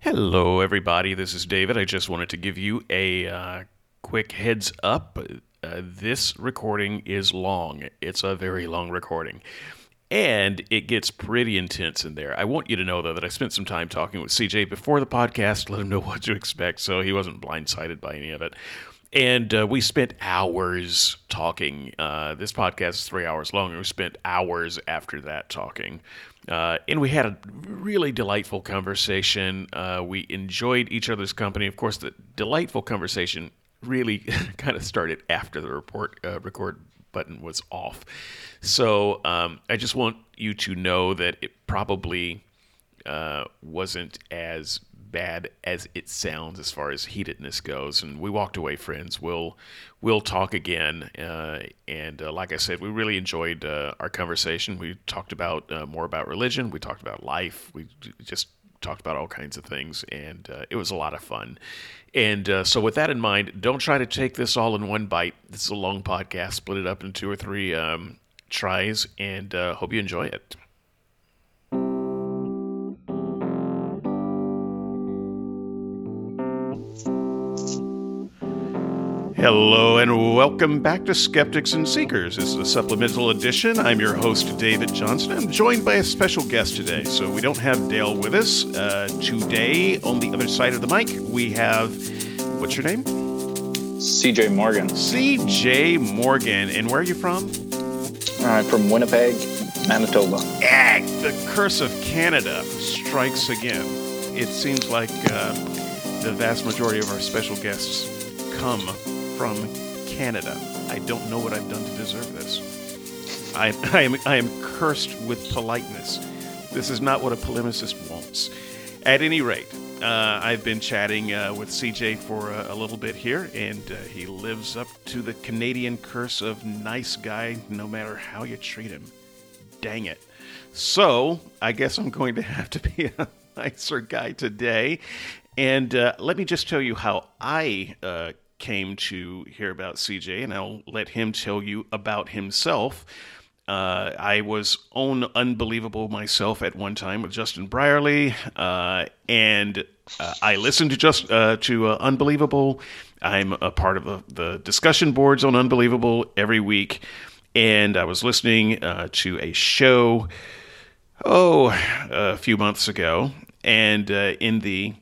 Hello, everybody. This is David. I just wanted to give you a uh, quick heads up. Uh, this recording is long, it's a very long recording. And it gets pretty intense in there. I want you to know, though, that I spent some time talking with CJ before the podcast, let him know what to expect, so he wasn't blindsided by any of it. And uh, we spent hours talking. Uh, this podcast is three hours long, and we spent hours after that talking. Uh, and we had a really delightful conversation. Uh, we enjoyed each other's company. Of course, the delightful conversation really kind of started after the report uh, record button was off. So um, I just want you to know that it probably uh, wasn't as bad as it sounds as far as heatedness goes. And we walked away friends. We'll we'll talk again. Uh, and uh, like I said, we really enjoyed uh, our conversation. We talked about uh, more about religion. We talked about life. We just talked about all kinds of things, and uh, it was a lot of fun. And uh, so, with that in mind, don't try to take this all in one bite. This is a long podcast. Split it up in two or three um, tries, and hope you enjoy it. Hello and welcome back to Skeptics and Seekers. This is a supplemental edition. I'm your host, David Johnson. I'm joined by a special guest today. So we don't have Dale with us. Uh, today, on the other side of the mic, we have, what's your name? CJ Morgan. CJ Morgan. And where are you from? I'm from Winnipeg, Manitoba. Ag, the curse of Canada strikes again. It seems like uh, the vast majority of our special guests come from Canada. I don't know what I've done to deserve this. I, I, am, I am cursed with politeness. This is not what a polemicist wants. At any rate, uh, I've been chatting uh, with CJ for a, a, little bit here, and uh, he lives up to the Canadian curse of nice guy no matter how you treat him. Dang it. So, I guess I'm going to have to be a nicer guy today. And uh, let me just tell you how I uh, came to hear about CJ, and I'll let him tell you about himself. Uh, I was on Unbelievable myself at one time with Justin Brierley, uh, and uh, I listened to just uh, to uh, Unbelievable. I'm a part of the, the, discussion boards on Unbelievable every week, and I was listening uh, to a show oh a few months ago, and in the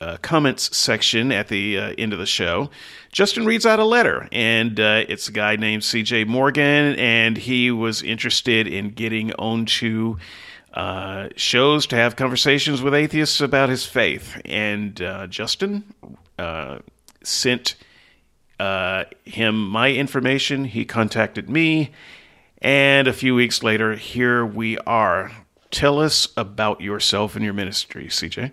uh, comments section at the uh, end of the show, Justin reads out a letter, and uh, it's a guy named C.J. Morgan, and he was interested in getting onto uh, shows to have conversations with atheists about his faith. And uh, Justin uh, sent him my information. He contacted me, and a few weeks later, here we are. Tell us about yourself and your ministry, CJ.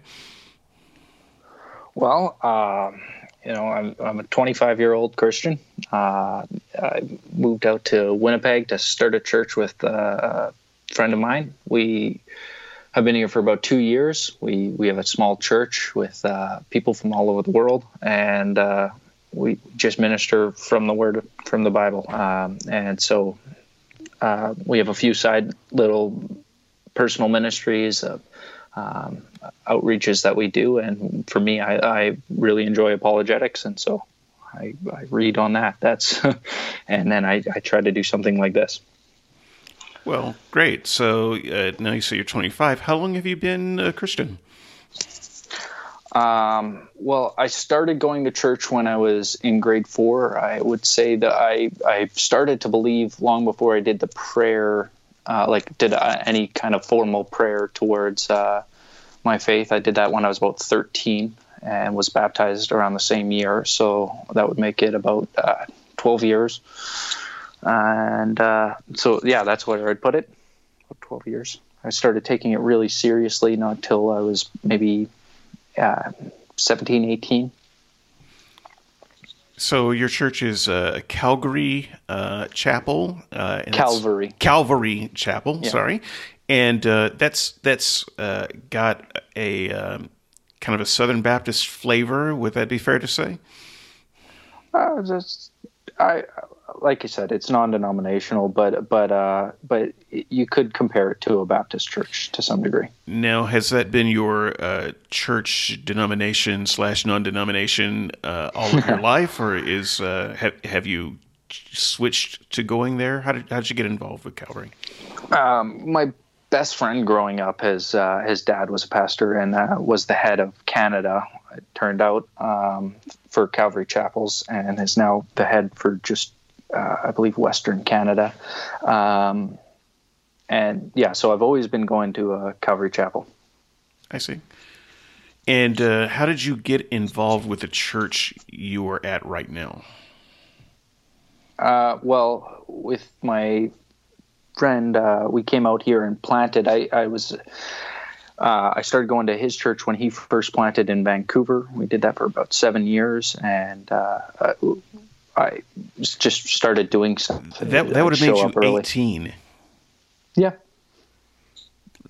Well, um, you know, I'm, I'm a 25 year old Christian. Uh, I moved out to Winnipeg to start a church with uh, a friend of mine. We have been here for about two years. We we have a small church with uh, people from all over the world, and uh, we just minister from the Word from the Bible. Um, and so uh, we have a few side little personal ministries. Um, outreaches that we do. And for me, I, I really enjoy apologetics, and so I, I read on that. That's and then I, I try to do something like this. Well, great. So uh, now you say you're 25. How long have you been a Christian? Um, well, I started going to church when I was in grade four. I would say that I, I started to believe long before I did the prayer, uh, like did uh, any kind of formal prayer towards uh, my faith. I did that when I was about 13 and was baptized around the same year. So that would make it about uh, 12 years. And uh, so, yeah, that's where I'd put it. About 12 years. I started taking it really seriously not till I was maybe uh, 17, 18. So your church is uh, Calgary uh, Chapel. Uh, Calvary. Calvary Chapel. Yeah. Sorry, and uh, that's that's uh, got a um, kind of a Southern Baptist flavor. Would that be fair to say? Uh, just, I like you said, it's non-denominational, but but uh, but you could compare it to a Baptist church to some degree. Now, has that been your uh, church denomination slash non-denomination uh, all of your life, or is uh, have have you switched to going there? How did how did you get involved with Calvary? Um, my best friend growing up, his uh, his dad was a pastor and uh, was the head of Canada. It turned out um, for Calvary Chapels, and is now the head for just uh, I believe Western Canada. Um, and yeah, so I've always been going to a Calvary Chapel. I see. And uh, how did you get involved with the church you are at right now? Uh, well, with my friend, uh, we came out here and planted. I, I was, uh, I started going to his church when he first planted in Vancouver. We did that for about seven years, and uh, I just started doing something. That that would have made you early. eighteen. Yeah.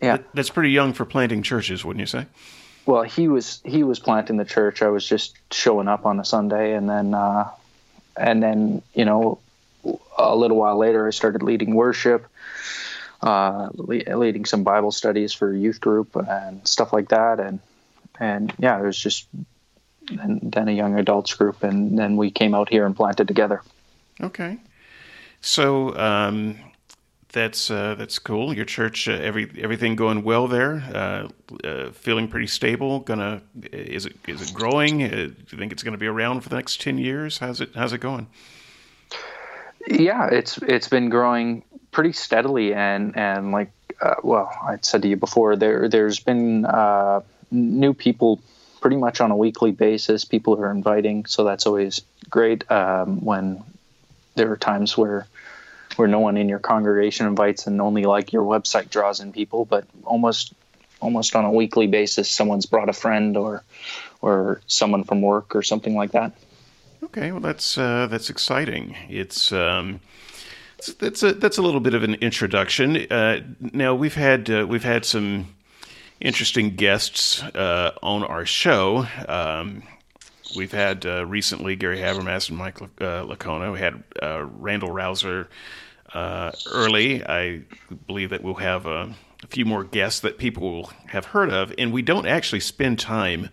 Yeah. That, that's pretty young for planting churches, wouldn't you say? Well, he was he was planting the church. I was just showing up on a Sunday, and then uh, and then you know a little while later, I started leading worship, uh, le- leading some Bible studies for youth group and stuff like that, and and yeah, it was just and then a young adults group, and then we came out here and planted together. Okay, so um, that's uh, that's cool. Your church, uh, every everything going well there. Uh, uh feeling pretty stable. Gonna is it is it growing? Uh, do you think it's going to be around for the next ten years? How's it how's it going? Yeah, it's it's been growing pretty steadily, and and like uh, well, I said to you before, there there's been new people pretty much on a weekly basis. People are inviting, so that's always great. Um, when there are times where where no one in your congregation invites and only like your website draws in people, but almost almost on a weekly basis, someone's brought a friend or or someone from work or something like that. Okay, well that's uh, that's exciting. It's um, that's a that's a little bit of an introduction. Uh, now we've had uh, we've had some interesting guests uh, on our show. Um, we've had uh, recently Gary Habermas and Mike Licona. We had uh, Randal Rauser uh, early. I believe that we'll have a, a, few more guests that people will have heard of, and we don't actually spend time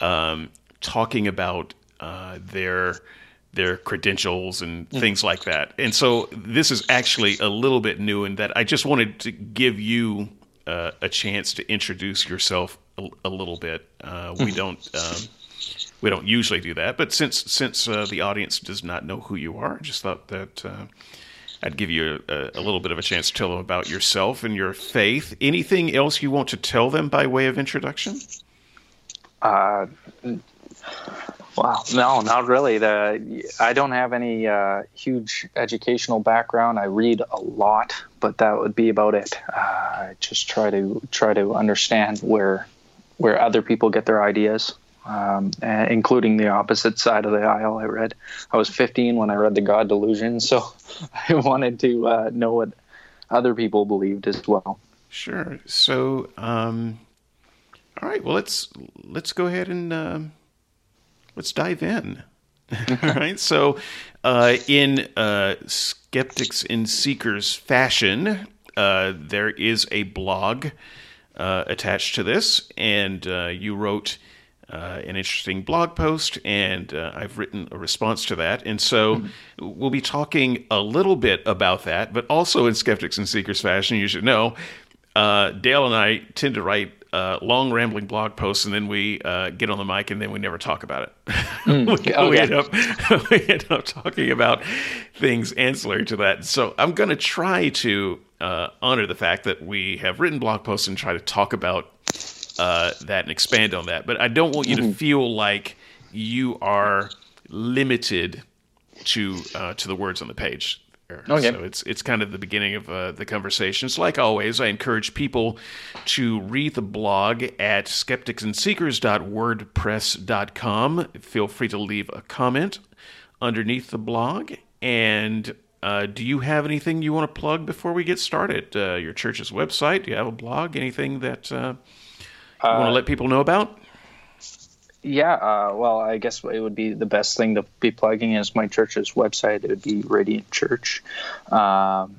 um, talking about uh, their their credentials and mm. things like that. And so this is actually a little bit new in that I just wanted to give you uh, a chance to introduce yourself a, a little bit. Uh, we mm-hmm. don't um, we don't usually do that, but since since uh, the audience does not know who you are, I just thought that uh, I'd give you a, a, little bit of a chance to tell them about yourself and your faith. Anything else you want to tell them by way of introduction? Uh, Wow, no, not really. The I don't have any uh, huge educational background. I read a lot, but that would be about it. Uh, I just try to try to understand where where other people get their ideas, um, including the opposite side of the aisle. I read. I was 15 when I read The God Delusion, so I wanted to uh, know what other people believed as well. Sure. So, um, all right. Well, let's let's go ahead and. Let's dive in. All right. So, uh, in uh, Skeptics and Seekers fashion, uh, there is a blog uh, attached to this, and uh, you wrote uh, an interesting blog post, and I've written a response to that. And so, mm-hmm. we'll be talking a little bit about that, but also in Skeptics and Seekers fashion, you should know. Dale and I tend to write uh, long rambling blog posts, and then we uh, get on the mic, and then we never talk about it. Mm, we, okay. we, end up, we end up talking about things ancillary to that. So I'm going to try to uh, honor the fact that we have written blog posts and try to talk about uh, that and expand on that. But I don't want you mm-hmm. to feel like you are limited to uh, to the words on the page. Okay. So it's it's kind of the beginning of uh, the conversations. Like always, I encourage people to read the blog at skepticsandseekers.wordpress.com. Feel free to leave a comment underneath the blog. And uh, do you have anything you want to plug before we get started? Uh, your church's website? Do you have a blog? Anything that uh, you want to uh, let people know about? Yeah, uh, well, I guess it would be the best thing to be plugging is my church's website. It would be Radiant Church, um,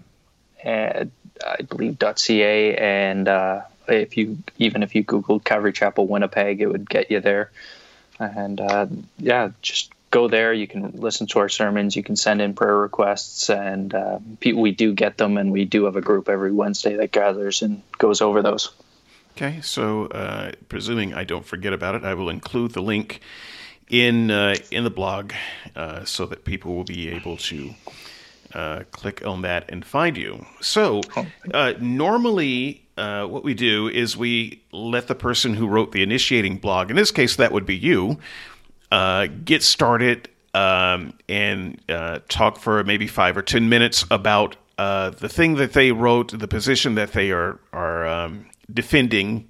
and I believe .ca, and uh, if you even if you Googled Calvary Chapel Winnipeg, it would get you there. And uh, yeah, just go there. You can listen to our sermons. You can send in prayer requests, and uh, we do get them. And we do have a group every Wednesday that gathers and goes over those. Okay, so uh, presuming I don't forget about it, I will include the link in uh, in the blog uh, so that people will be able to uh, click on that and find you. So oh, uh, normally, uh, what we do is we let the person who wrote the initiating blog, in this case, that would be you, get started um, and talk for maybe five or ten minutes about the thing that they wrote, the position that they are are um, defending,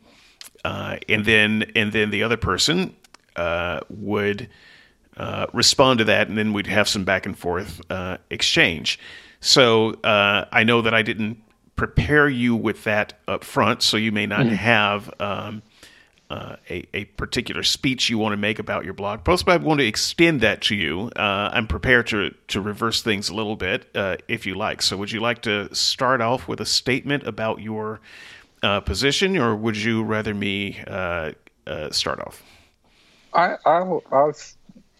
uh, and then and then the other person uh, would uh, respond to that, and then we'd have some back and forth uh, exchange. So uh, I know that I didn't prepare you with that up front, so you may not mm-hmm. have. Um, uh, a, a, particular speech you want to make about your blog post, but I want to extend that to you. Uh, I'm prepared to to reverse things a little bit uh, if you like. So, would you like to start off with a statement about your uh, position, or would you rather me uh, uh, start off? I, i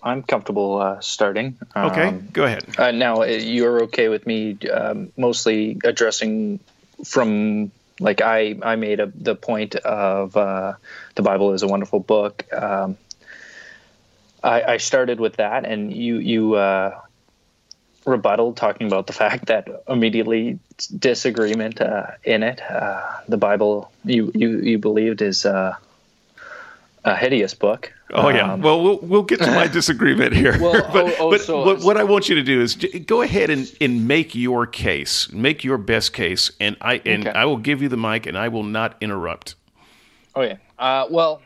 am comfortable uh, starting. Okay, um, go ahead. Uh, now, uh, you're okay with me um, mostly addressing from like I I made a, the point of the Bible is a wonderful book. Um, I, I, started with that, and you you rebuttal talking about the fact that immediately disagreement uh, in it. Uh, the Bible you you you believed is uh, a hideous book. Oh yeah. Um, well, we'll we'll get to my disagreement here. well, but oh, oh, but so, what, what, I want you to do is go ahead and, and make your case, make your best case, and I and okay. I will give you the mic, and I will not interrupt. Oh yeah. Uh, well,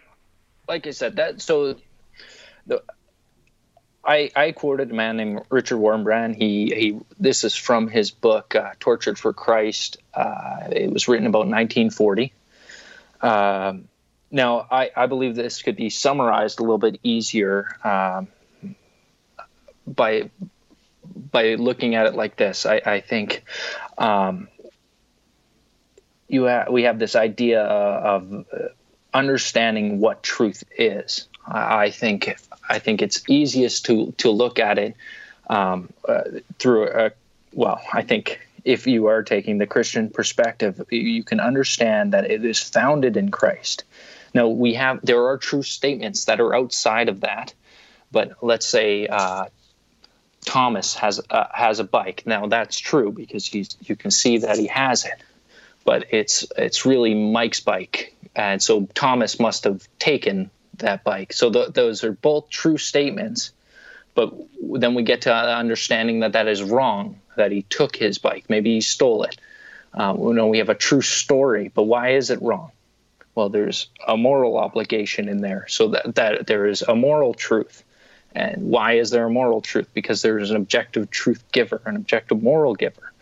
like I said, that so the I, I quoted a man named Richard Wurmbrand. He he. This is from his book uh, "Tortured for Christ." Uh, it was written about 1940. Um, now, I, I believe this could be summarized a little bit easier um, by by looking at it like this. I, I think um, you we have this idea of understanding what truth is. I, think I think it's easiest to to look at it um, uh, through a well. I think if you are taking the Christian perspective, you can understand that it is founded in Christ. Now we have there are true statements that are outside of that, but let's say uh, Thomas has uh, has a bike. Now that's true because he's you can see that he has it, but it's it's really Mike's bike, and so Thomas must have taken that bike. So th- those are both true statements, but then we get to understanding that that is wrong. That he took his bike, maybe he stole it. Um, you know, we have a true story, but why is it wrong? Well, there's a moral obligation in there, so that that there is a moral truth. And why is there a moral truth? Because there is an objective truth giver, an objective moral giver,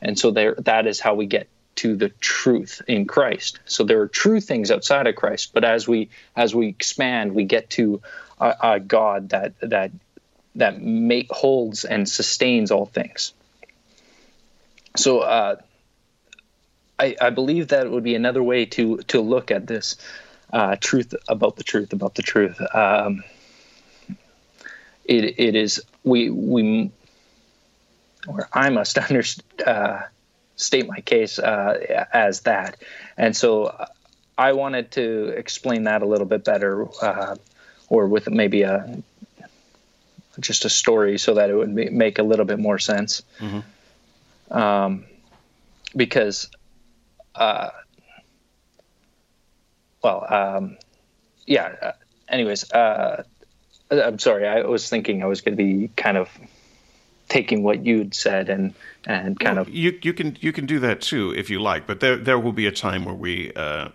and so there that is how we get to the truth in Christ. So there are true things outside of Christ, but as we as we expand, we get to a, a God that that that make, holds and sustains all things. So uh, I, I believe that would be another way to to look at this uh, truth about the truth about the truth. Um, it it is we we or I must understand. Uh, state my case uh, as that. And so I wanted to explain that a little bit better, uh, or with maybe a just a story, so that it would make a little bit more sense. Mm-hmm. Um, because, uh, well, um, yeah. Uh, anyways, uh, I'm sorry. I was thinking I was going to be kind of taking what you'd said and and kind well, of you you can you can do that too if you like but there there will be a time where we uh,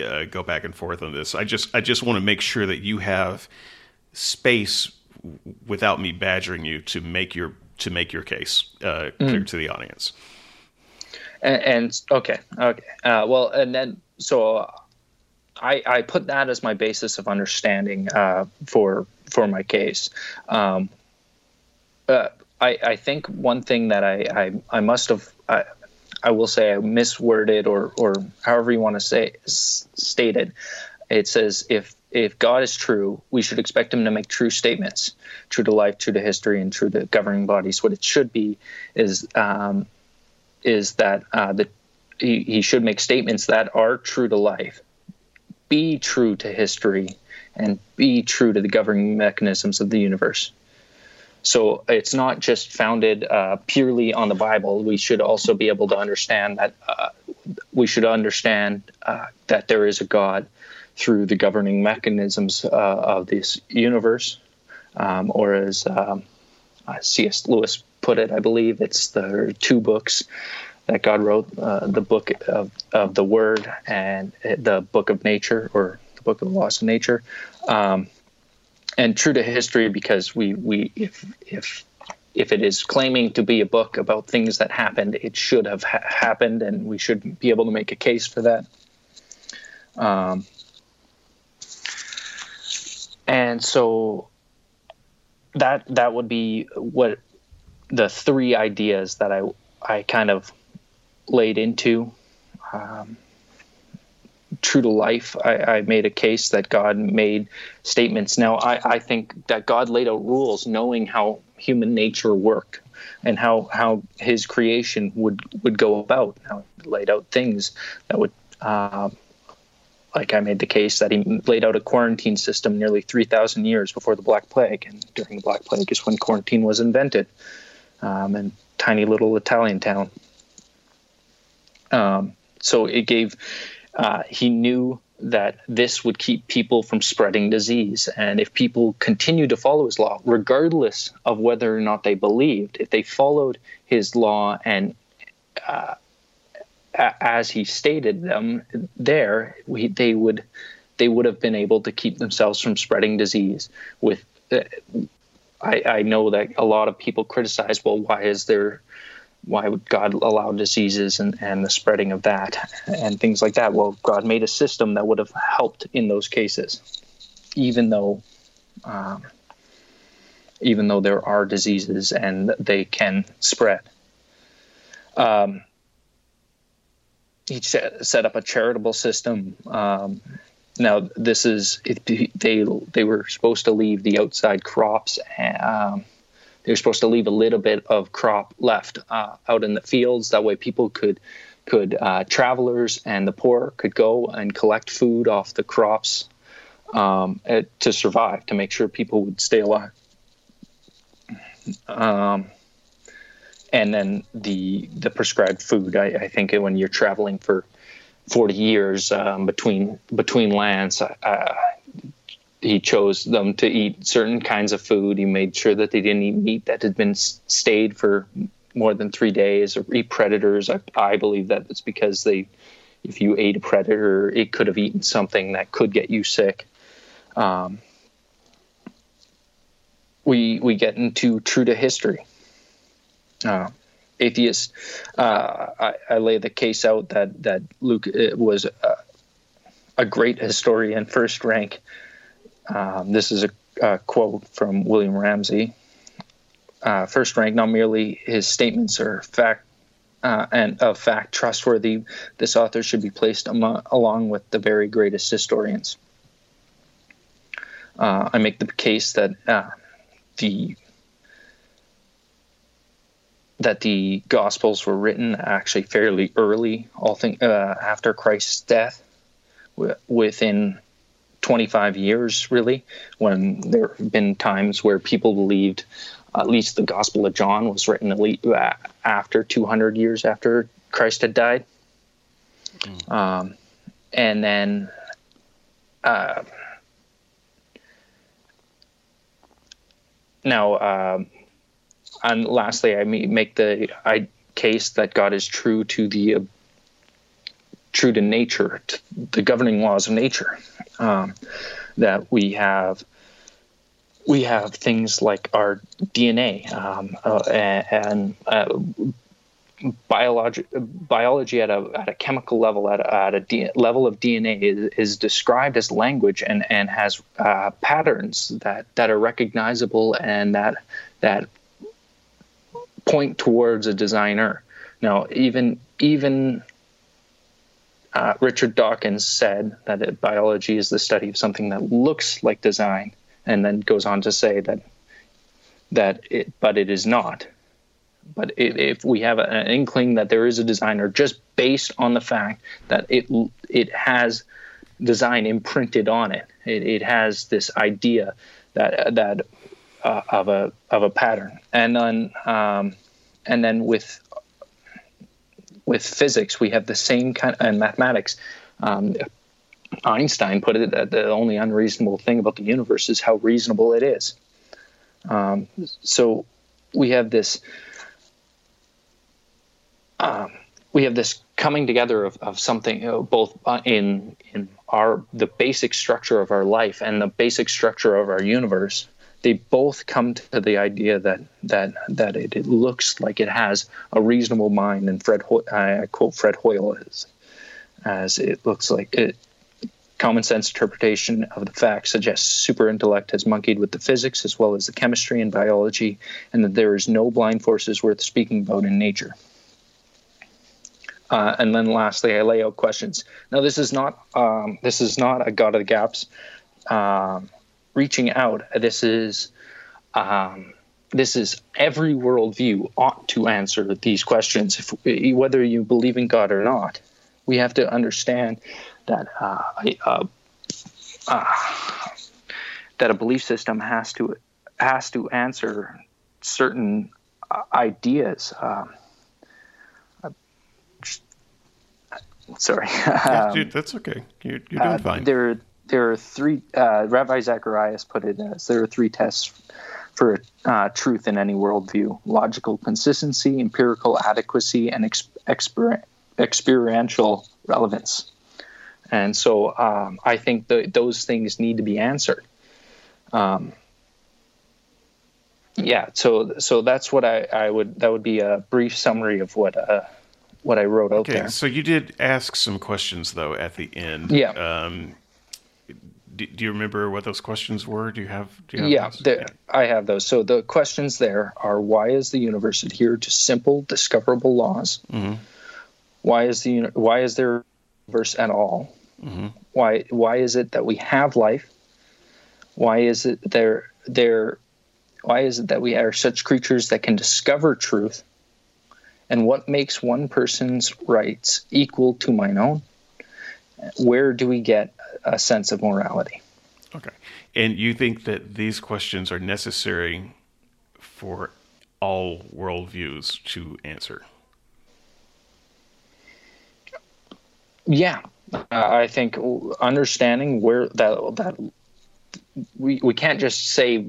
uh, go back and forth on this i just i just want to make sure that you have space without me badgering you to make your to make your case uh, clear mm. to the audience and, and okay okay uh, well and then so I, I put that as my basis of understanding uh, for for my case. Um, uh, I, I think one thing that I, I, I must have I, I will say I misworded or or however you want to say stated. It says if if God is true, we should expect him to make true statements, true to life, true to history, and true to governing bodies. What it should be is um, is that uh, the he, he should make statements that are true to life, be true to history, and be true to the governing mechanisms of the universe. So it's not just founded uh, purely on the Bible. We should also be able to understand that uh, we should understand uh, that there is a God through the governing mechanisms uh, of this universe, um, or as um, uh, C.S. Lewis put it, I believe it's the two books that God wrote: uh, the book of, of the Word and the book of nature, or the book of the laws of nature. Um, and true to history because we we if if if it is claiming to be a book about things that happened, it should have ha- happened, and we should be able to make a case for that. Um, and so that that would be what the three ideas that I I kind of laid into. Um, true to life. I, I, made a case that God made statements. Now, I, I, think that God laid out rules knowing how human nature worked and how, how his creation would, would go about. How he laid out things that would, uh, like I made the case that he laid out a quarantine system nearly 3,000 years before the Black Plague. And during the Black Plague is when quarantine was invented um, in tiny little Italian town. Um, so it gave uh, he knew that this would keep people from spreading disease. And if people continued to follow his law, regardless of whether or not they believed, if they followed his law and uh, as he stated them there, we, they would they would have been able to keep themselves from spreading disease. With uh, I, I know that a lot of people criticize, well, why is there why would God allow diseases and, and the spreading of that and things like that? Well, God made a system that would have helped in those cases, even though, um, even though there are diseases and they can spread. Um, he set up a charitable system. Um, now, this is it, they they were supposed to leave the outside crops. Um, they were supposed to leave a little bit of crop left uh, out in the fields. That way, people could could uh, travelers and the poor could go and collect food off the crops um, to survive to make sure people would stay alive. Um, and then the the prescribed food. I, I, think when you're traveling for 40 years um, between between lands, uh, he chose them to eat certain kinds of food. He made sure that they didn't eat meat that had been stayed for more than three days or eat predators. I, I believe that it's because they, if you ate a predator, it could have eaten something that could get you sick. Um, we we get into true to history. Uh, atheists, uh, I, I, lay the case out that that Luke uh, was a, a great historian, first rank, um, this is a, a, quote from William Ramsay. Uh, first rank, not merely his statements are fact uh, and of fact trustworthy. This author should be placed along with the very greatest historians. Uh, I make the case that uh, the that the Gospels were written actually fairly early, all thing, uh, after Christ's death, within 25 years, really, when there have been times where people believed at least the Gospel of John was written at least after 200 years after Christ had died. Mm. Um, and then uh, now, um, and lastly, I make the I, case that God is true to the true to nature, to the governing laws of nature. Um, that we have we have things like our DNA um, uh, and, uh, biology biology at a at a chemical level at a, at a D, level of DNA is, is, described as language and and has uh, patterns that that are recognizable and that that point towards a designer. Now, even even uh, Richard Dawkins said that it, biology is the study of something that looks like design, and then goes on to say that that it, but it is not. But if we have an inkling that there is a designer just based on the fact that it it has design imprinted on it, it, it has this idea that that uh, of a of a pattern, and then um, and then with with physics we have the same kind and mathematics. Um, Einstein put it that the only unreasonable thing about the universe is how reasonable it is. Um, so we have this um, we have this coming together of, of something you know, both uh, in in our the basic structure of our life and the basic structure of our universe they both come to the idea that that that it, it looks like it has a reasonable mind and Fred I quote Fred Hoyle as as it looks like it common sense interpretation of the facts suggests super intellect has monkeyed with the physics as well as the chemistry and biology and that there is no blind forces worth speaking about in nature uh, and then lastly, I lay out questions. Now, this is not um, this is not a God of the Gaps um, reaching out. This is um, this is every worldview ought to answer these questions, if, whether you believe in God or not. We have to understand that uh, uh, uh, that a belief system has to has to answer certain uh, ideas. Um, Sorry. Yeah, dude, that's okay. You're, you're doing uh, fine. There, there are three. Uh, Ravi Zacharias put it as there are three tests for uh, truth in any worldview: logical consistency, empirical adequacy, and ex- exper- experiential relevance. And so, um, I think the, those things need to be answered. Um, yeah, so so that's what I, I would that would be a brief summary of what uh, what I wrote out okay, there. So you did ask some questions though at the end. Yeah. Um, do, do, you remember what those questions were? Do you have? Do you have yeah, the, I have those. So the questions there are: Why is the universe adhered to simple, discoverable laws? Mm-hmm. Why is the why is there universe at all? Mm-hmm. Why why is it that we have life? Why is it there there? Why is it that we are such creatures that can discover truth? and what makes one person's rights equal to mine own? Where do we get a sense of morality? Okay. And you think that these questions are necessary for all worldviews to answer? Yeah. Uh, I think understanding where that that we we can't just say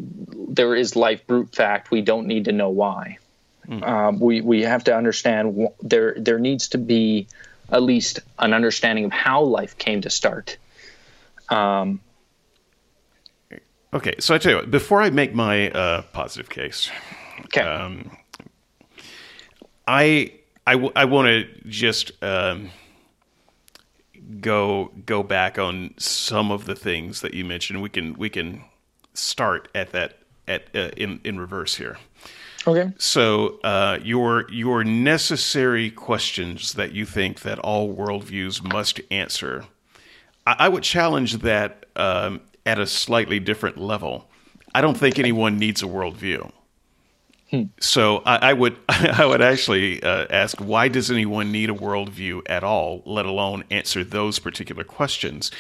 there is life brute fact. We don't need to know why. Mm. Um, we we have to understand there there needs to be at least an understanding of how life came to start. Um, okay, so I tell you what. Before I make my uh, positive case, okay, um, I I, w- I want to just um, go go back on some of the things that you mentioned. We can we can start at that at uh, in in reverse here. Okay. So uh, your your necessary questions that you think that all worldviews must answer, I, I would challenge that um, at a slightly different level. I don't think anyone needs a worldview. Hmm. So I, I, would I would actually uh, ask why does anyone need a worldview at all, let alone answer those particular questions.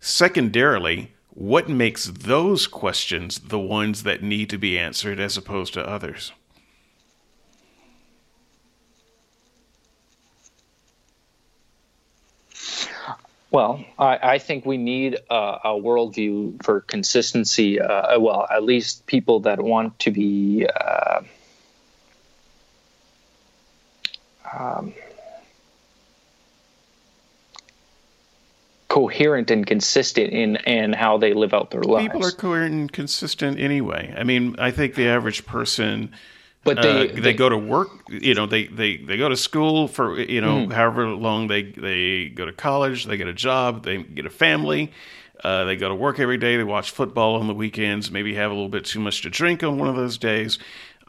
Secondarily, what makes those questions the ones that need to be answered as opposed to others? Well, I, I, think we need a, a worldview for consistency. Uh, well, at least people that want to be uh, um, coherent and consistent in, in how they live out their lives. People are coherent and consistent anyway. I mean, I think the average person but they, uh, they, they go to work. You know, they, they, they go to school for you know mm-hmm. however long they they go to college. They get a job. They get a family. Uh, they go to work every day. They watch football on the weekends. Maybe have a little bit too much to drink on one of those days.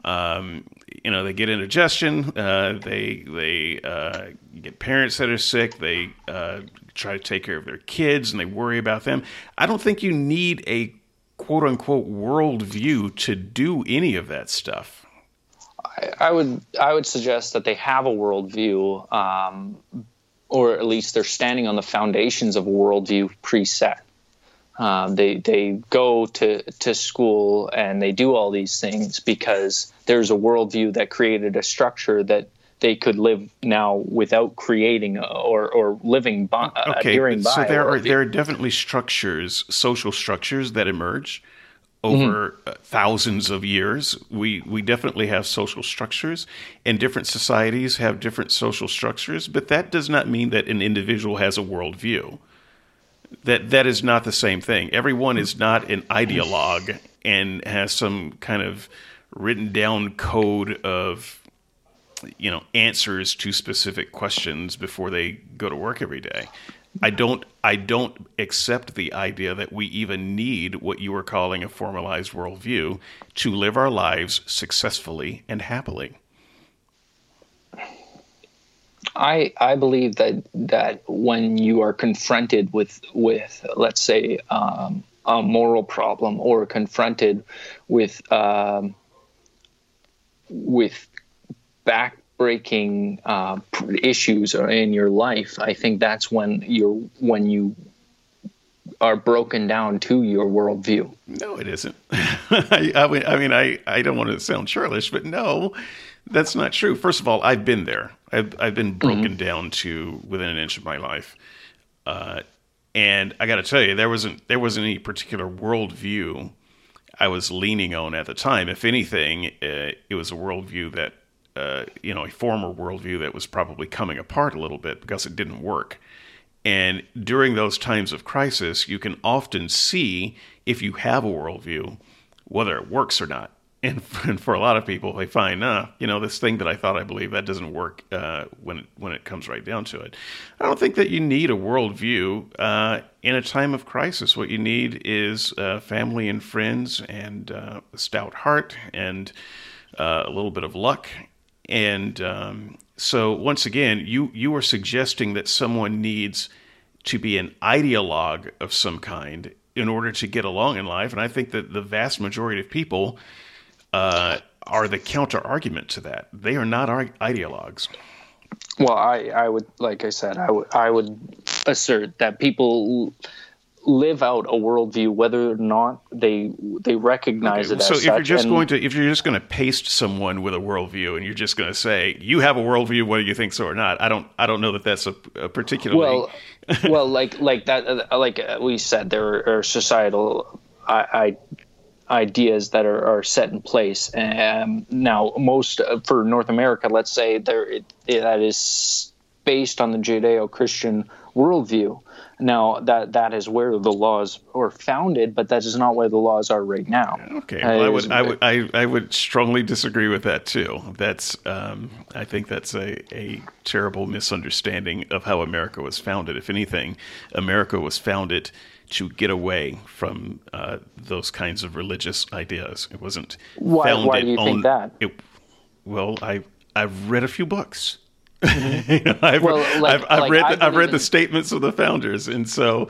Um, you know, they get indigestion. Uh, they they uh, get parents that are sick. They uh, try to take care of their kids and they worry about them. I don't think you need a quote unquote worldview to do any of that stuff. I, I would I would suggest that they have a worldview, um, or at least they're standing on the foundations of a worldview preset. Um, they they go to to school and they do all these things because there's a worldview that created a structure that they could live now without creating or or living by, okay, adhering so there are there are definitely structures, social structures that emerge over mm-hmm. thousands of years. We we definitely have social structures, and different societies have different social structures. But that does not mean that an individual has a worldview that that is not the same thing. Everyone is not an ideologue and has some kind of written down code of you know answers to specific questions before they go to work every day. I don't I don't accept the idea that we even need what you are calling a formalized worldview to live our lives successfully and happily. I I believe that that when you are confronted with with let's say um, a moral problem or confronted with um, with backbreaking uh, issues in your life, I think that's when you're when you are broken down to your worldview. No, it isn't. I, I, mean, I mean, I, I don't want to sound churlish, but no, that's not true. First of all, I've been there. I've, I've been broken mm-hmm. down to within an inch of my life. Uh, and I got to tell you, there wasn't there wasn't any particular worldview I was leaning on at the time. If anything, uh, it was a worldview that uh, you know a former worldview that was probably coming apart a little bit because it didn't work. And during those times of crisis, you can often see if you have a worldview whether it works or not and for, and for, a lot of people, they find, uh, you know, this thing that I thought I believed that doesn't work uh, when it, when it comes right down to it. I don't think that you need a worldview uh, in a time of crisis. What you need is uh, family and friends, and uh, a stout heart, and uh, a little bit of luck. And um, so, once again, you you are suggesting that someone needs to be an ideologue of some kind in order to get along in life, and I think that the vast majority of people uh, are the counter argument to that. They are not ideologues. Well, I, I would, like I said, I would, I would assert that people live out a worldview whether or not they they recognize okay. it. So if you're just and, going to if you're just going to paste someone with a worldview and you're just going to say you have a worldview whether you think so or not, I don't I don't know that that's a, a particularly well well like like that uh, like we said there are societal I, I ideas that are, are set in place. Um, now, most uh, for North America, let's say there it, it, that is based on the Judeo-Christian worldview. Now that that is where the laws were founded, but that is not where the laws are right now. Okay, well, I would I would I, I would strongly disagree with that too. That's um, I think that's a, a terrible misunderstanding of how America was founded. If anything, America was founded to get away from uh, those kinds of religious ideas. It wasn't why, founded why do you on, think that? It, well, I I've read a few books. Mm-hmm. you know, I've, well, like, I've, I've like read the, I've read in... the statements of the founders, and so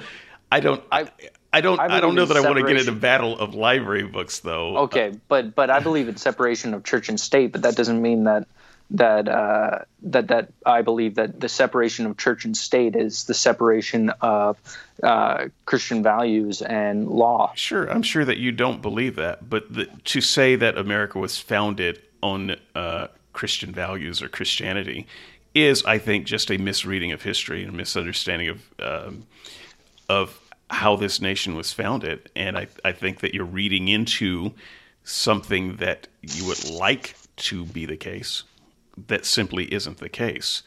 I don't. I, I don't. I, I don't know that separation. I want to get into battle of library books, though. Okay, but but I believe in separation of church and state, but that doesn't mean that that uh, that that I believe that the separation of church and state is the separation of uh, Christian values and law. Sure, I'm sure that you don't believe that, but the, to say that America was founded on uh, Christian values or Christianity is, I think, just a misreading of history and a misunderstanding of um, of how this nation was founded. And I, I think that you're reading into something that you would like to be the case that simply isn't the case.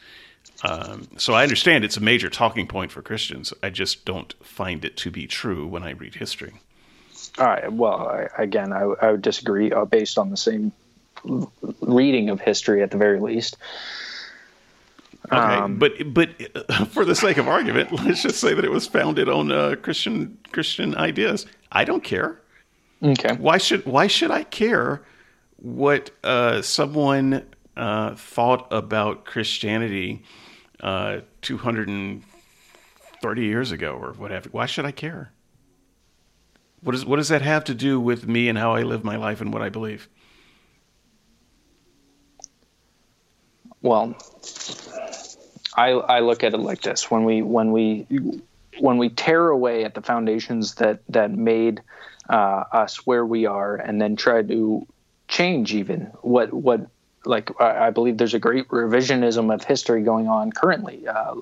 Um, so I understand it's a major talking point for Christians. I just don't find it to be true when I read history. All right. Well, I, again, I, I, would disagree uh, based on the same reading of history at the very least. Okay, um, but but for the sake of argument, let's just say that it was founded on uh, Christian Christian ideas. I don't care. Okay. Why should Why should I care what uh, someone uh, thought about Christianity uh, two hundred and thirty years ago or whatever? Why should I care? What does What does that have to do with me and how I live my life and what I believe? Well, I I look at it like this: when we when we when we tear away at the foundations that that made uh, us where we are, and then try to change even what what like I, I believe there's a great revisionism of history going on currently. Uh,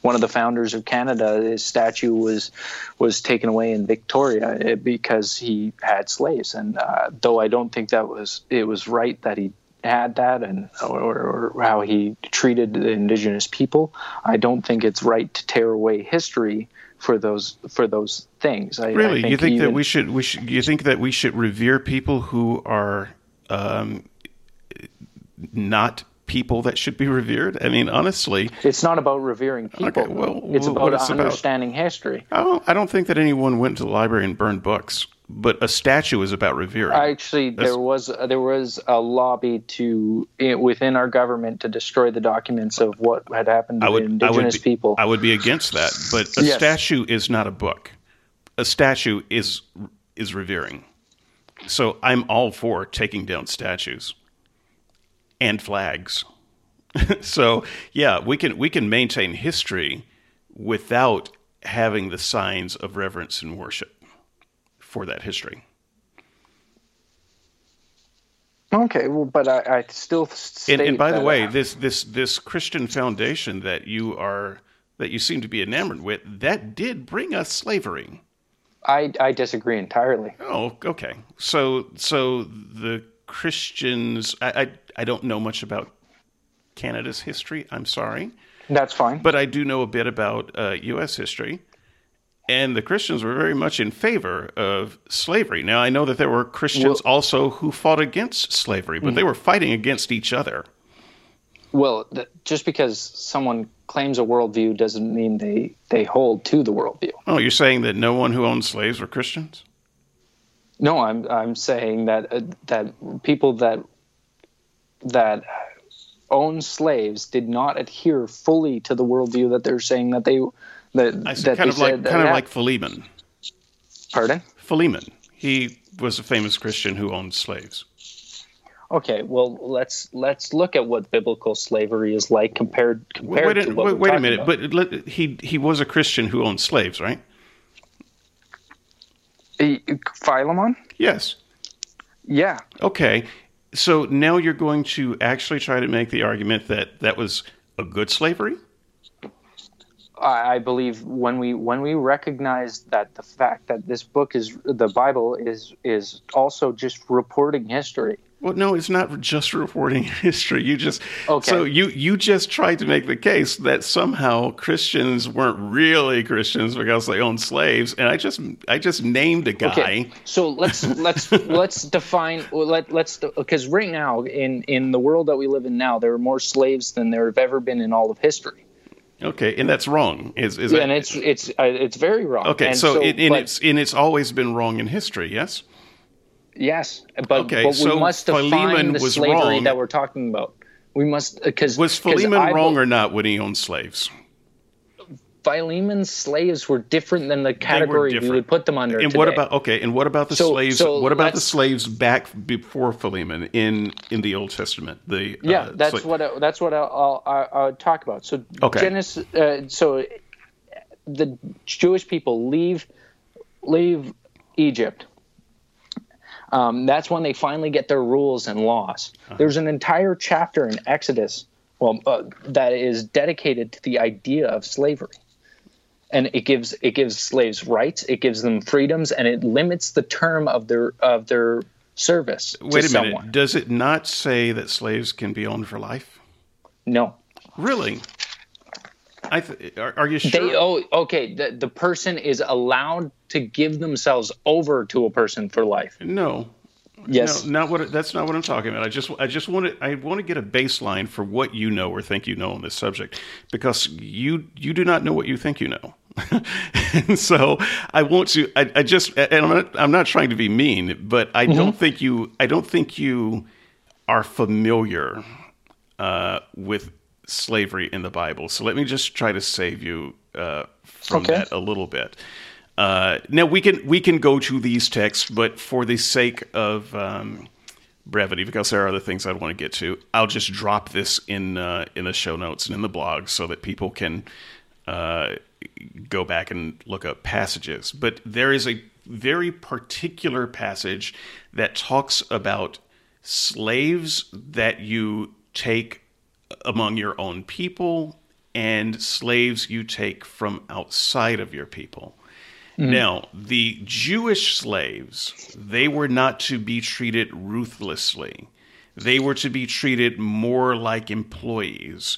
one of the founders of Canada, his statue was was taken away in Victoria eh, because he had slaves, and uh, though I don't think that was it was right that he had that and or, or, how he treated the indigenous people. I don't think it's right to tear away history for those for those things. I, really, I think you think even, that we should we should you think that we should revere people who are um, not people that should be revered? I mean, honestly, it's not about revering people. Okay, well, it's about understanding about? history. I don't, I don't think that anyone went to the library and burned books but a statue is about revering. Actually, That's, there was there was a lobby to eh, within our government to destroy the documents of what had happened to would, indigenous be, people. I would be against that, but a yes. statue is not a book. A statue is is revering. So I'm all for taking down statues and flags. so yeah, we can we can maintain history without having the signs of reverence and worship for that history. Okay, well, but I, I still and, and, by the way, I, this this this Christian foundation that you are that you seem to be enamored with that did bring us slavery. I I disagree entirely. Oh, okay. So so the Christians, I I, I don't know much about Canada's history. I'm sorry. That's fine. But I do know a bit about uh, U.S. history and the Christians were very much in favor of slavery. Now, I know that there were Christians well, also who fought against slavery, but mm-hmm. they were fighting against each other. Well, just because someone claims a worldview doesn't mean they, they hold to the worldview. Oh, you're saying that no one who owned slaves were Christians? No, I'm I'm saying that uh, that people that that own slaves did not adhere fully to the worldview that they're saying that they that, I said, kind of like kind of like Philemon. Pardon? Philemon. He was a famous Christian who owned slaves. Okay, well let's let's look at what biblical slavery is like compared compared wait, to what wait, wait a minute, about. but he he was a Christian who owned slaves, right? Philemon? Yes. Yeah. Okay. So now you're going to actually try to make the argument that that was a good slavery? I believe when we when we recognize that the fact that this book is the Bible is is also just reporting history. Well, no, it's not just reporting history. You just okay. so you you just tried to make the case that somehow Christians weren't really Christians because they owned slaves, and I just I just named a guy. Okay. So let's let's let's define let let's because right now in in the world that we live in now, there are more slaves than there have ever been in all of history. Okay, and that's wrong. Is is yeah, that, and it's it's uh, it's very wrong. Okay, so, so it, and but, it's and it's always been wrong in history. Yes. Yes, but okay, but we so must define Philemon the slavery wrong. that we're talking about. We must because was Philemon wrong or not when he owned slaves? Philemon's slaves were different than the category we would put them under. And today. what about okay? And what about the so, slaves? So what about the slaves back before Philemon in in the Old Testament? The yeah, uh, that's what I, that's what I'll, I'll, I'll, talk about. So okay. Genesis. Uh, so the Jewish people leave leave Egypt. Um, that's when they finally get their rules and laws. Uh-huh. There's an entire chapter in Exodus, well, uh, that is dedicated to the idea of slavery and it gives it gives slaves rights, it gives them freedoms, and it limits the term of their of their service. Wait a someone. minute. Does it not say that slaves can be owned for life? No. Really? I th- are, are, you sure? They, oh, okay. The, the person is allowed to give themselves over to a person for life. No. Yes. no, not what. That's not what I'm talking about. I just, I just want to, I want to get a baseline for what you know or think you know on this subject, because you, you do not know what you think you know. and so I want to, I, I just, and I'm not, I'm not trying to be mean, but I don't think you, I don't think you are familiar uh, with slavery in the Bible. So let me just try to save you uh, from Okay. that a little bit. Uh, now we can we can go to these texts, but for the sake of um, brevity, because there are other things I want to get to, I'll just drop this in uh, in the show notes and in the blog so that people can uh, go back and look up passages. But there is a very particular passage that talks about slaves that you take among your own people and slaves you take from outside of your people. Hmm. Now, the Jewish slaves, they were not to be treated ruthlessly. They were to be treated more like employees.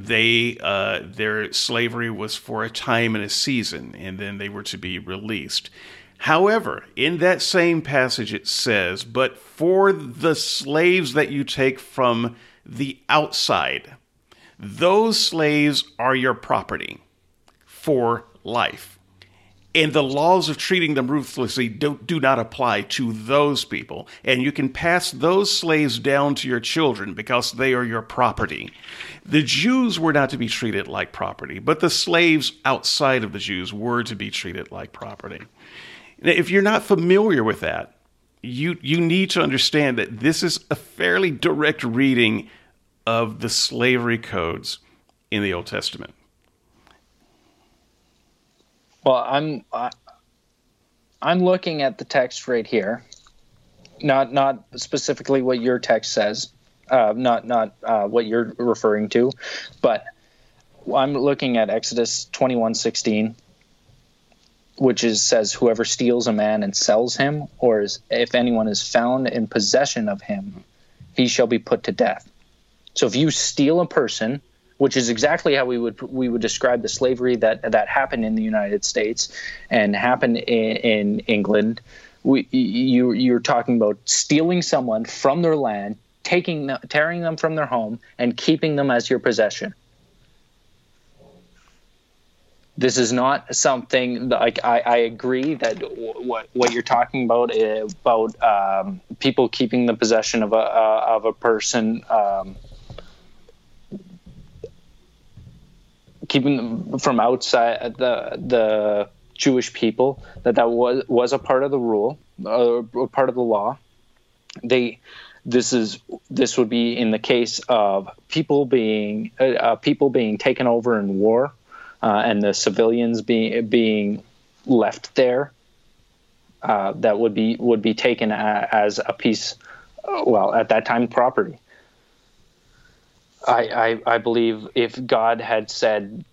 They uh, their slavery was for a time and a season, and then they were to be released. However, in that same passage, it says, "But for the slaves that you take from the outside, those slaves are your property for life." And the laws of treating them ruthlessly do, do not apply to those people. And you can pass those slaves down to your children because they are your property. The Jews were not to be treated like property, but the slaves outside of the Jews were to be treated like property. If you're not familiar with that, you, you need to understand that this is a fairly direct reading of the slavery codes in the Old Testament. Well, I'm I, I'm looking at the text right here, not not specifically what your text says, uh, not not uh, what you're referring to, but I'm looking at Exodus twenty one sixteen, which is says whoever steals a man and sells him, or is, if anyone is found in possession of him, he shall be put to death. So if you steal a person, which is exactly how we would we would describe the slavery that that happened in the United States and happened in, in England, we, you you're talking about stealing someone from their land, taking them, tearing them from their home, and keeping them as your possession. This is not something like I, I agree that what what you're talking about uh, about um, people keeping the possession of a uh, of a person. Um, keeping from outside the the Jewish people that that was was a part of the rule, uh, part of the law. They this is this would be in the case of people being uh, uh, people being taken over in war, uh, and the civilians being being left there. Uh, that would be would be taken as a piece, uh, well, at that time, property. I, I, I believe if God had said,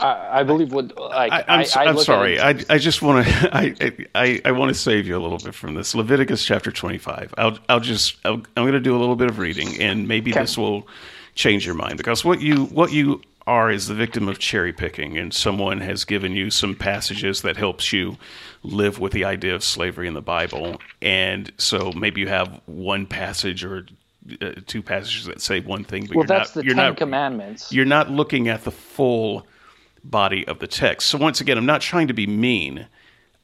I, I believe what like I, I'm, I, s- I I'm look at sorry. I, I just want to I, I, I want to save you a little bit from this. Leviticus chapter 25. I'll I'll just I'll, I'm going to do a little bit of reading, and maybe Okay. this will change your mind because what you what you are is the victim of cherry picking, and someone has given you some passages that helps you live with the idea of slavery in the Bible, and so maybe you have one passage or uh, two passages that say one thing, but well, you're that's not the you're Ten not Commandments. you're not looking at the full body of the text. So once again, I'm not trying to be mean.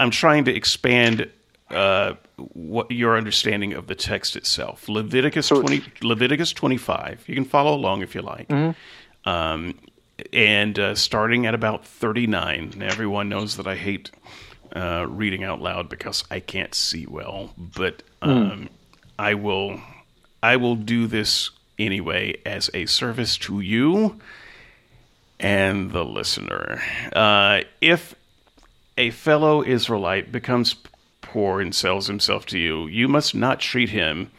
I'm trying to expand uh, what your understanding of the text itself. Leviticus So- 20, Leviticus 25. You can follow along if you like. Um, and uh, starting at about 39. Everyone knows that I hate uh, reading out loud because I can't see well, but um, I will. I will do this anyway as a service to you and the listener. Uh, if a fellow Israelite becomes poor and sells himself to you, you must not treat him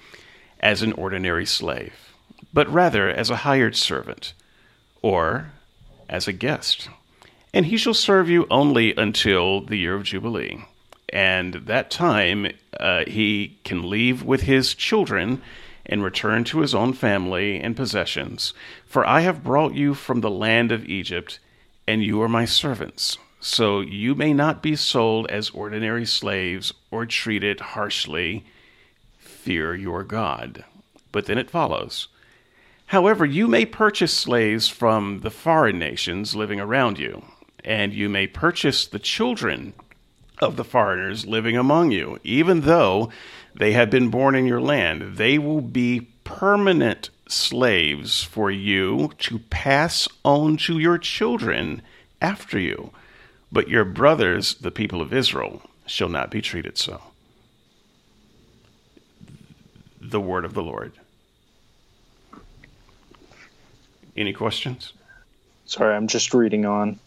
as an ordinary slave, but rather as a hired servant or as a guest. And he shall serve you only until the year of Jubilee. And that time uh, he can leave with his children and return to his own family and possessions. For I have brought you from the land of Egypt, and you are my servants. So you may not be sold as ordinary slaves or treated harshly fear your God. But then it follows. However, you may purchase slaves from the foreign nations living around you, and you may purchase the children of the foreigners living among you, even though they have been born in your land. They will be permanent slaves for you to pass on to your children after you. But your brothers, the people of Israel, shall not be treated so. The word of the Lord. Any questions? Sorry, I'm just reading on.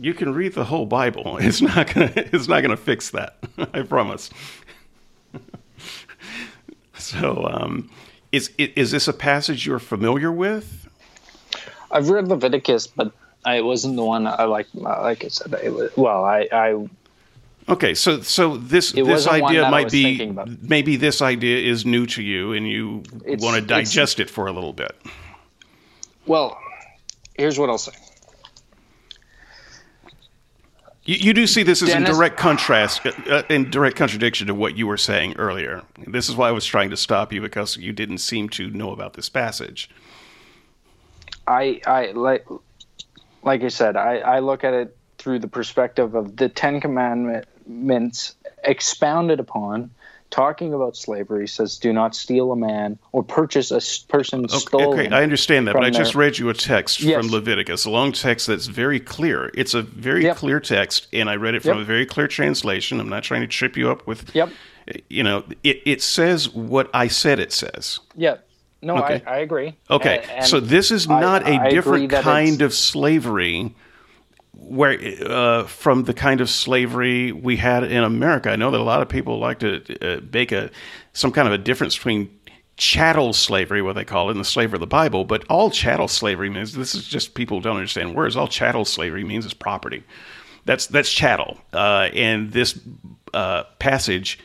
You can read the whole Bible. It's not gonna. It's not gonna fix that. I promise. so, um, is is this a passage you're familiar with? I've read Leviticus, but I wasn't the one I like. Like I said, was, well, I, I Okay, so so this this idea might be maybe this idea is new to you and you want to digest it for a little bit. well, here's what I'll say. You, you do see this as in direct contrast, uh, uh, in direct contradiction to what you were saying earlier. This is why I was trying to stop you because you didn't seem to know about this passage. I I like like I said, I, I look at it through the perspective of the Ten Commandments expounded upon, talking about slavery. Says, "Do not steal a man or purchase a person Okay, stolen." okay, I understand that, but I just their- read you a text Yes. from Leviticus, a long text that's very clear. It's a very Yep. clear text, and I read it from Yep. a very clear translation. I'm not trying to trip you up with. Yep. You know, it, it says what I said it says. Yeah. No, Okay. I, I agree. Okay, A- and so this is not I a different kind of slavery where uh, from the kind of slavery we had in America. I know that a lot of people like to uh, make a some kind of a difference between chattel slavery, what they call it, and the slavery of the Bible. But all chattel slavery means this is just people don't understand words. All chattel slavery means is property. That's that's chattel, uh, and this uh, passage.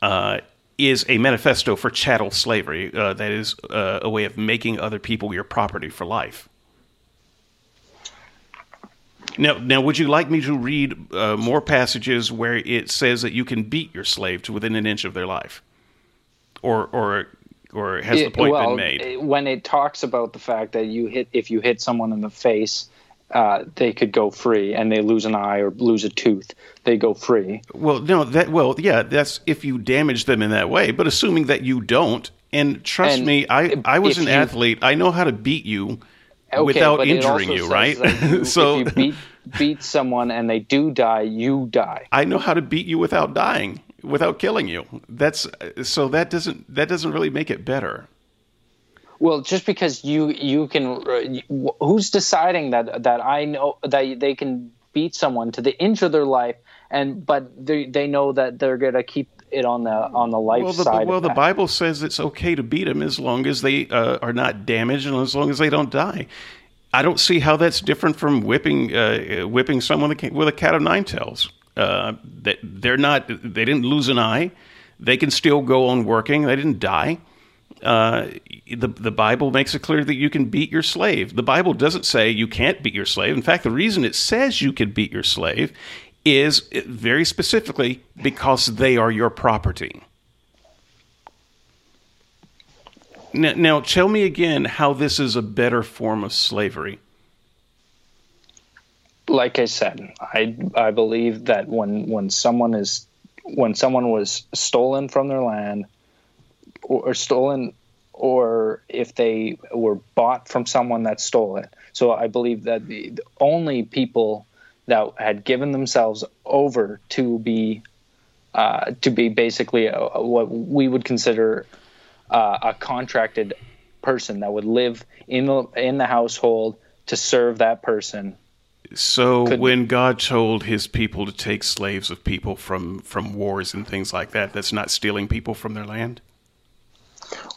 Uh, is a manifesto for chattel slavery. Uh, that is a way of making other people your property for life. Now, now, would you like me to read uh, more passages where it says that you can beat your slave to within an inch of their life, or, or, or has the point well, been made? it- when it talks about the fact that you hit if you hit someone in the face, uh, they could go free, and they lose an eye or lose a tooth, they go free. Well, no, that well, yeah, that's if you damage them in that way. But assuming that you don't, and trust And me, I I was an you- athlete. I know how to beat you Okay, without injuring you, right? you- so if you beat beat someone and they do die, you die. I know how to beat you without dying, without killing you. That's so that doesn't that doesn't really make it better. Well, just because you you can, uh, who's deciding that that I know that they can beat someone to the inch of their life, and but they they know that they're gonna keep it on the on the life Well, the, side. well, the. Bible says it's okay to beat them as long as they uh, are not damaged and as long as they don't die. I don't see how that's different from whipping uh, whipping someone with a- with a cat of nine tails. Uh, that they're not they didn't lose an eye. They can still go on working. They didn't die. Uh, the the Bible makes it clear that you can beat your slave. The Bible doesn't say you can't beat your slave. In fact, the reason it says you can beat your slave is very specifically because they are your property. Now, now, tell me again how this is a better form of slavery. like I said, I I believe that when when someone is when someone was stolen from their land or, or stolen or if they were bought from someone that stole it. So I believe that the, the only people that had given themselves over to be uh, to be basically a, a- what we would consider uh, a contracted person that would live in the in the household to serve that person So, Could- when God told his people to take slaves of people from, from wars and things like that, that's not stealing people from their land?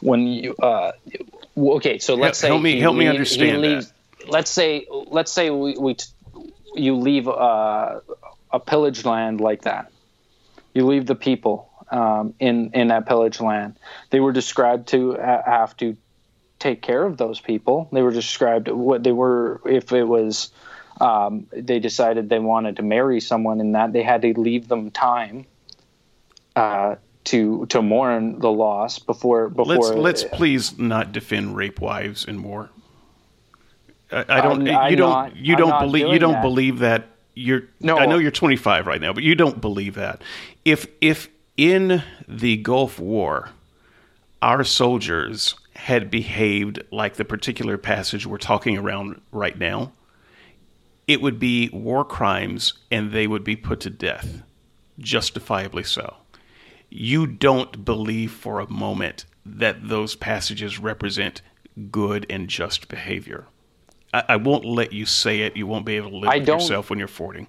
when you uh okay so let's Help say me- he help me understand leaves, let's say let's say we, we you leave uh, a pillaged land like that you leave the people um, in in that pillaged land they were described to have to take care of those people they were described what they were if it was um, they decided they wanted to marry someone in that they had to leave them time uh, to to mourn the loss before before. Let's let's please not defend rape wives in war. I, I don't. I'm- you don't. not- you don't believe. You don't that. believe that. You're. No. I know you're 25 right now, but you don't believe that. If if in the Gulf War, our soldiers had behaved like the particular passage we're talking around right now, it would be war crimes and they would be put to death, justifiably so. You don't believe for a moment that those passages represent good and just behavior. I, I won't let you say it. You won't be able to live I with yourself when you're 40.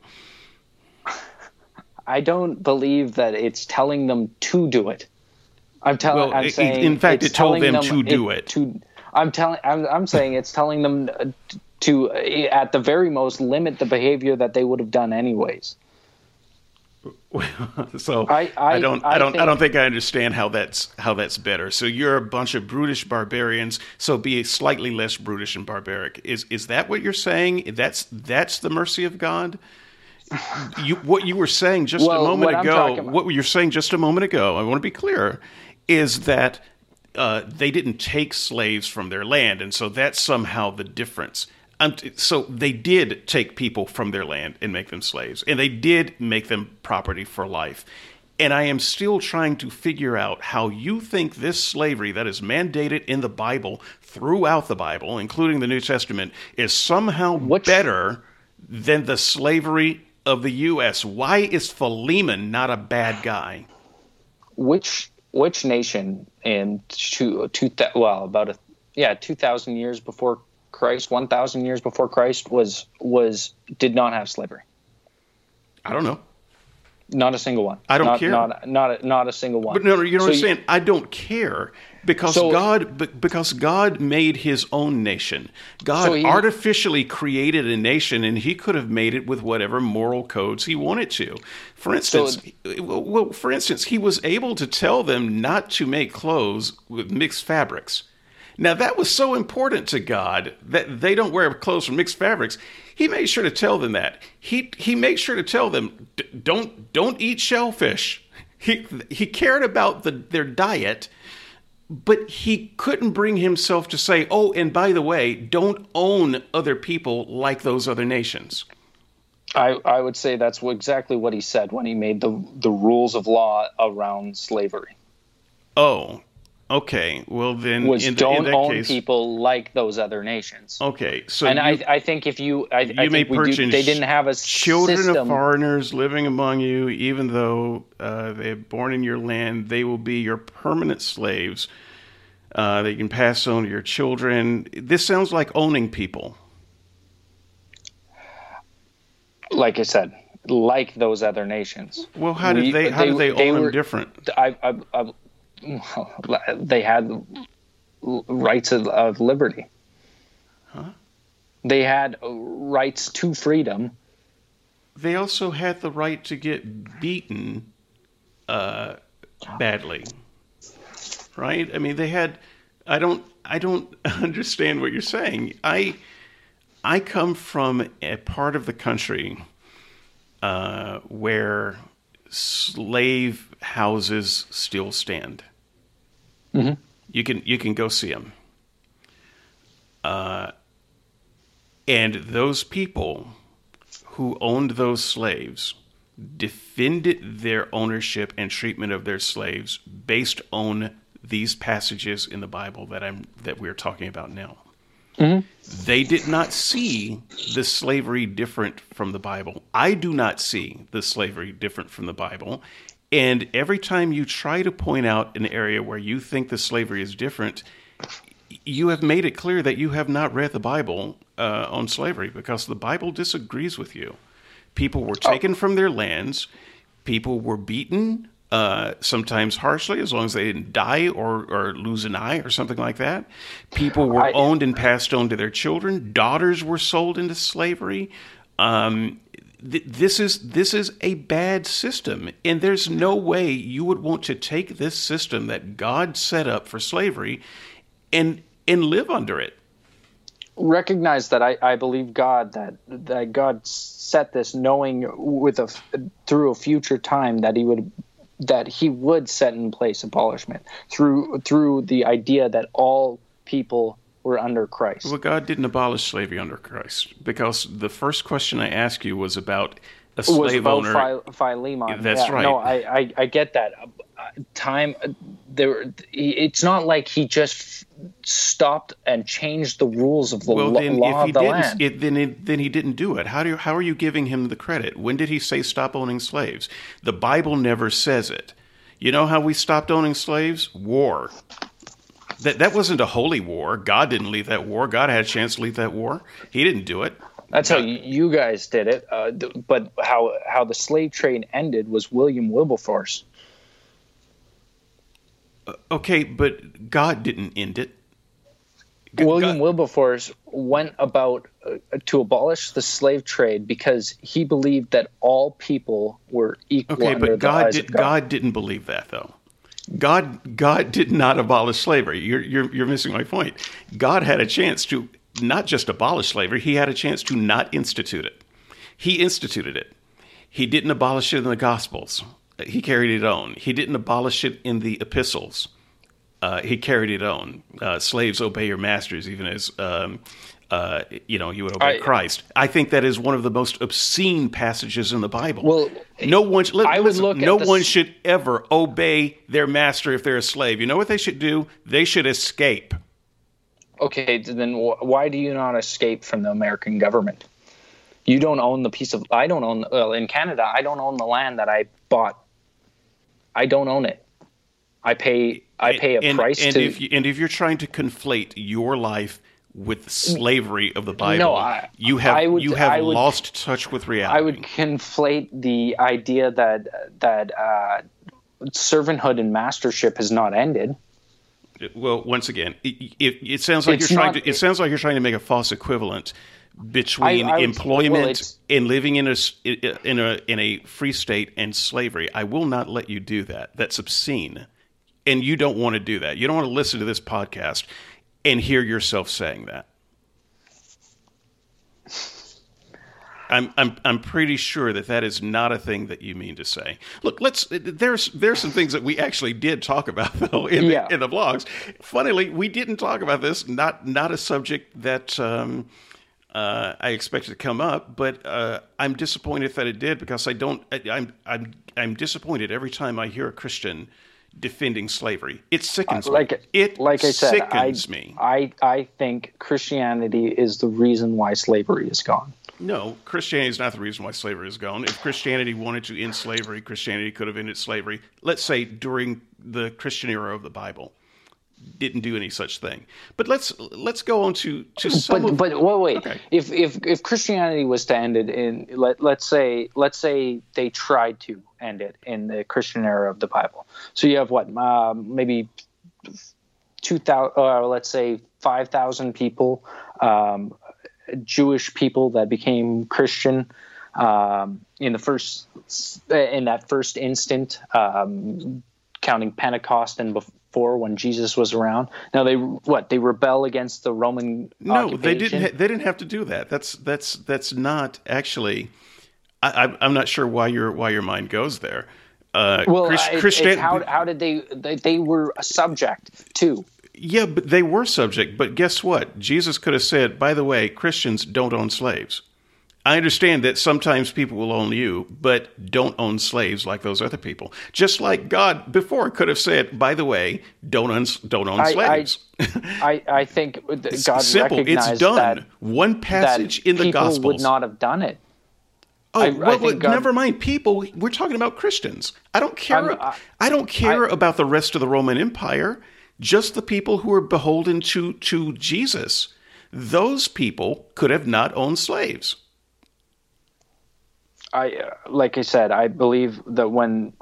I don't believe that it's telling them to do it. I'm telling. Well, I'm saying. in fact, it told telling them to do it. To, I'm telling. I'm, I'm saying it's telling them uh, to, at the very most, limit the behavior that they would have done anyways. So I- I- don't I, I don't I think- don't think I understand how that's how that's better. So you're a bunch of brutish barbarians. So be slightly less brutish and barbaric. Is is that what you're saying? That's that's the mercy of God. You what you were saying just Well, a moment what ago. What you're saying just a moment ago. I want to be clear. Is that uh, they didn't take slaves from their land, and so that's somehow the difference. Um, so they did take people from their land and make them slaves, and they did make them property for life. And I am still trying to figure out how you think this slavery that is mandated in the Bible, throughout the Bible, including the New Testament, is somehow Which- better than the slavery of the U.S. Why is Philemon not a bad guy? Which which nation in two, two well about a yeah two thousand years before Christ, one thousand years before Christ was was did not have slavery. I don't know. Not a single one. I don't not, care. Not not a, not a single one. But no, no, you know So what I'm saying? I don't care because So- God, because God made His own nation. God So he- artificially created a nation, and He could have made it with whatever moral codes He wanted to. For instance, well, for instance, He was able to tell them not to make clothes with mixed fabrics. Now that was so important to God that they don't wear clothes from mixed fabrics. He made sure to tell them that. He he made sure to tell them "D- don't don't eat shellfish. He he cared about the their diet, but he couldn't bring himself to say, "Oh, and by the way, don't own other people like those other nations." I, I would say that's exactly what he said when he made the the rules of law around slavery. Oh, okay. Well then, Was in, the- don't in own case, people like those other nations. okay. So and you- I I think if you I, I you may think we do, purchase they didn't have a children system. of foreigners living among you, even though uh, they are born in your land, they will be your permanent slaves. Uh, that you can pass on to your children. This sounds like owning people. like I said, like those other nations. Well, how We- did they? How did they, they own were- them different? I, I, I, they had rights of, of liberty. They had rights to freedom. They also had the right to get beaten uh, badly, right? I mean, they had. I don't. I don't understand what you're saying. I. I come from a part of the country uh, where slave houses still stand. You can you can go see them. Uh, and those people who owned those slaves defended their ownership and treatment of their slaves based on these passages in the Bible that I'm that we're talking about now. They did not see the slavery different from the Bible. I do not see the slavery different from the Bible. And every time you try to point out an area where you think the slavery is different, you have made it clear that you have not read the Bible uh, on slavery because the Bible disagrees with you. People were taken from their lands, people were beaten, uh, sometimes harshly, as long as they didn't die or, or lose an eye or something like that. People were I- owned and passed on to their children. Daughters were sold into slavery. Um, th- this is this is a bad system, and there's no way you would want to take this system that God set up for slavery and and live under it. Recognize that I, I believe God that that God set this knowing with a through a future time that He would that he would set in place abolishment through through the idea that all people were under Christ. Well, God didn't abolish slavery under Christ because the first question I asked you was about a slave was about owner. Phi- Philemon. That's Yeah, right. No, I, I, I get that. Uh, Time uh, there. It's not like he just stopped and changed the rules of the well, then law if he of the didn't, land. it, then it, then he didn't do it. How do you, how are you giving him the credit? When did he say stop owning slaves? The Bible never says it. You know how we stopped owning slaves? War. That that wasn't a holy war. God didn't lead that war. God had a chance to lead that war. He didn't do it. That's how you guys did it. Uh, th- but how how the slave trade ended was William Wilberforce. Okay, but God didn't end it. G- William God- Wilberforce went about uh, to abolish the slave trade because he believed that all people were equal Okay, but the God did, God. God. didn't believe that though. God God did not abolish slavery. You're, you're you're missing my point. God had a chance to not just abolish slavery, he had a chance to not institute it. He instituted it. He didn't abolish it in the Gospels. He carried it on. He didn't abolish it in the epistles. Uh, he carried it on. Uh, slaves obey your masters, even as um, uh, you know you would obey I- Christ. I think that is one of the most obscene passages in the Bible. Well, no one. li- I would look no one s- should ever obey their master if they're a slave. You know what they should do? They should escape. Okay, then why do you not escape from the American government? You don't own the piece of. I don't own. Well, in Canada, I don't own the land that I bought. I don't own it. I pay. I pay a and, price and to. if you, and if you're trying to conflate your life with the slavery of the Bible, I- you have I would- you have would- lost touch with reality. I would conflate the idea that that uh, servanthood and mastership has not ended. Well, once again, it, it, it sounds like It's you're trying not- to. It sounds like you're trying to make a false equivalent between I- I employment well, and living in a in a in a free state and slavery. I will not let you do that. That's obscene, and you don't want to do that. You don't want to listen to this podcast and hear yourself saying that. I'm, I'm, I'm pretty sure that that is not a thing that you mean to say. Look, let's. There's there's some things that we actually did talk about though in, Yeah. the, in the blogs. Funnily, we didn't talk about this. Not not a subject that um, uh, I expected to come up, but uh, I'm disappointed that it did because I don't. I, I'm I'm I'm disappointed every time I hear a Christian defending slavery. It sickens uh, Like me. It like I said, I, sickens me. I I think Christianity is the reason why slavery is gone. No, Christianity is not the reason why slavery is gone. If Christianity wanted to end slavery, Christianity could have ended slavery. Let's say during the Christian era of the Bible, didn't do any such thing. But let's let's go on to to some but of, but wait, wait. Okay. If if if Christianity was to end it in let let's say let's say they tried to end it in the Christian era of the Bible. So you have what um, maybe two thousand, uh, let's say five thousand people, um, Jewish people that became Christian um, in the first in that first instant, um, counting Pentecost and before when Jesus was around. Now they what they rebel against the Roman no, they didn't. Ha- they didn't have to do that. That's that's that's not actually. I, I, I'm not sure why your why your mind goes there. Uh, well, Chris- it- Christian- how how did they, they they were a subject too? Yeah, but they were subject. But guess what? Jesus could have said, by the way, Christians don't own slaves. I understand that sometimes people will own you, but don't own slaves like those other people. Just like God before could have said, by the way, don't own, don't own I- slaves. I, I think that God Simple. recognized It's done. that One that passage in the people Gospels. would not have done it. Oh, I- I well, God- never mind people. We're talking about Christians. I don't care. I- uh, I, don't care about the rest of the Roman Empire. Just the people who are beholden to to Jesus. Those people could have not owned slaves. I uh, like I said, I believe that when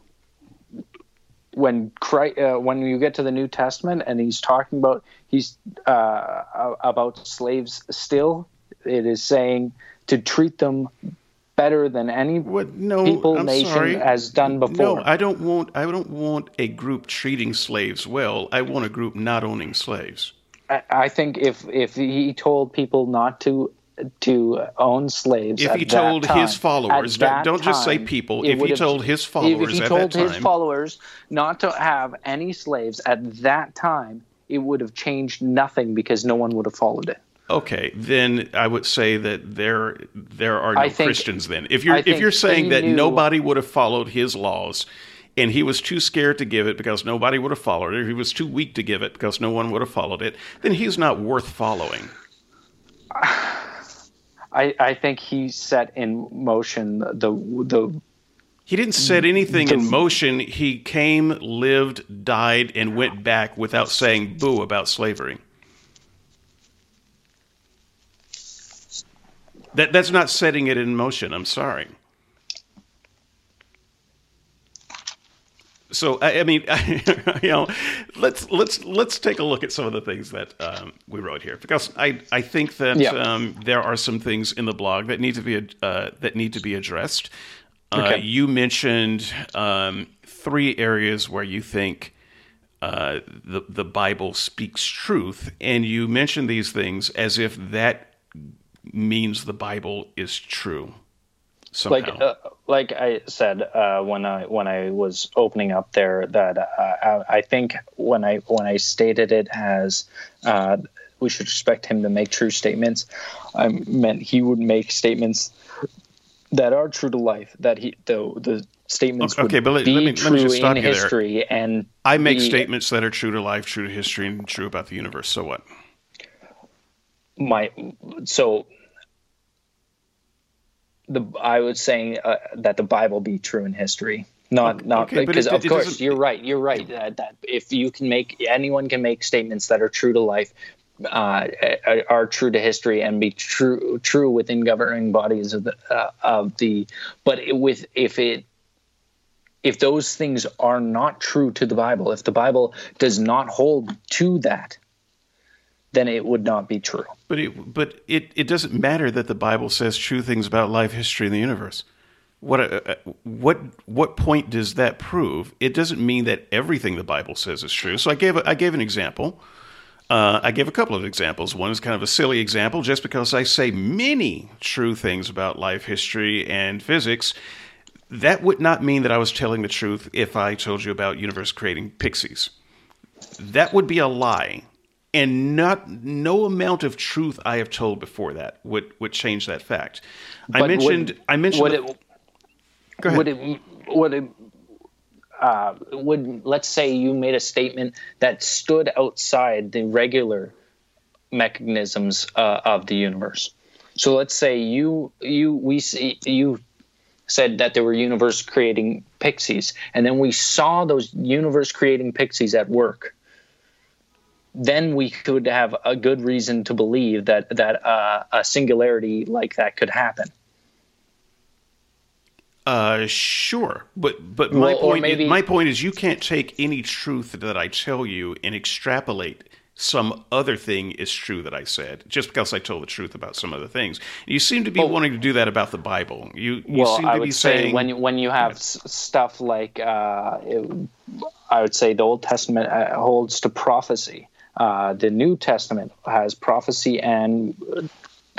when Christ, uh, when you get to the New Testament and he's talking about he's uh, about slaves still, it is saying to treat them better than any What? No, people I'm nation sorry. has done before. No, I don't want. I don't want a group treating slaves well. I want a group not owning slaves. I, I think if if he told people not to to own slaves. If he told time, his followers, don't, don't just say people. If he told his followers at that time. if he told his time, followers not to have any slaves at that time, it would have changed nothing because no one would have followed it. okay, then I would say that there there are no think- Christians. Then, if you're if you're saying that knew- nobody would have followed his laws. And he was too scared to give it because nobody would have followed it. Or he was too weak to give it because no one would have followed it. Then he's not worth following. I, I think he set in motion the the He didn't set anything in motion. He came, lived, died, and went back without saying boo about slavery. That that's not setting it in motion. I'm sorry. So I, I mean, you know, let's let's let's take a look at some of the things that um, we wrote here because I I think that Yeah. um, there are some things in the blog that need to be uh, that need to be addressed. Uh, you mentioned um, three areas where you think uh, the the Bible speaks truth, and you mentioned these things as if that means the Bible is true. Somehow. like uh, like I said uh, when I when I was opening up there that uh, I, I think when I when I stated it as uh, we should expect him to make true statements, I meant he would make statements that are true to life. That he the the statements Okay, would but let- let me- let me just stop in you there. and I make the- statements that are true to life, true to history, and true about the universe. So what? my so the I was saying uh, that the Bible be true in history, not Okay, not because it- of it course doesn't- you're right. You're right that, that if you can make anyone can make statements that are true to life. Uh, are- are true to history and be true true within governing bodies of the uh, of the but it, with if it if those things are not true to the Bible if the Bible does not hold to that then it would not be true But it, but it, it doesn't matter that the Bible says true things about life, history, and the universe. What uh, uh, what what point does that prove? It doesn't mean that everything the Bible says is true. So I gave a, I gave an example. Uh, I gave a couple of examples. One is kind of a silly example, just because I say many true things about life, history, and physics. That would not mean that I was telling the truth if I told you about universe creating pixies. That would be a lie and not no amount of truth I have told before that would would change that fact. I mentioned would- I mentioned would the- it go ahead. would it would it uh, would let's say you made a statement that stood outside the regular mechanisms uh, of the universe. So let's say you you we see you said that there were universe creating pixies, and then we saw those universe creating pixies at work. Then we could have a good reason to believe that that uh, a singularity like that could happen. Uh, sure, but but my Well, point maybe- is, my point is you can't take any truth that I tell you and extrapolate some other thing is true that I said just because I told the truth about some other things. You seem to be wanting to do that about the Bible. You you well, seem I to would be say saying when you, when you have stuff like uh, it, I would say the Old Testament uh, holds to prophecy. Uh, the New Testament has prophecy and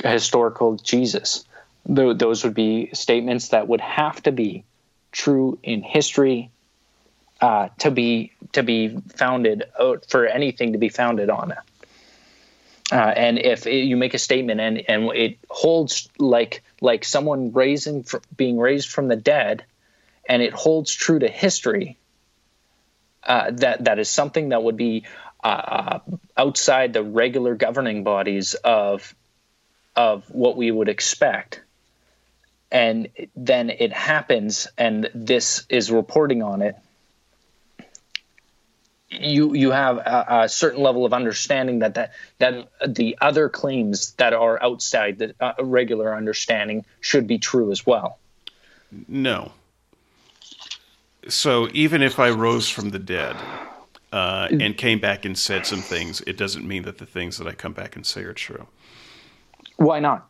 historical Jesus. Tho- those would be statements that would have to be true in history uh, to be to be founded uh, for anything to be founded on. Uh, and if it, you make a statement and, and it holds like like someone raising fr- being raised from the dead, and it holds true to history, uh, that that is something that would be uh, outside the regular governing bodies of of what we would expect. And then it happens, and this is reporting on it you you have a, a certain level of understanding that that that the other claims that are outside the uh, regular understanding should be true as well. no. So even if I rose from the dead uh, and came back and said some things, it doesn't mean that the things that I come back and say are true. Why not?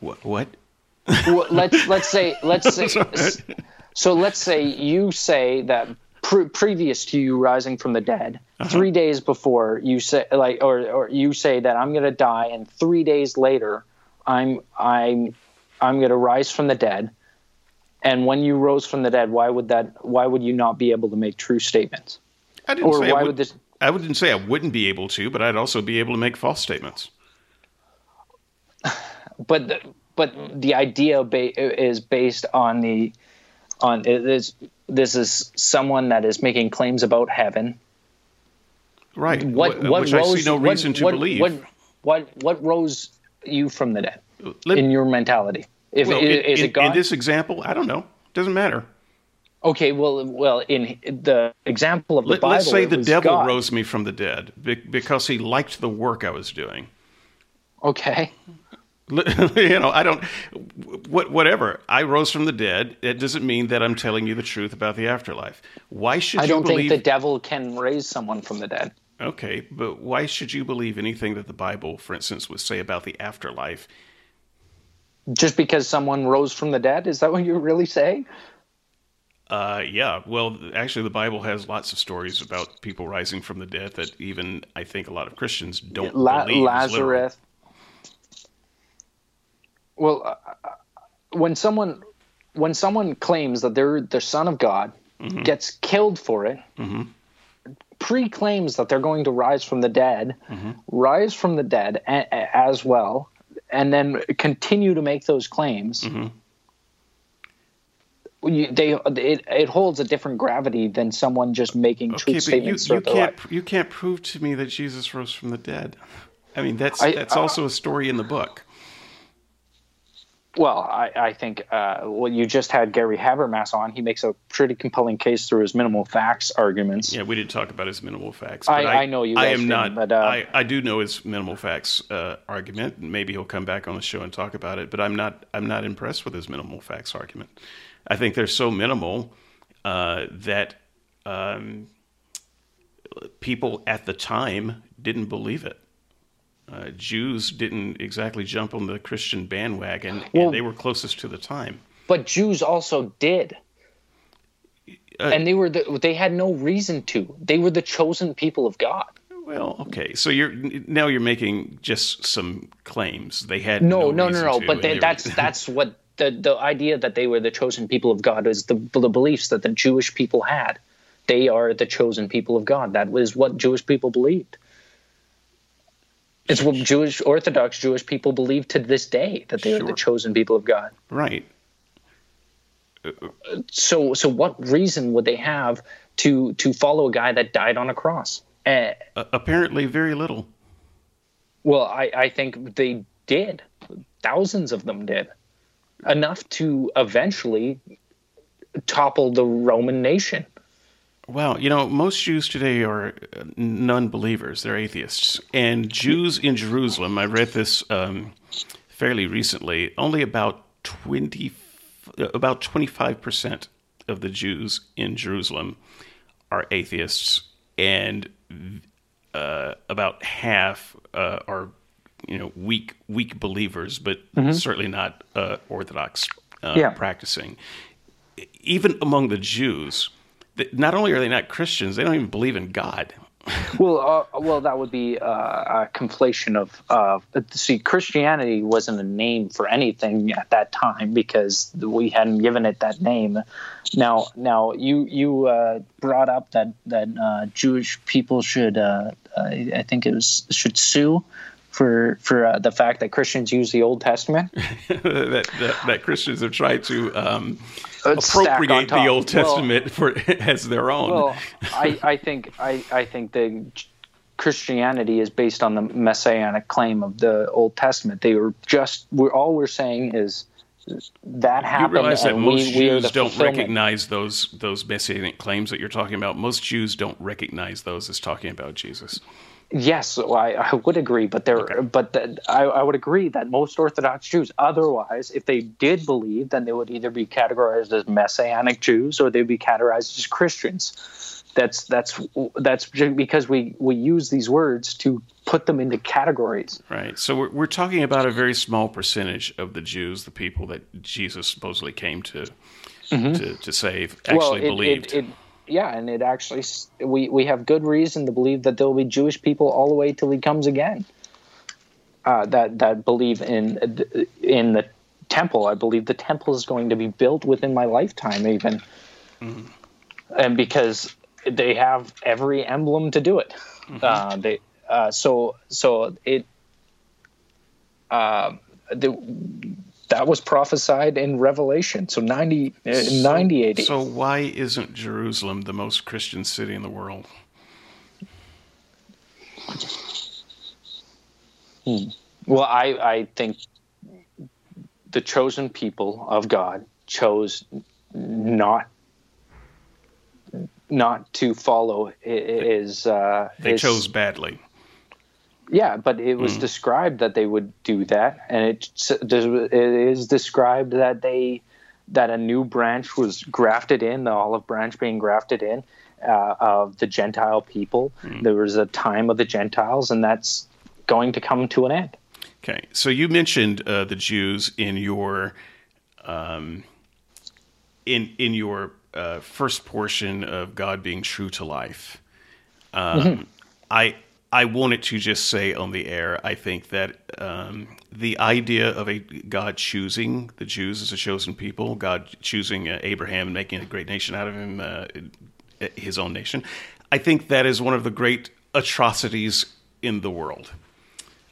What? What? Well, let's let's say let's say so let's say you say that pre- previous to you rising from the dead, three days before you say like, or or you say that I'm gonna die, and three days later, I'm I'm I'm gonna rise from the dead. And when you rose from the dead, why would that? Why would you not be able to make true statements? I didn't Or say I why would, would this? I wouldn't say I wouldn't be able to, but I'd also be able to make false statements. but the, but the idea ba- is based on the on is this is someone that is making claims about heaven. Right. What wh- what which rose I see no what- reason to what, believe. What what what rose you from the dead Let- in your mentality? If well, in, is it God? in this example, I don't know. It Doesn't matter. okay, well well in the example of the Bible. let's say the devil God. rose me from the dead because he liked the work I was doing. Okay. you know, I don't. What, whatever. I rose from the dead. It doesn't mean that I'm telling you the truth about the afterlife. Why should I don't believe? think the devil can raise someone from the dead. Okay, but why should you believe anything that the Bible, for instance, would say about the afterlife? Just because someone rose from the dead? Is that what you're really saying? Uh, yeah. Well, actually, the Bible has lots of stories about people rising from the dead that even I think a lot of Christians don't La- believe. Lazarus. Well, uh, uh, when someone when someone claims that they're the son of God, Mm-hmm. gets killed for it, pre-claims that they're going to rise from the dead, Mm-hmm. rise from the dead a- a- as well, and then continue to make those claims. Mm-hmm. You, they it, it holds a different gravity than someone just making Okay, truth you, statements you throughout can't life. you can't prove to me that Jesus rose from the dead. I mean, that's I- that's also a story in the book. Well, I, I think uh, well, you just had Gary Habermas on. He makes a pretty compelling case through his minimal facts arguments. Yeah, we didn't talk about his minimal facts. I- but I know you I am not. but, uh, I, I do know his minimal facts uh, argument. Maybe he'll come back on the show and talk about it. But I'm not. I'm not impressed with his minimal facts argument. I think they're so minimal uh, that um, people at the time didn't believe it. Uh, Jews didn't exactly jump on the Christian bandwagon, Well- and they were closest to the time. But Jews also did, Uh, and they were the, they had no reason to. They were the chosen people of God. Well, okay. So you're now you're making just some claims. They had No, no, no, no, no. to, But they, that's that's what the the idea that they were the chosen people of God is the the beliefs that the Jewish people had. They are the chosen people of God. That was what Jewish people believed. It's what Jewish Orthodox Jewish people believe to this day that they are the chosen people of God. right. So, so what reason would they have to to follow a guy that died on a cross? Uh, apparently, very little. well, I, I think they did. Thousands of them did enough to eventually topple the Roman nation. Well, you know, most Jews today are uh, non-believers; they're atheists. And Jews in Jerusalem, I read this um, fairly recently. Only about twenty, about twenty-five percent of the Jews in Jerusalem are atheists, and uh, about half uh, are, you know, weak weak believers, but certainly not uh, Orthodox uh, Yeah. practicing. Even among the Jews, not only are they not Christians, they don't even believe in God. Well, uh, well, that would be uh, a conflation of. Uh, see, Christianity wasn't a name for anything at that time because we hadn't given it that name. Now, now you you uh, brought up that that uh, Jewish people should, uh, I I think it was should sue for for uh, the fact that Christians use the Old Testament. that, that that Christians have tried to um, appropriate the. Old Well- Testament for as their own. Well, I, I think I, I think the Christianity is based on the messianic claim of the Old Testament. They were just we're all we're saying is that happened. you realize that most we, we Jews the don't recognize those those messianic claims that you're talking about. Most Jews don't recognize those as talking about Jesus. Yes, so I, I would agree, but there, Okay. but the, I, I would agree that most Orthodox Jews, otherwise, if they did believe, then they would either be categorized as Messianic Jews or they'd be categorized as Christians. That's that's that's because we we use these words to put them into categories. Right. So we're, we're talking about a very small percentage of the Jews, the people that Jesus supposedly came to to, to save, actually Mm-hmm. it, believed. It, it, yeah, and it actually we we have good reason to believe that there will be Jewish people all the way till he comes again. Uh, that that believe in in the temple. I believe the temple is going to be built within my lifetime, even, and because they have every emblem to do it. Uh, they uh, so so it uh, the, that was prophesied in Revelation. So 90, uh, 90 AD. So why isn't Jerusalem the most Christian city in the world? Well, I, I think the chosen people of God chose not not to follow i- i- Uh, They his- chose badly. Yeah, but it was described that they would do that, and it, it is described that they that a new branch was grafted in, the olive branch being grafted in uh, of the Gentile people. Hmm. There was a time of the Gentiles, and that's going to come to an end. Okay, so you mentioned uh, the Jews in your um, in in your uh, first portion of God being true to life. Um, I I wanted to just say on the air. I think that um, the idea of a God choosing the Jews as a chosen people, God choosing uh, Abraham and making a great nation out of him, uh, his own nation. I think that is one of the great atrocities in the world.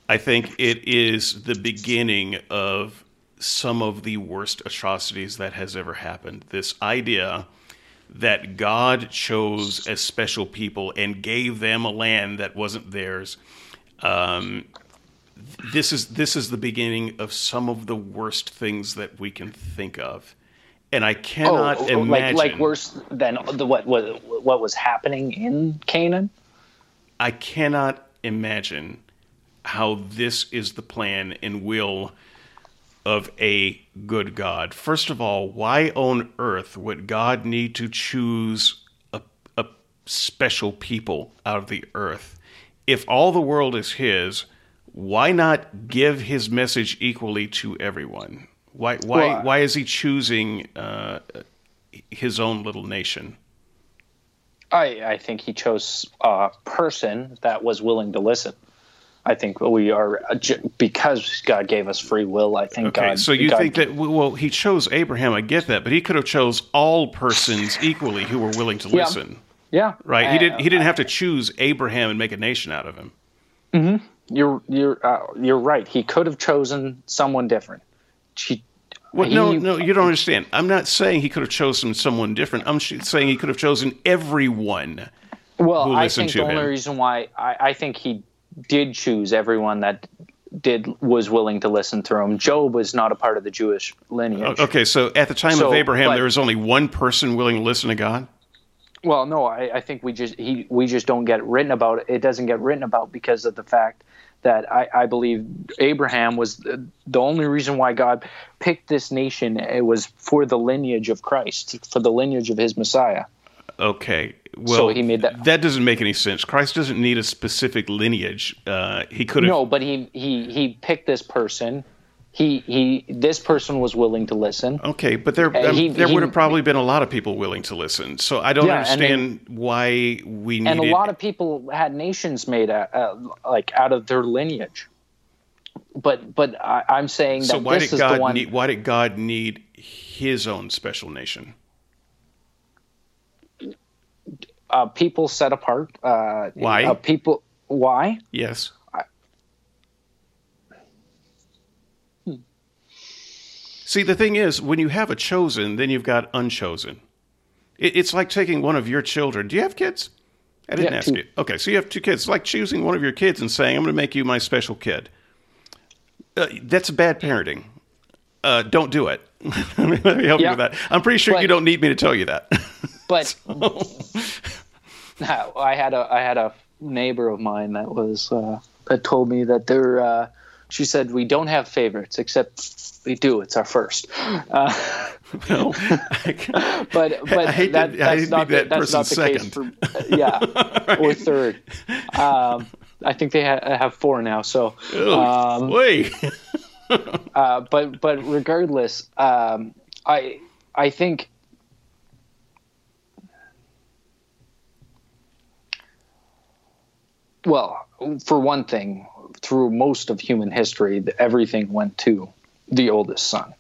I think it is the beginning of some of the worst atrocities that has ever happened. This idea that God chose a special people and gave them a land that wasn't theirs. Um, this is this is the beginning of some of the worst things that we can think of, and I cannot oh, imagine. like like worse than the what what what was happening in Canaan. I cannot imagine how this is the plan and will of a good God. First of all, why on earth would God need to choose a, a special people out of the earth? If all the world is His, why not give His message equally to everyone? Why why Well, why is He choosing uh, His own little nation? I I think he chose a person that was willing to listen. I think we are because God gave us free will. I think Okay, God. so you God- think that well, he chose Abraham. I get that, but he could have chose all persons equally who were willing to listen, Yeah, right? he Uh, didn't. He didn't have to choose Abraham and make a nation out of him. You're you're uh, you're right. He could have chosen someone different. He, Well, no, he- no, you don't understand. I'm not saying he could have chosen someone different. I'm sh- saying he could have chosen everyone. Well, I think the only reason why I, I think he did choose everyone that did was willing to listen through him. Job was not a part of the Jewish lineage. Okay, so at the time So, of Abraham, but- there was only one person willing to listen to God. Well, no, I, I think we just he we just don't get written about. It doesn't get written about because of the fact that I, I believe Abraham was the, the only reason why God picked this nation. It was for the lineage of Christ, for the lineage of His Messiah. Okay, well, So he made that- That doesn't make any sense. Christ doesn't need a specific lineage. Uh, he could have. No, but he he he picked this person. He he this person was willing to listen. Okay, but there Uh, he- there he- would have probably been a lot of people willing to listen. So I don't Yeah, and understand why we needed. and a lot of people had nations made uh, uh, like out of their lineage. But but I, I'm saying that so why did God need? Why did God need His own special nation? Uh, people set apart. Uh, Why? Uh, people. Why? Yes. See, the thing is, when you have a chosen, then you've got unchosen. It, it's like taking one of your children. Do you have kids? I didn't Yeah, ask two. you. Okay, so you have two kids. It's like choosing one of your kids and saying, "I'm going to make you my special kid." Uh, that's bad parenting. Uh, don't do it. Let me help you with that. I'm pretty sure But- you don't need me to tell you that. But I had a I had a neighbor of mine that was uh, that told me that they're. Uh, she said we don't have favorites except we do. It's our first. Uh, Well, but but I hate that, to- that's not the, that that's not person's the case second. for yeah or third. Um, I think they ha- have four now. So, um, wait. uh, but but regardless, um, I I think Well, for one thing, through most of human history, everything went to the oldest son.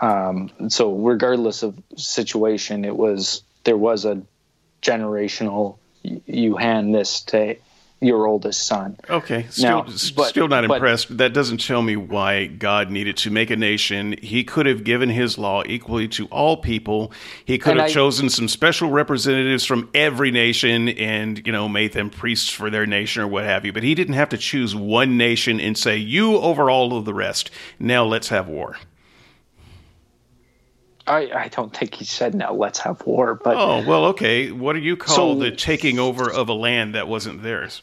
Um, so, regardless of situation, it was there was a generational. You hand this to your oldest son. Okay, still, now, but, still not but, impressed. That doesn't tell me why God needed to make a nation. He could have given His law equally to all people. He could have I, chosen some special representatives from every nation, and you know, made them priests for their nation or what have you. But He didn't have to choose one nation and say, "You over all of the rest." Now let's have war. I, I don't think he said now let's have war but oh well okay what do you call so, the taking over of a land that wasn't theirs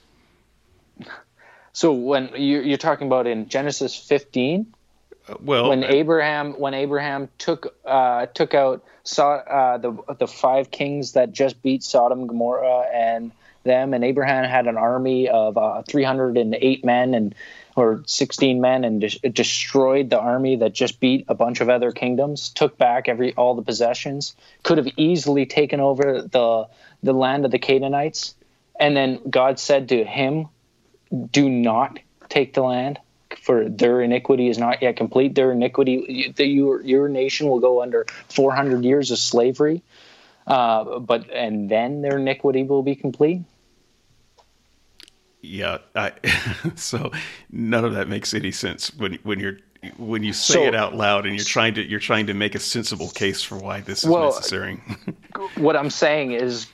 so when you're talking about in Genesis 15, uh, well, when Abraham when Abraham took uh, took out saw uh, the the five kings that just beat Sodom, Gomorrah, and them, and Abraham had an army of uh, 308 men and or 16 men and de- destroyed the army that just beat a bunch of other kingdoms, took back every all the possessions, could have easily taken over the the land of the Canaanites, and then God said to him, do not take the land for their iniquity is not yet complete. Their iniquity the, your, your nation will go under 400 years of slavery. Uh, but and then their iniquity will be complete. Yeah I, so none of that makes any sense when when you're when you say so, it out loud and you're trying to you're trying to make a sensible case for why this is well, necessary. what i'm saying is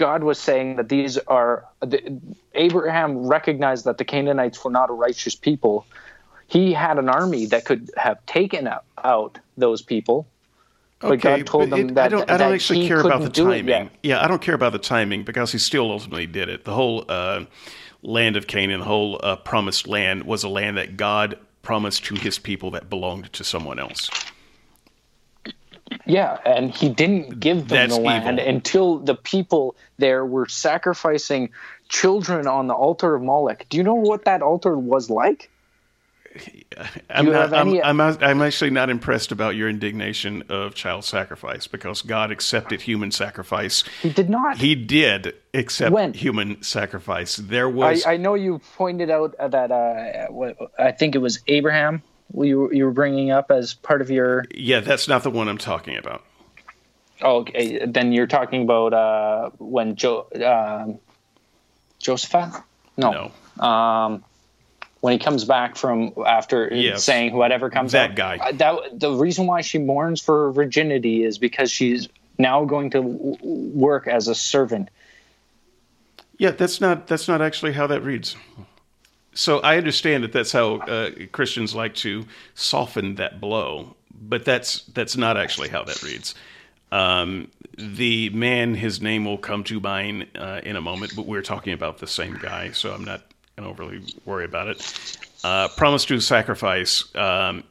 God was saying that these are the, Abraham recognized that the Canaanites were not a righteous people. He had an army that could have taken out, those people. But okay, God told them it, that I don't, I don't actually care about the timing. Yeah, I don't care about the timing because he still ultimately did it. The whole uh, land of Canaan, the whole uh, promised land, was a land that God promised to his people that belonged to someone else. Yeah, and he didn't give them That's the land evil. until the people there were sacrificing children on the altar of Moloch. Do you know what that altar was like? I'm, not, any... I'm, I'm, I'm, actually not impressed about your indignation of child sacrifice because God accepted human sacrifice. He did not. He did accept when? human sacrifice. There was. I, I know you pointed out that uh, I think it was Abraham you you were bringing up as part of your? Yeah, that's not the one I'm talking about. Oh, okay. Then you're talking about uh, when jo- uh, Joseph? No. No. Um, when he comes back from after yes. saying whatever comes that out, guy. Uh, that the reason why she mourns for virginity is because she's now going to work as a servant. Yeah, that's not that's not actually how that reads so I understand that that's how uh, Christians like to soften that blow, but that's that's not actually how that reads. Um, the man, his name will come to mind uh, in a moment, but we're talking about the same guy, so I'm not going to overly worry about it. Uh, promised to sacrifice um,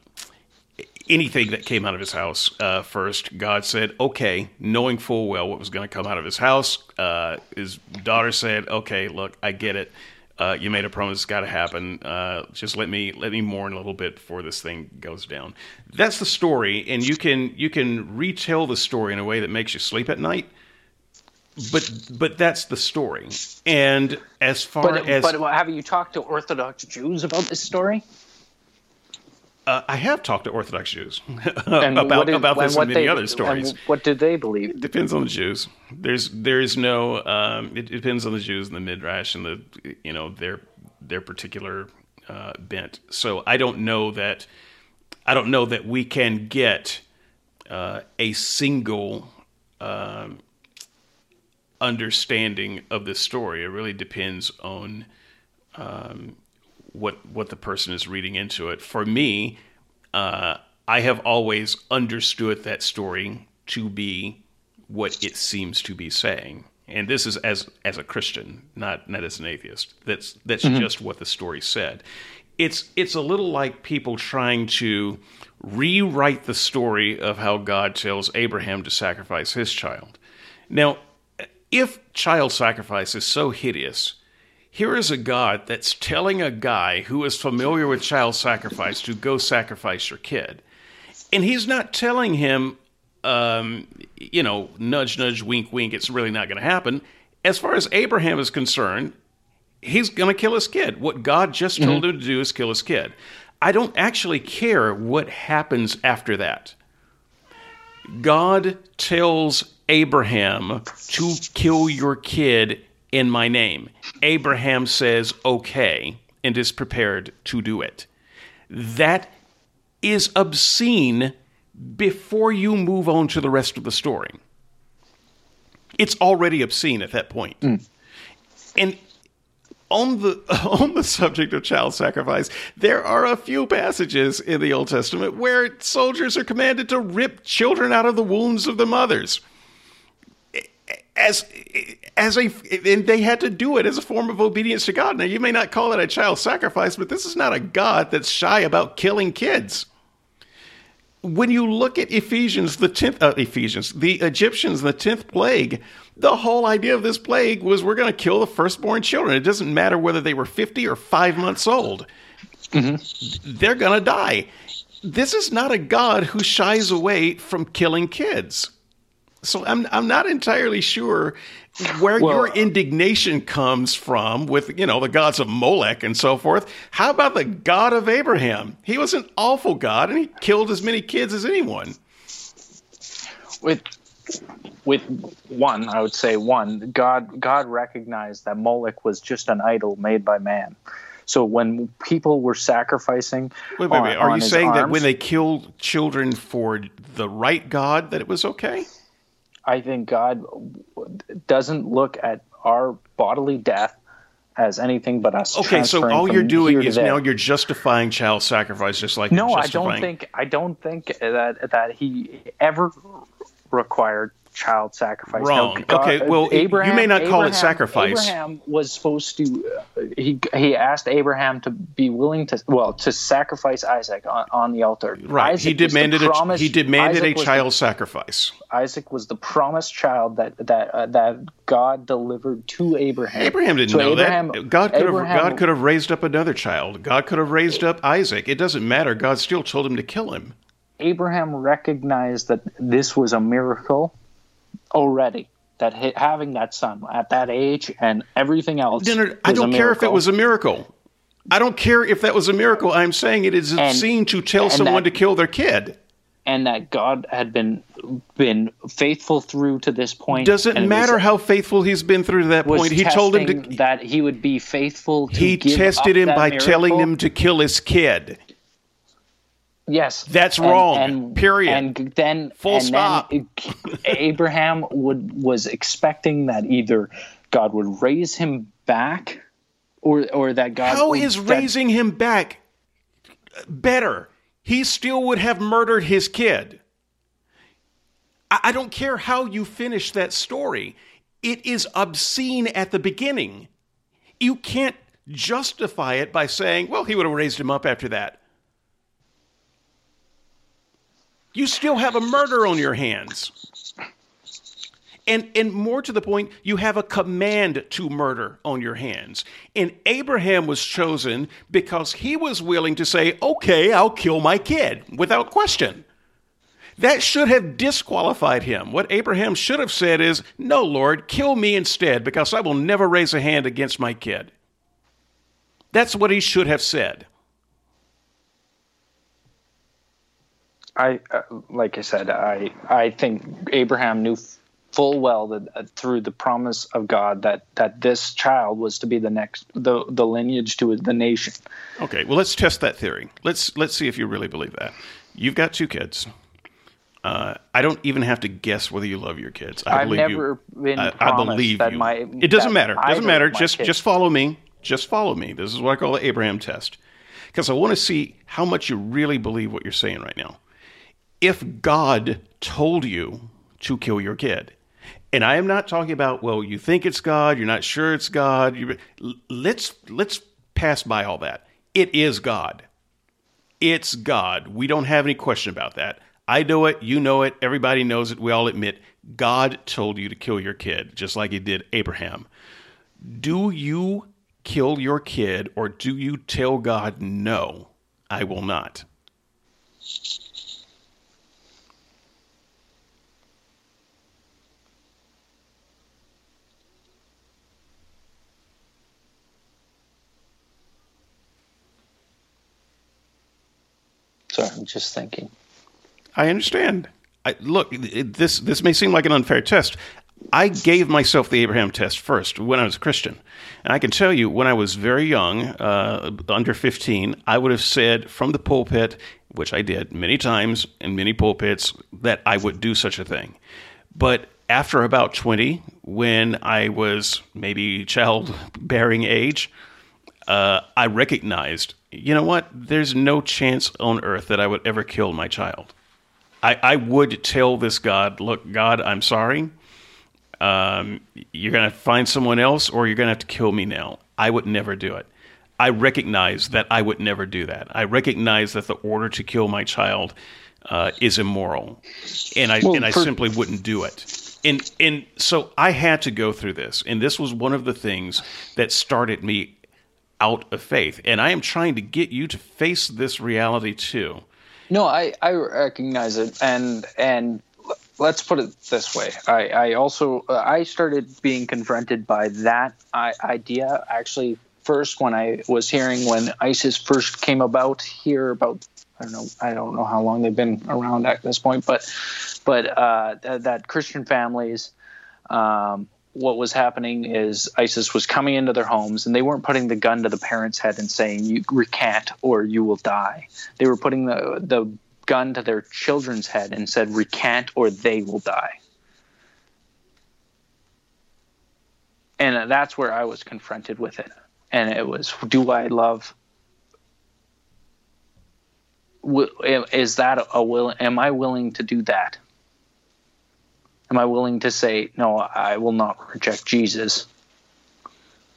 anything that came out of his house uh, first. God said, okay, knowing full well what was going to come out of his house. Uh, his daughter said, okay, look, I get it uh, you made a promise, it's got to happen. Uh, just let me let me mourn a little bit before this thing goes down. That's the story, and you can you can retell the story in a way that makes you sleep at night. But but that's the story. And as far but, as but have you talked to Orthodox Jews about this story? Uh, I have talked to Orthodox Jews about did, about this and, many they, other stories. what do they believe? It depends on the Jews. There's there is no. Um, it, depends on the Jews and the midrash and the you know their their particular uh, bent. So I don't know that. I don't know that we can get uh, a single um, understanding of this story. It really depends on um, what what the person is reading into it. For me, uh, I have always understood that story to be what it seems to be saying, and this is as as a Christian, not not as an atheist. That's that's mm-hmm. just what the story said. It's it's a little like people trying to rewrite the story of how God tells Abraham to sacrifice his child. Now, if child sacrifice is so hideous here is a God that's telling a guy who is familiar with child sacrifice to go sacrifice your kid. And he's not telling him, um, you know, nudge, nudge, wink, wink, it's really not going to happen. As far as Abraham is concerned, he's going to kill his kid. What God just told him to do is kill his kid. I don't actually care what happens after that. God tells Abraham to kill your kid in my name. Abraham says, okay, and is prepared to do it. That is obscene before you move on to the rest of the story. It's already obscene at that point. Mm. And on the on the subject of child sacrifice, there are a few passages in the Old Testament where soldiers are commanded to rip children out of the wombs of the mothers. As as a and they had to do it as a form of obedience to God. Now you may not call it a child sacrifice, but this is not a God that's shy about killing kids when you look at Ephesians, the tenth uh, Ephesians, the Egyptians, the tenth plague, the whole idea of this plague was we're going to kill the firstborn children. It doesn't matter whether they were fifty or five months old; they're going to die. This is not a God who shies away from killing kids. So I'm I'm not entirely sure where Well- your indignation comes from with you know the gods of Molech and so forth. How about the God of Abraham? He was an awful God and he killed as many kids as anyone. with with one, I would say one, God God recognized that Moloch was just an idol made by man. So when people were sacrificing, Wait, wait, on- wait. Are on you his saying that when they killed children for the right God that it was okay? I think God doesn't look at our bodily death as anything but us. Okay, so all you're doing is now you're justifying child sacrifice just like No, I don't think I don't think that that he ever required child sacrifice. Wrong. No, God- Okay, well, Abraham, you may not call it sacrifice. Abraham was supposed to. Uh, he he asked Abraham to be willing to well to sacrifice Isaac on, on the altar. Right. Isaac he the demanded a he demanded Isaac a child sacrifice. Isaac was the promised child that that uh, that God delivered to Abraham. Abraham didn't So know Abraham- that. God could Abraham- have God could have raised up another child. God could have raised up Isaac. It doesn't matter. God still told him to kill him. Abraham recognized that this was a miracle already. That ha- having that son at that age and everything else. Dinner, I don't care if it was a miracle. I don't care if that was a miracle. I'm saying it is obscene to tell someone that- to kill their kid. and that God had been been faithful through to this point. Doesn't matter was, how faithful he's been through to that point. He told him to. that he would be faithful. To He tested him by telling him to kill his kid. Yes, That's And- wrong. And, Period. And then Full and stop. Then Abraham would was expecting that either God would raise him back, or or that God. How would- is that- raising him back better? He still would have murdered his kid. I, I don't care how you finish that story. It is obscene at the beginning. You can't justify it by saying, well, he would have raised him up after that. You still have a murder on your hands. And, and more to the point, you have a command to murder on your hands. And Abraham was chosen because he was willing to say, okay, I'll kill my kid without question. That should have disqualified him. What Abraham should have said is, no, Lord, kill me instead because I will never raise a hand against my kid. That's what he should have said. I uh, like I said, I I think Abraham knew full well that uh, through the promise of God that that this child was to be the next the the lineage to the nation. Okay, well, let's test that theory. Let's let's see if you really believe that. You've got two kids. Uh, I don't even have to guess whether you love your kids. I I've believe never you. been I, I believe that you. my it doesn't matter. Doesn't matter. Just kids- just follow me. Just follow me. This is what I call the Abraham test, because I want to see how much you really believe what you're saying right now. If God told you to kill your kid, and I am not talking about well, you think it's God, you're not sure it's God. You, let's let's pass by all that. It is God. It's God. We don't have any question about that. I know it. You know it. Everybody knows it. We all admit God told you to kill your kid, just like He did Abraham. Do you kill your kid, or do you tell God, no, I will not? So I'm just thinking. I understand. I, look, this this may seem like an unfair test. I gave myself the Abraham test first when I was a Christian. And I can tell you, when I was very young, uh, under 15, I would have said from the pulpit, which I did many times in many pulpits, that I would do such a thing. But after about 20, when I was maybe childbearing age, uh, I recognized, you know what? There's no chance on earth that I would ever kill my child. I, I would tell this God, look, God, I'm sorry. Um, you're going to find someone else or you're going to have to kill me now. I would never do it. I recognize that I would never do that. I recognize that the order to kill my child uh, is immoral, and I Well, and I for- simply wouldn't do it. And and so I had to go through this, and this was one of the things that started me out of faith. And I am trying to get you to face this reality too. No, I, I recognize it, and and let's put it this way. I, I also uh, I started being confronted by that I, idea actually first when I was hearing when ISIS first came about here about I don't know I don't know how long they've been around at this point, but but uh, th- that Christian families. Um, what was happening is ISIS was coming into their homes and they weren't putting the gun to the parents' head and saying, You recant or you will die. They were putting the, the gun to their children's head and said, Recant or they will die. And that's where I was confronted with it. And it was, Do I love? Is that a will? Am I willing to do that? Am I willing to say no? I will not reject Jesus.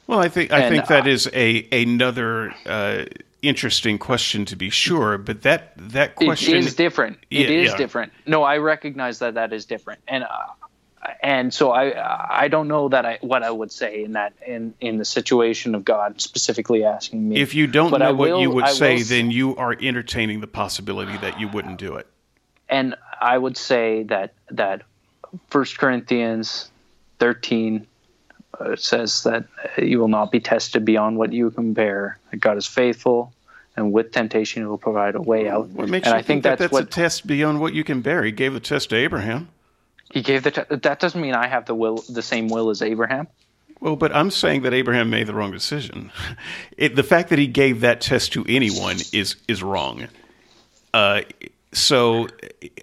Well, I think I And, think that uh, is a another uh, interesting question to be sure. But that that question it is different. It Yeah, is yeah. different. No, I recognize that that is different, and uh, and so I I don't know that I what I would say in that in in the situation of God specifically asking me. If you don't But know I what you would I say, s- then you are entertaining the possibility that you wouldn't do it. and I would say that that First Corinthians thirteen uh, says that you will not be tested beyond what you can bear. That God is faithful, and with temptation, He will provide a way out. What makes and you I think that that's, that's a test beyond what you can bear? He gave the test to Abraham. He gave the. Te- that doesn't mean I have the will, the same will as Abraham. Well, but I'm saying that Abraham made the wrong decision. It, the fact that he gave that test to anyone is is wrong. Uh, so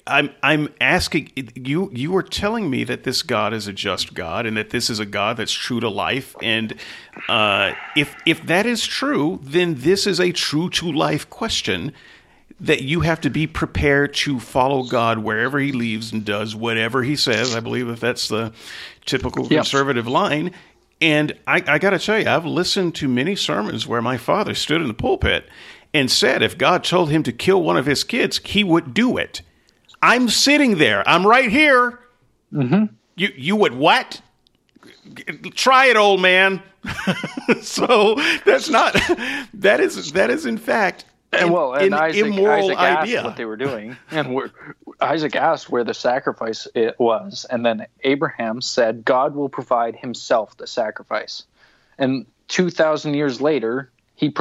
I'm I'm asking you. You are telling me that this God is a just God and that this is a God that's true to life. And uh, if if that is true, then this is a true to life question that you have to be prepared to follow God wherever He leaves and does whatever He says. I believe if that's the typical Yep. conservative line. And I, I got to tell you, I've listened to many sermons where my father stood in the pulpit and said if God told him to kill one of his kids, he would do it. I'm sitting there. I'm right here. Mm-hmm. You you would what? Try it, old man. so that's not that is that is in fact And an, well, and an Isaac, immoral Isaac idea. asked what they were doing, and Isaac asked where the sacrifice it was, and then Abraham said, "God will provide Himself the sacrifice." And two thousand years later, he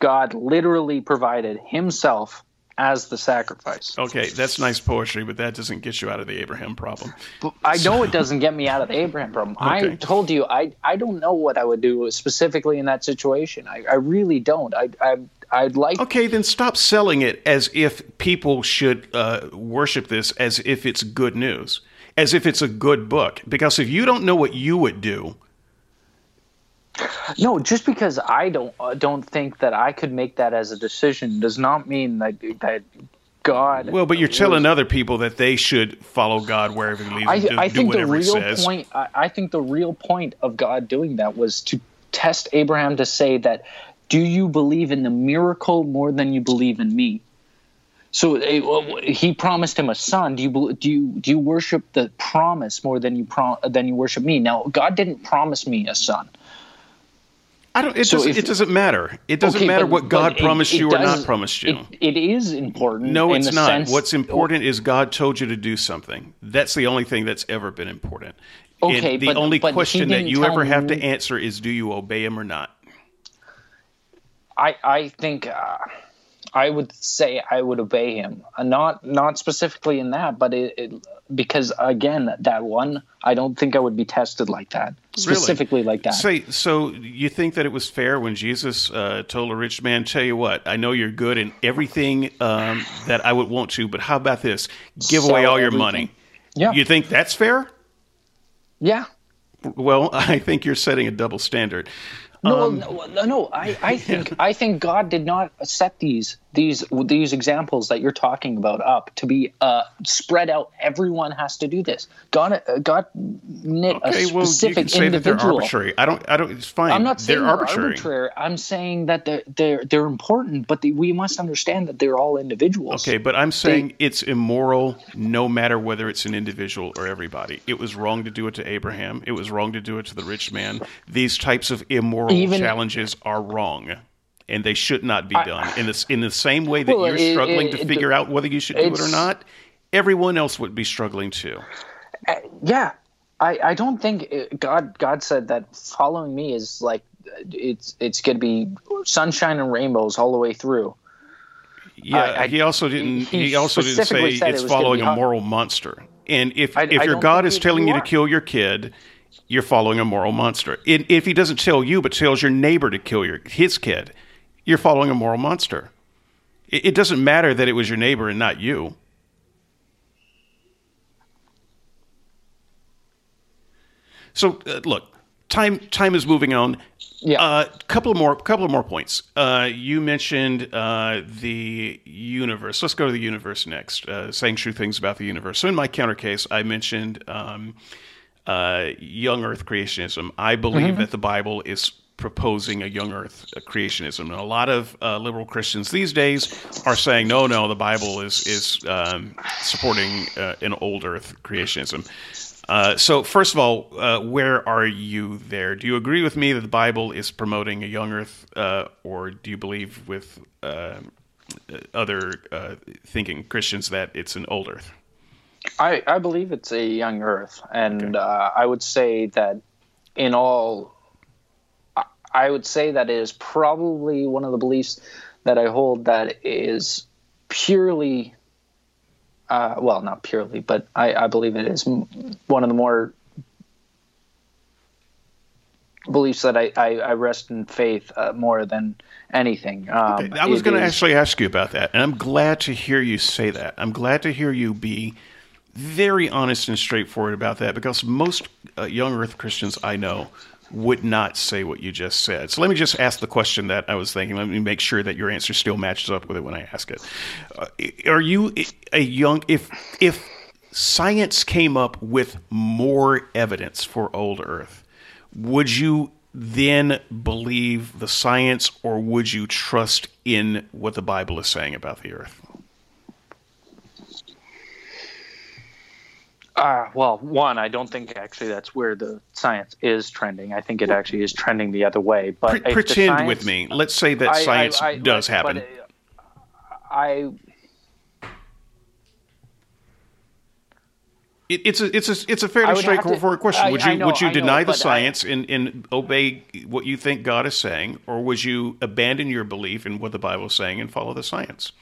God literally provided Himself as the sacrifice. Okay, that's nice poetry, but that doesn't get you out of the Abraham problem. I know it doesn't get me out of the Abraham problem. I told you I I don't know what I would do specifically in that situation. I, I really don't. I I I'd like Okay, then stop selling it as if people should uh, worship this as if it's good news, as if it's a good book. Because if you don't know what you would do, No, just because I don't uh, don't think that I could make that as a decision does not mean that that God. well, but you're telling other people that they should follow God wherever He leads I, them, do, I do think the whatever He real point. I, I think the real point of God doing that was to test Abraham to say that, do you believe in the miracle more than you believe in me? So eh, he promised him a son. Do you do you do you worship the promise more than you prom- than you worship me? Now God didn't promise me a son. I don't. It So doesn't. if- it doesn't matter. It doesn't Okay, matter but- what God promised it you or does- not promised you. It, is important. no, in it's the not. sense- What's important is God told you to do something. That's the only thing that's ever been important. And Okay, the but- only but question that you ever have to answer is, do you obey Him or not? I I think uh, I would say I would obey him. Uh, not not specifically in that, but it, it, because again, that one, I don't think I would be tested like that, specifically really? like that. Say, so you think that it was fair when Jesus uh, told a rich man, "Tell you what, I know you're good in everything um, that I would want to, but how about this? Give Sell away all everything. your money." Yeah. You think that's fair? Yeah. Well, I think you're setting a double standard. No, um, no, no, I, I think yeah. I think God did not set these these these examples that you're talking about up to be uh, spread out. Everyone has to do this. God, uh, God knit okay, a specific well, you can say individual. That they're arbitrary. I don't. I don't. It's fine. I'm not saying they're, they're arbitrary. arbitrary. I'm saying that they're they're they're important, but they, we must understand that they're all individuals. Okay, but I'm saying they, it's immoral, no matter whether it's an individual or everybody. It was wrong to do it to Abraham. It was wrong to do it to the rich man. These types of immoral even, challenges are wrong and they should not be done. in this in the same way that well, you're it, struggling it, to it, figure out whether you should do it or not, everyone else would be struggling too. Uh, yeah, I, I don't think God God said that following me is like it's it's going to be sunshine and rainbows all the way through. Yeah, I, he also didn't. He, he also didn't say it's it following a moral monster. And if I, if your God is telling you to kill your kid, you're following a moral monster. if he doesn't tell you, but tells your neighbor to kill your his kid, you're following a moral monster. It, it doesn't matter that it was your neighbor and not you. So uh, look, time time is moving on. Yeah. A uh, couple of more couple of more points. Uh, you mentioned uh, the universe. Let's go to the universe next. Uh, saying true things about the universe. So in my counter case, I mentioned um, uh, young Earth creationism. I believe mm-hmm. that the Bible is proposing a young earth creationism. And a lot of uh, liberal Christians these days are saying, no, no, the Bible is, is um, supporting uh, an old earth creationism. Uh, so, first of all, uh, where are you there? Do you agree with me that the Bible is promoting a young earth, uh, or do you believe with uh, other thinking Christians that it's an old earth? I, I believe it's a young earth. And okay. I would say that in all I would say that it is probably one of the beliefs that I hold that is purely, uh, well, not purely, but I, I believe it is one of the more beliefs that I, I, I rest in faith uh, more than anything. Um, okay. I was going to actually ask you about that, and I'm glad to hear you say that. I'm glad to hear you be very honest and straightforward about that because most uh, young Earth Christians I know would not say what you just said. So let me just ask the question that I was thinking. Let me make sure that your answer still matches up with it when I ask it. Uh, are you a young if if science came up with more evidence for old Earth, would you then believe the science or would you trust in what the Bible is saying about the Earth? Uh, well, one, I don't think actually that's where the science is trending. I think it actually is trending the other way. But Pre- pretend science, with me. Let's say that I, science I, I, does happen. I. It, it's a it's a it's a fairly straightforward question. would you know, would you deny know, the science and, and obey what you think God is saying, or would you abandon your belief in what the Bible is saying and follow the science?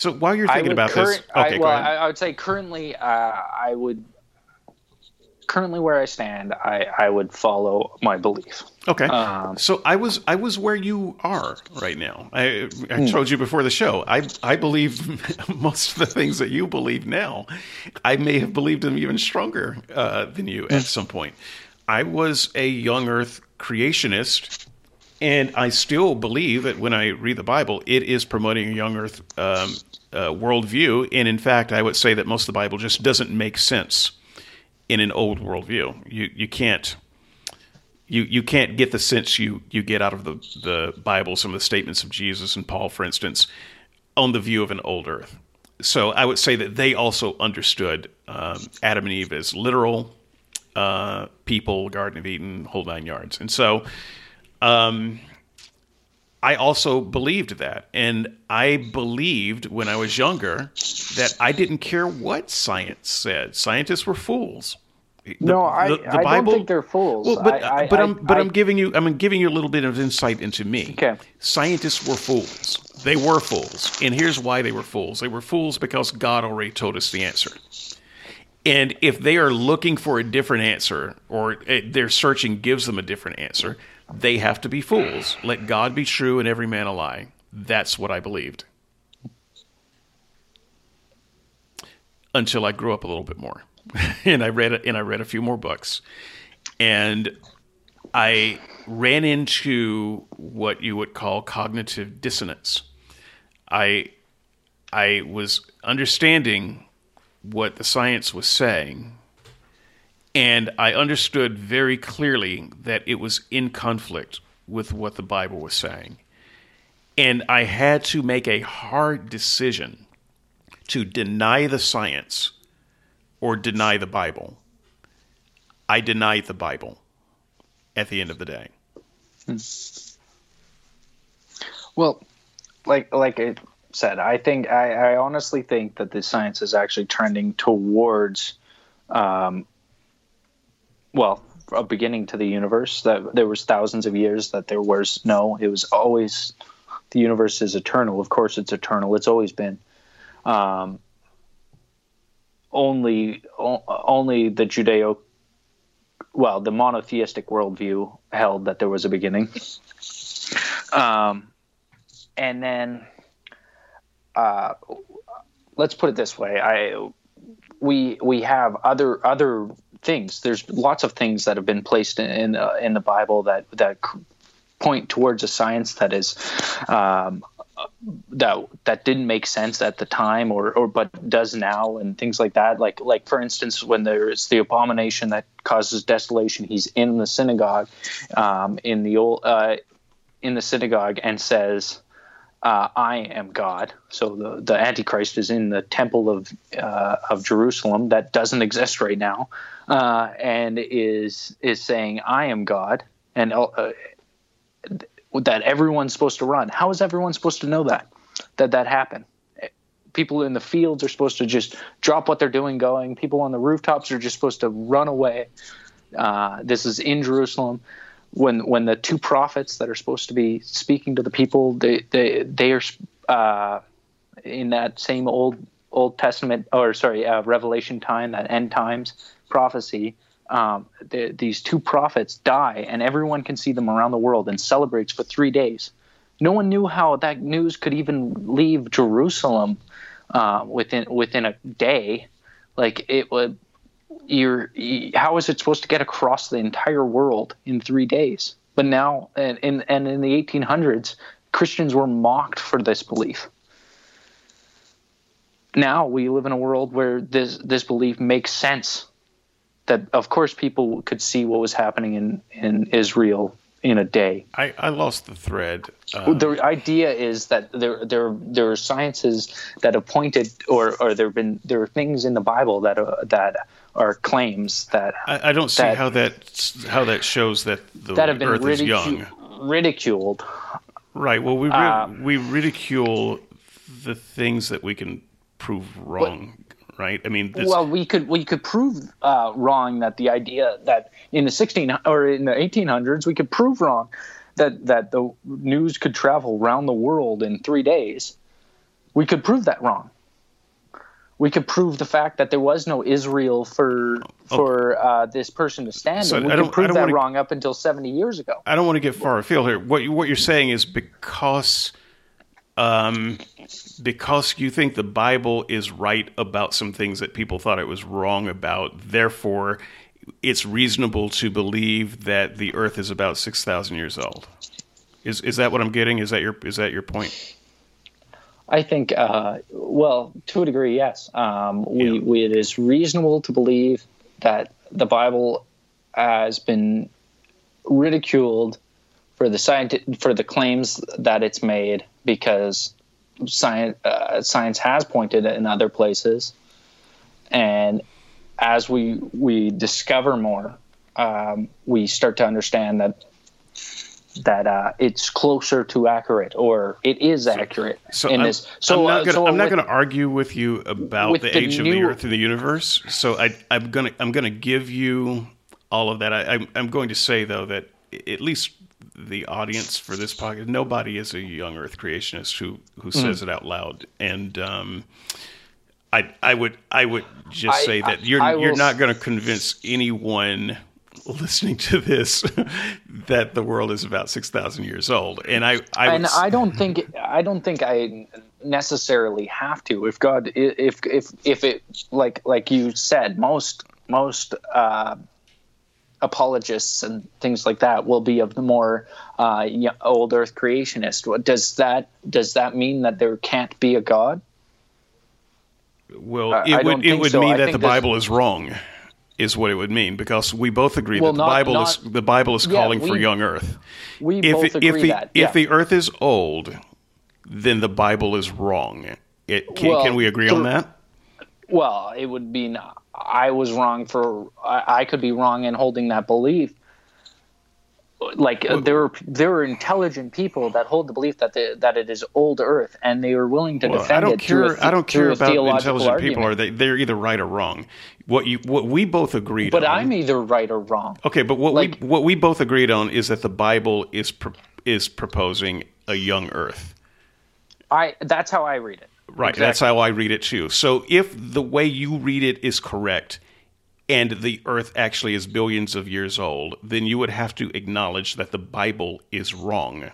So while you're thinking about this, okay, I, well, I, I, would say currently, uh, I would currently where I stand, I, I would follow my belief. Okay. Um, so I was I was where you are right now. I I hmm. told you before the show. I I believe most of the things that you believe now. I may have believed them even stronger uh, than you at hmm. some point. I was a young Earth creationist and I still believe that when I read the Bible, it is promoting a young Earth um, uh, worldview. And in fact, I would say that most of the Bible just doesn't make sense in an old worldview. You you can't you you can't get the sense you you get out of the the Bible, some of the statements of Jesus and Paul, for instance, on the view of an old Earth. So I would say that they also understood um, Adam and Eve as literal uh, people, Garden of Eden, whole nine yards, and so. Um, I also believed that. And I believed when I was younger that I didn't care what science said. Scientists were fools. The, no, I, the, the I Bible, don't think they're fools. Well, but I, but I, am but I'm giving you I'm giving you a little bit of insight into me. Okay. Scientists were fools. They were fools, and here's why they were fools. They were fools because God already told us the answer. And if they are looking for a different answer, or eh, their searching gives them a different answer, they have to be fools. Let God be true and every man a lie. That's what I believed. Until I grew up a little bit more. and I read and I read a few more books. And I ran into what you would call cognitive dissonance. I I was understanding what the science was saying and I understood very clearly that it was in conflict with what the Bible was saying. And I had to make a hard decision to deny the science or deny the Bible. I denied the Bible at the end of the day. Hmm. Well, like like I said, I think I, I honestly think that the science is actually trending towards um, well, a beginning to the universe. That there was thousands of years that there was no. It was always the universe is eternal. Of course, it's eternal. It's always been. Um, only only the Judeo, well, the monotheistic worldview held that there was a beginning. Um, and then, uh, let's put it this way: I we we have other other things. There's lots of things that have been placed in in, uh, in the Bible that that point towards a science that is um, that that didn't make sense at the time or or but does now and things like that like like for instance when there is the abomination that causes desolation he's in the synagogue um, in the old uh, in the synagogue and says uh, I am God. So the, the Antichrist is in the temple of uh, of Jerusalem that doesn't exist right now, uh, and is is saying I am God, and uh, that everyone's supposed to run. How is everyone supposed to know that that that happened? People in the fields are supposed to just drop what they're doing, going. People on the rooftops are just supposed to run away. Uh, this is in Jerusalem when when the two prophets that are supposed to be speaking to the people they they they are uh, in that same old Old Testament or sorry uh, Revelation time that end times prophecy. Um, the, these two prophets die, and everyone can see them around the world and celebrates for three days. No one knew how that news could even leave Jerusalem uh, within within a day. Like it would you're how is it supposed to get across the entire world in three days? But now, and in and in the 1800s, Christians were mocked for this belief. Now we live in a world where this this belief makes sense. That of course people could see what was happening in in Israel in a day. I, I lost the thread. Um, the idea is that there there there are sciences that have pointed, or or there have been there are things in the Bible that uh, that are claims that I, I don't see that, how that how that shows that the that have been Earth ridicu- is young. Ridiculed. Right. Well, we ri- uh, we ridicule the things that we can prove wrong. But, right. I mean, this... well, we could we could prove uh, wrong that the idea that in the 16 or in the 1800s we could prove wrong that that the news could travel around the world in three days. We could prove that wrong we could prove the fact that there was no Israel for for okay. uh, this person to stand so in. We could prove that wanna, wrong up until seventy years ago. I don't want to get far afield here. What you, what you're saying is because um, because you think the Bible is right about some things that people thought it was wrong about, therefore it's reasonable to believe that the Earth is about six thousand years old. Is is that what I'm getting? Is that your is that your point? I think, uh, well, to a degree, yes. Um, we, yeah. we, it is reasonable to believe that the Bible has been ridiculed for the scienti- for the claims that it's made because science uh, science has pointed in other places, and as we we discover more, um, we start to understand that that uh, it's closer to accurate or it is accurate So in I'm, this. So I'm not uh, so I'm not with- going to argue with you about with the, the age of the Earth and the universe. So I, I'm going to I'm going to give you all of that. I, I'm, I'm going to say though that at least the audience for this podcast, nobody is a young Earth creationist who who Mm. says it out loud, and um, I I would I would just I- say that you're I you're not going to convince anyone listening to this that the world is about six thousand years old, and I I and I don't think I don't think I necessarily have to. If God, if if if it like like you said, most most uh, apologists and things like that will be of the more uh, old Earth creationist. What does that does that mean that there can't be a God? Well, it I would it would so. mean I that the Bible is wrong, is what it would mean because we both agree Well, that the not- Bible not- is the Bible is Yeah, calling for young Earth. We If both agree if the that. if the Earth is old, then the Bible is wrong. It, can, Well, can we agree on that? Well, it would be. not- I was wrong for. I, I could be wrong in holding that belief. Like uh, there are there are intelligent people that hold the belief that the, that it is old Earth, and they are willing to Well, defend I don't it. care. the- I don't care about intelligent people. Are they? They're either right or wrong. What you what we both agreed But on. I'm either right or wrong. Okay, but what Like- we what we both agreed on is that the Bible is pro- is proposing a young Earth. I that's how I read it. Right. Exactly. That's how I read it too. So if the way you read it is correct and the earth actually is billions of years old, then you would have to acknowledge that the Bible is wrong.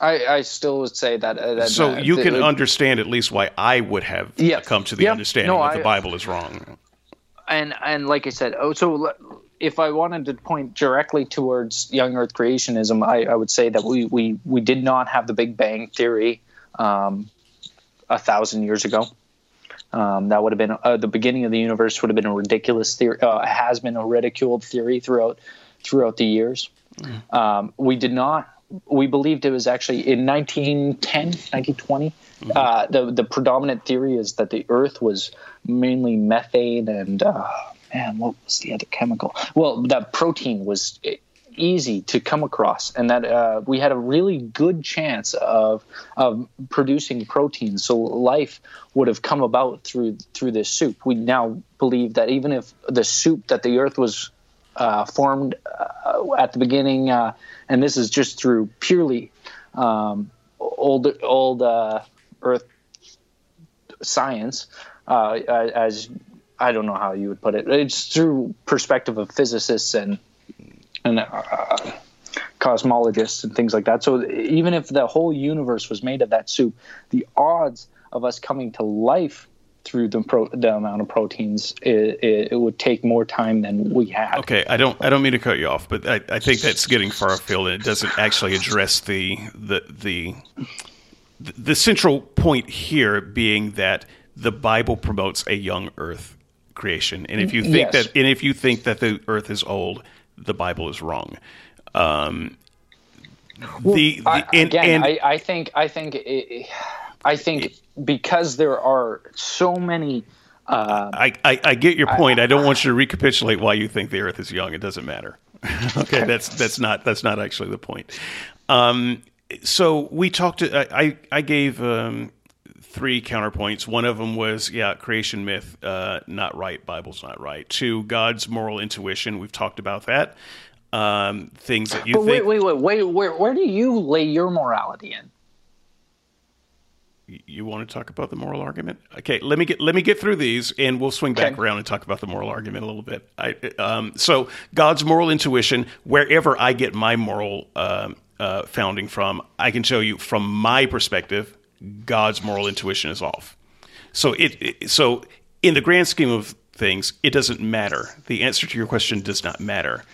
I, I still would say that. Uh, that So uh, you the- can understand at least why I would have Yeah. come to the Yeah. understanding No, that the Bible is wrong. and and like I said, oh, so l- if I wanted to point directly towards young Earth creationism, I, I would say that we we we did not have the Big Bang theory um, a thousand years ago. Um, that would have been uh, the beginning of the universe. Would have been a ridiculous theory. Uh, has been a ridiculed theory throughout throughout the years. Um, we did not. We believed it was actually in 1910, 1920. Uh, the the predominant theory is that the Earth was mainly methane and uh, man, what was the other chemical? Well, that protein was easy to come across, and that uh, we had a really good chance of of producing protein. So life would have come about through through this soup. We now believe that even if the soup that the Earth was uh, formed uh, at the beginning, uh, and this is just through purely um, old old uh, Earth science, uh, as I don't know how you would put it. It's through perspective of physicists and and uh, cosmologists and things like that. So even if the whole universe was made of that soup, the odds of us coming to life through the pro- the amount of proteins it, it, it would take more time than we had. Okay, I don't I don't mean to cut you off, but I, I think that's getting far afield and it doesn't actually address the the the the central point here being that the Bible promotes a young earth creation. And if you think Yes. that and if you think that the earth is old, the Bible is wrong. Um the, the I, and, again, and I, I think I think it, I think because there are so many. Uh, I, I, I get your point. I don't want you to recapitulate why you think the Earth is young. It doesn't matter. okay, that's that's not that's not actually the point. Um, so we talked. To, I I gave um, three counterpoints. One of them was yeah, creation myth, uh, not right. Bible's not right. Two, God's moral intuition. We've talked about that. Um, things that you but think wait, wait, wait, wait. Where where do you lay your morality in? you want to talk about the moral argument? Okay, let me get let me get through these, and we'll swing back Okay. around and talk about the moral argument a little bit. I, um, so God's moral intuition, wherever I get my moral um, uh, founding from, I can show you from my perspective, God's moral intuition is off. So it, so in the grand scheme of things, it doesn't matter. The answer to your question does not matter.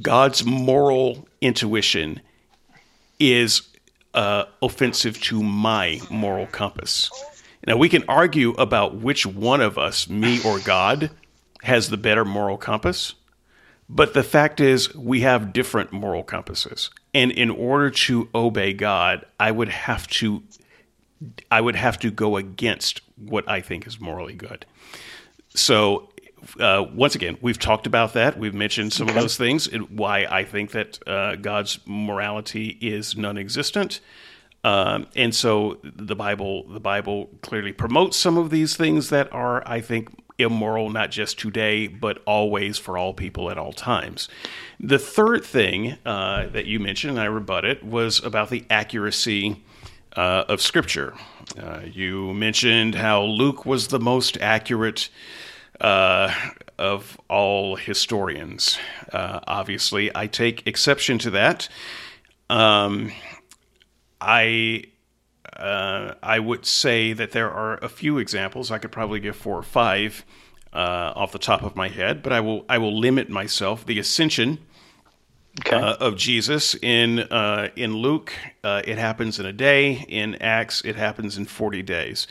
God's moral intuition is uh, offensive to my moral compass. Now, we can argue about which one of us, me or God, has the better moral compass, but the fact is, we have different moral compasses. And in order to obey God, I would have to I would have to go against what I think is morally good. so uh, once again, we've talked about that. We've mentioned some of those things. And why I think that uh, God's morality is non-existent. Um, and so the Bible, the Bible clearly promotes some of these things that are, I think, immoral, not just today, but always for all people at all times. The third thing uh, that you mentioned, and I rebut it, was about the accuracy uh, of Scripture. Uh, you mentioned how Luke was the most accurate uh, of all historians. Uh, obviously, I take exception to that. Um, I uh, I would say that there are a few examples. I could probably give four or five uh, off the top of my head, but I will I will limit myself. The Ascension okay. uh, of Jesus in uh, in Luke, uh, it happens in a day. In Acts, it happens in forty days.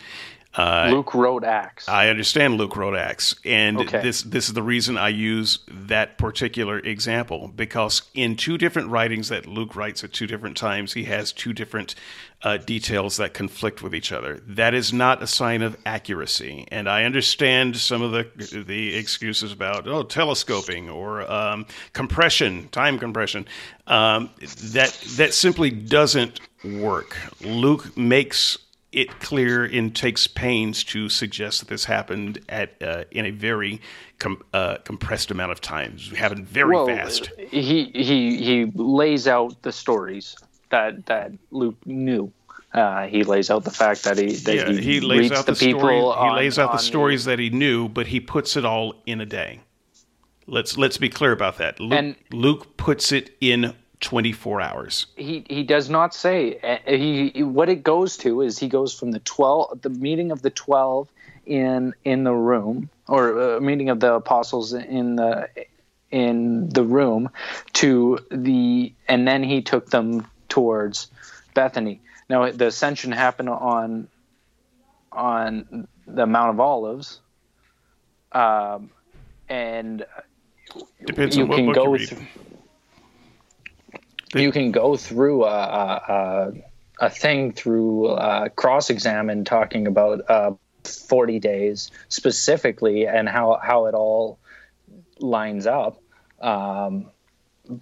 Uh, Luke wrote Acts. I understand Luke wrote Acts, and okay. this this is the reason I use that particular example because in two different writings that Luke writes at two different times, he has two different uh, details that conflict with each other. That is not a sign of accuracy, and I understand some of the the excuses about oh telescoping or um, compression, time compression. Um, that that simply doesn't work. Luke makes it clear and takes pains to suggest that this happened at uh, in a very com- uh, compressed amount of time. It happened very well, fast. He he he lays out the stories that that Luke knew. Uh, he lays out the fact that he that yeah, he, he lays out the, the people. Story, on, he lays out the stories the, that he knew, but he puts it all in a day. Let's let's be clear about that. Luke, and, Luke puts it in 24 hours. He he does not say uh, he, he, what it goes to is he goes from the 12 the meeting of the 12 in in the room or a uh, meeting of the apostles in the in the room to the and then he took them towards Bethany. Now the ascension happened on on the Mount of Olives. Um, and Depends you can go through, you can go through a, a, a thing through uh, cross examine talking about uh, 40 days specifically and how, how it all lines up. Um,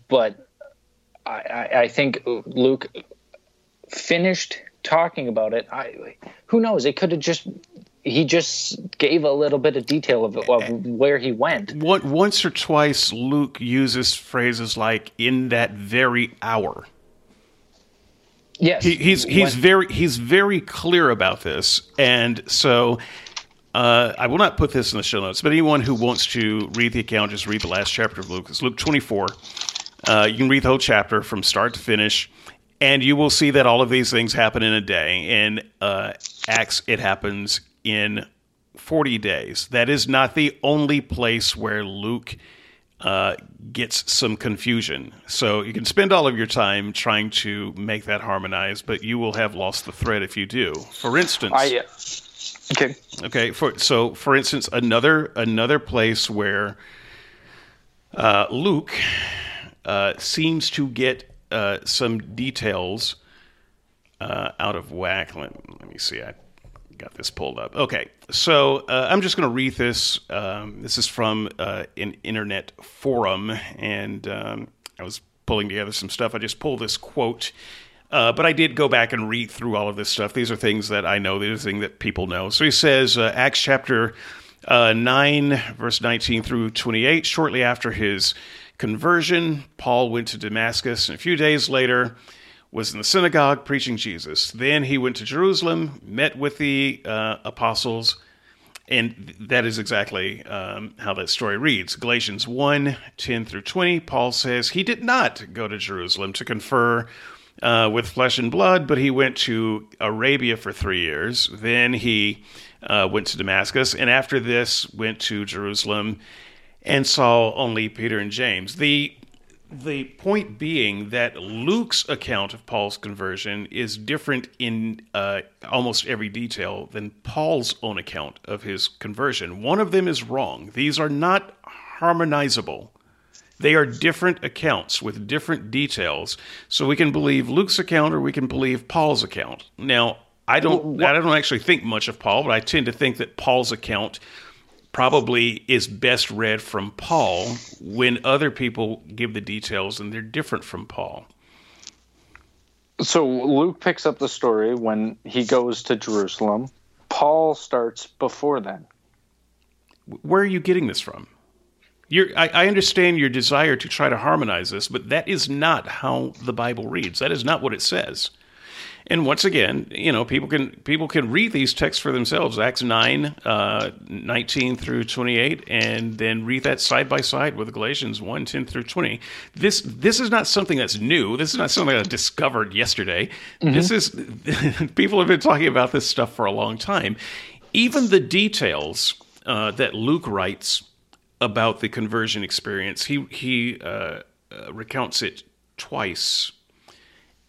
but I, I think Luke finished talking about it. I, who knows? It could have just he just gave a little bit of detail of, of where he went. What, once or twice, Luke uses phrases like "in that very hour." Yes, he, he's he's when, very he's very clear about this, and so uh, I will not put this in the show notes. But anyone who wants to read the account, just read the last chapter of Luke. It's Luke twenty four. Uh, you can read the whole chapter from start to finish, and you will see that all of these things happen in a day. In uh, Acts, it happens in 40 days. That is not the only place where Luke uh, gets some confusion. So you can spend all of your time trying to make that harmonize, but you will have lost the thread if you do. For instance, I, uh, okay, okay. For so, for instance, another another place where uh, Luke uh, seems to get uh, some details uh, out of whack. Let, let me see. I got this pulled up. Okay, so uh, I'm just going to read this. Um, this is from uh, an internet forum, and um, I was pulling together some stuff. I just pulled this quote. Uh, but I did go back and read through all of this stuff. These are things that I know. These are things that people know. So he says, uh, Acts chapter uh, 9, verse 19 through 28. Shortly after his conversion, Paul went to Damascus, and a few days later, was in the synagogue preaching Jesus. Then he went to Jerusalem, met with the uh, apostles, and that is exactly um, how that story reads. Galatians 1 10 through 20, Paul says he did not go to Jerusalem to confer uh, with flesh and blood, but he went to Arabia for three years. Then he uh, went to Damascus, and after this, went to Jerusalem and saw only Peter and James. The the point being that Luke's account of Paul's conversion is different in uh, almost every detail than Paul's own account of his conversion. One of them is wrong. These are not harmonizable. They are different accounts with different details. So we can believe Luke's account or we can believe Paul's account. Now, I don't I don't actually think much of Paul, but I tend to think that Paul's account probably is best read from Paul when other people give the details and they're different from Paul. So Luke picks up the story when he goes to Jerusalem. Paul starts before then. Where are you getting this from? I, I, understand your desire to try to harmonize this, but that is not how the Bible reads. That is not what it says. And once again, you know, people can people can read these texts for themselves. Acts 9, uh, 19 through 28, and then read that side by side with Galatians 1, 10 through 20. This this is not something that's new. This is not something I discovered yesterday. Mm-hmm. This is people have been talking about this stuff for a long time. Even the details uh, that Luke writes about the conversion experience, he he uh, uh recounts it twice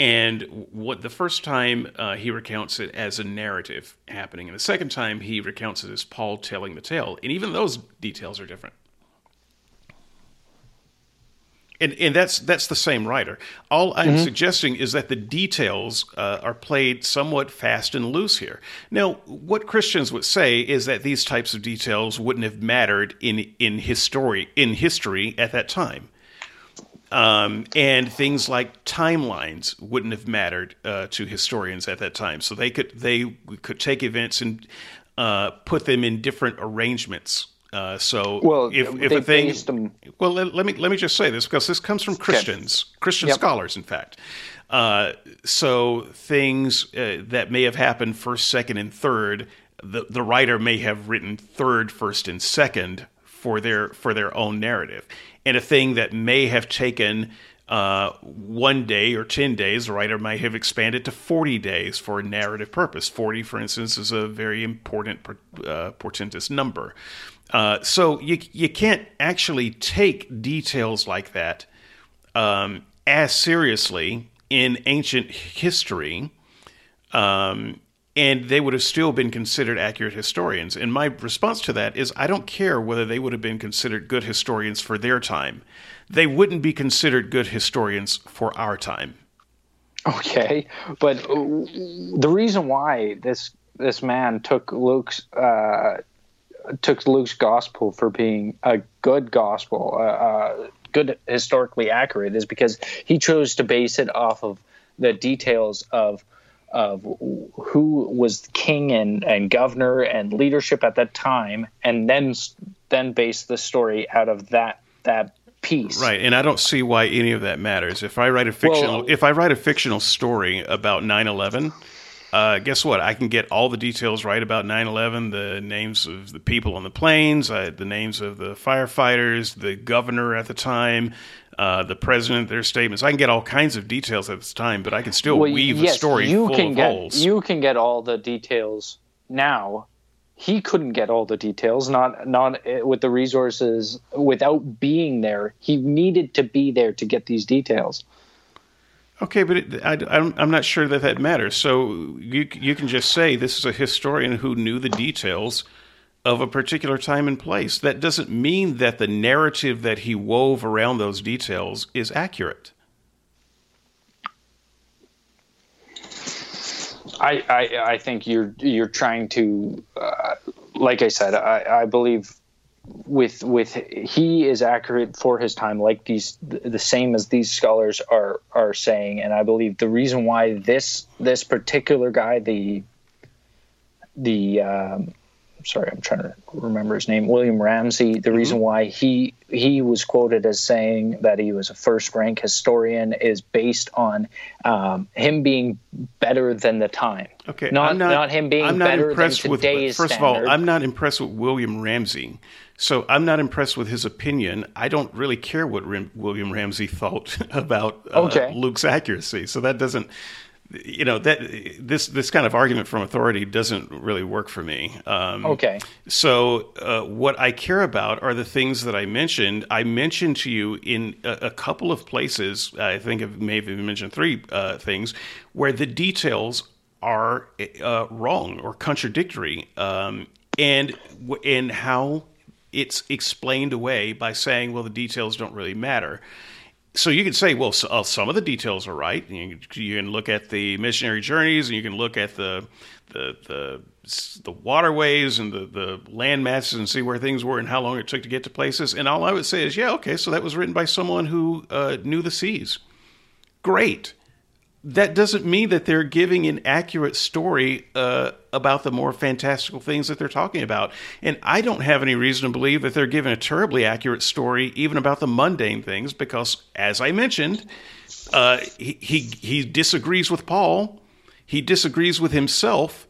and what the first time uh, he recounts it as a narrative happening, and the second time he recounts it as Paul telling the tale, and even those details are different. And, and that's that's the same writer. All I'm mm-hmm. suggesting is that the details uh, are played somewhat fast and loose here. Now, what Christians would say is that these types of details wouldn't have mattered in in history in history at that time. Um, and things like timelines wouldn't have mattered uh, to historians at that time. So they could they could take events and uh, put them in different arrangements. Uh, so well, if, if a thing, them... well, let, let, me let me just say this because this comes from Christians, okay. Christian yep. scholars, in fact. Uh, so things uh, that may have happened first, second, and third, the the writer may have written third, first, and second for their for their own narrative and a thing that may have taken uh, one day or 10 days, the writer might have expanded to 40 days for a narrative purpose. 40, for instance, is a very important, uh, portentous number. Uh, so you, you can't actually take details like that um, as seriously in ancient history um, and they would have still been considered accurate historians. And my response to that is I don't care whether they would have been considered good historians for their time. They wouldn't be considered good historians for our time. Okay, but the reason why this this man took Luke's uh, took Luke's gospel for being a good gospel, uh, uh, good historically accurate, is because he chose to base it off of the details of of who was king and, and governor and leadership at that time, and then then base the story out of that that piece. Right, and I don't see why any of that matters. If I write a fictional well, if I write a fictional story about 9/11, uh, guess what? I can get all the details right about 9/11, the names of the people on the planes, uh, the names of the firefighters, the governor at the time, uh, the president, their statements. I can get all kinds of details at this time, but I can still well, weave yes, a story you full can of get, holes. You can get all the details now. He couldn't get all the details, not not eh, with the resources, without being there. He needed to be there to get these details. Okay, but it, I, am not sure that that matters. So you you can just say this is a historian who knew the details of a particular time and place. That doesn't mean that the narrative that he wove around those details is accurate. I, I, I think you're you're trying to, uh, like I said, I, I believe with with he is accurate for his time, like these the same as these scholars are are saying, and I believe the reason why this this particular guy, the the um, sorry, I'm trying to remember his name, William Ramsay. The mm-hmm. reason why he he was quoted as saying that he was a first rank historian is based on um, him being better than the time. Okay, not not, not, him being I'm not better impressed than today's with, First standard. of all, I'm not impressed with William Ramsay. So I'm not impressed with his opinion. I don't really care what William Ramsay thought about uh, okay. Luke's accuracy. So that doesn't you know that this this kind of argument from authority doesn't really work for me. Um, okay. So uh, what I care about are the things that I mentioned. I mentioned to you in a, a couple of places. I think I may have even mentioned three uh, things where the details are uh, wrong or contradictory, um, and in how it's explained away by saying, "Well, the details don't really matter." So you can say, well, so, uh, some of the details are right. You, you, can look at the missionary journeys, and you can look at the the the, the waterways and the, the land masses and see where things were and how long it took to get to places. And all I would say is, yeah, okay, so that was written by someone who uh, knew the seas. Great that doesn't mean that they're giving an accurate story uh, about the more fantastical things that they're talking about. And I don't have any reason to believe that they're giving a terribly accurate story even about the mundane things, because as I mentioned, uh, he, he he disagrees with Paul, he disagrees with himself,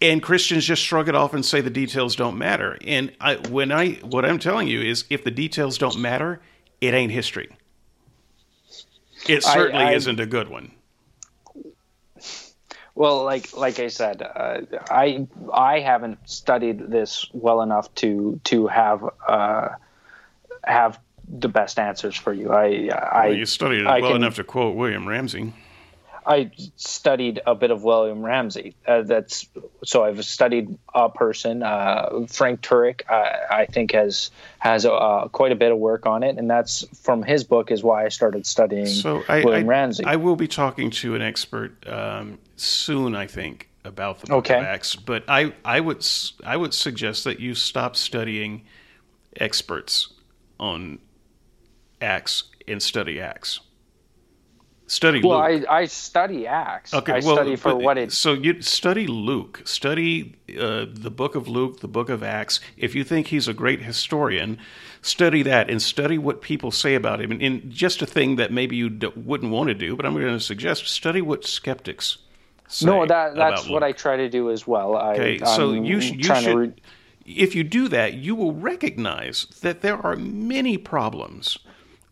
and Christians just shrug it off and say the details don't matter. And I, when I what I'm telling you is, if the details don't matter, it ain't history. It certainly I, I, isn't a good one. Well, like like I said, uh, I I haven't studied this well enough to to have uh, have the best answers for you. I I well, you studied it I well can, enough to quote William Ramsay. I studied a bit of William Ramsay. Uh, that's so I've studied a person. Uh, Frank Turek, uh, I think, has has uh, quite a bit of work on it, and that's from his book is why I started studying so I, William I, Ramsay. I will be talking to an expert um, soon, I think, about the book okay. of Acts. But I, I would I would suggest that you stop studying experts on Acts and study Acts study well, Luke. I, I study Acts. Okay, I well, study for what it. So you study Luke, study uh, the book of Luke, the book of Acts. If you think he's a great historian, study that and study what people say about him. And, and just a thing that maybe you wouldn't want to do, but I'm going to suggest study what skeptics. Say no, that that's what I try to do as well. I, okay, so you, sh- you should. Re- if you do that, you will recognize that there are many problems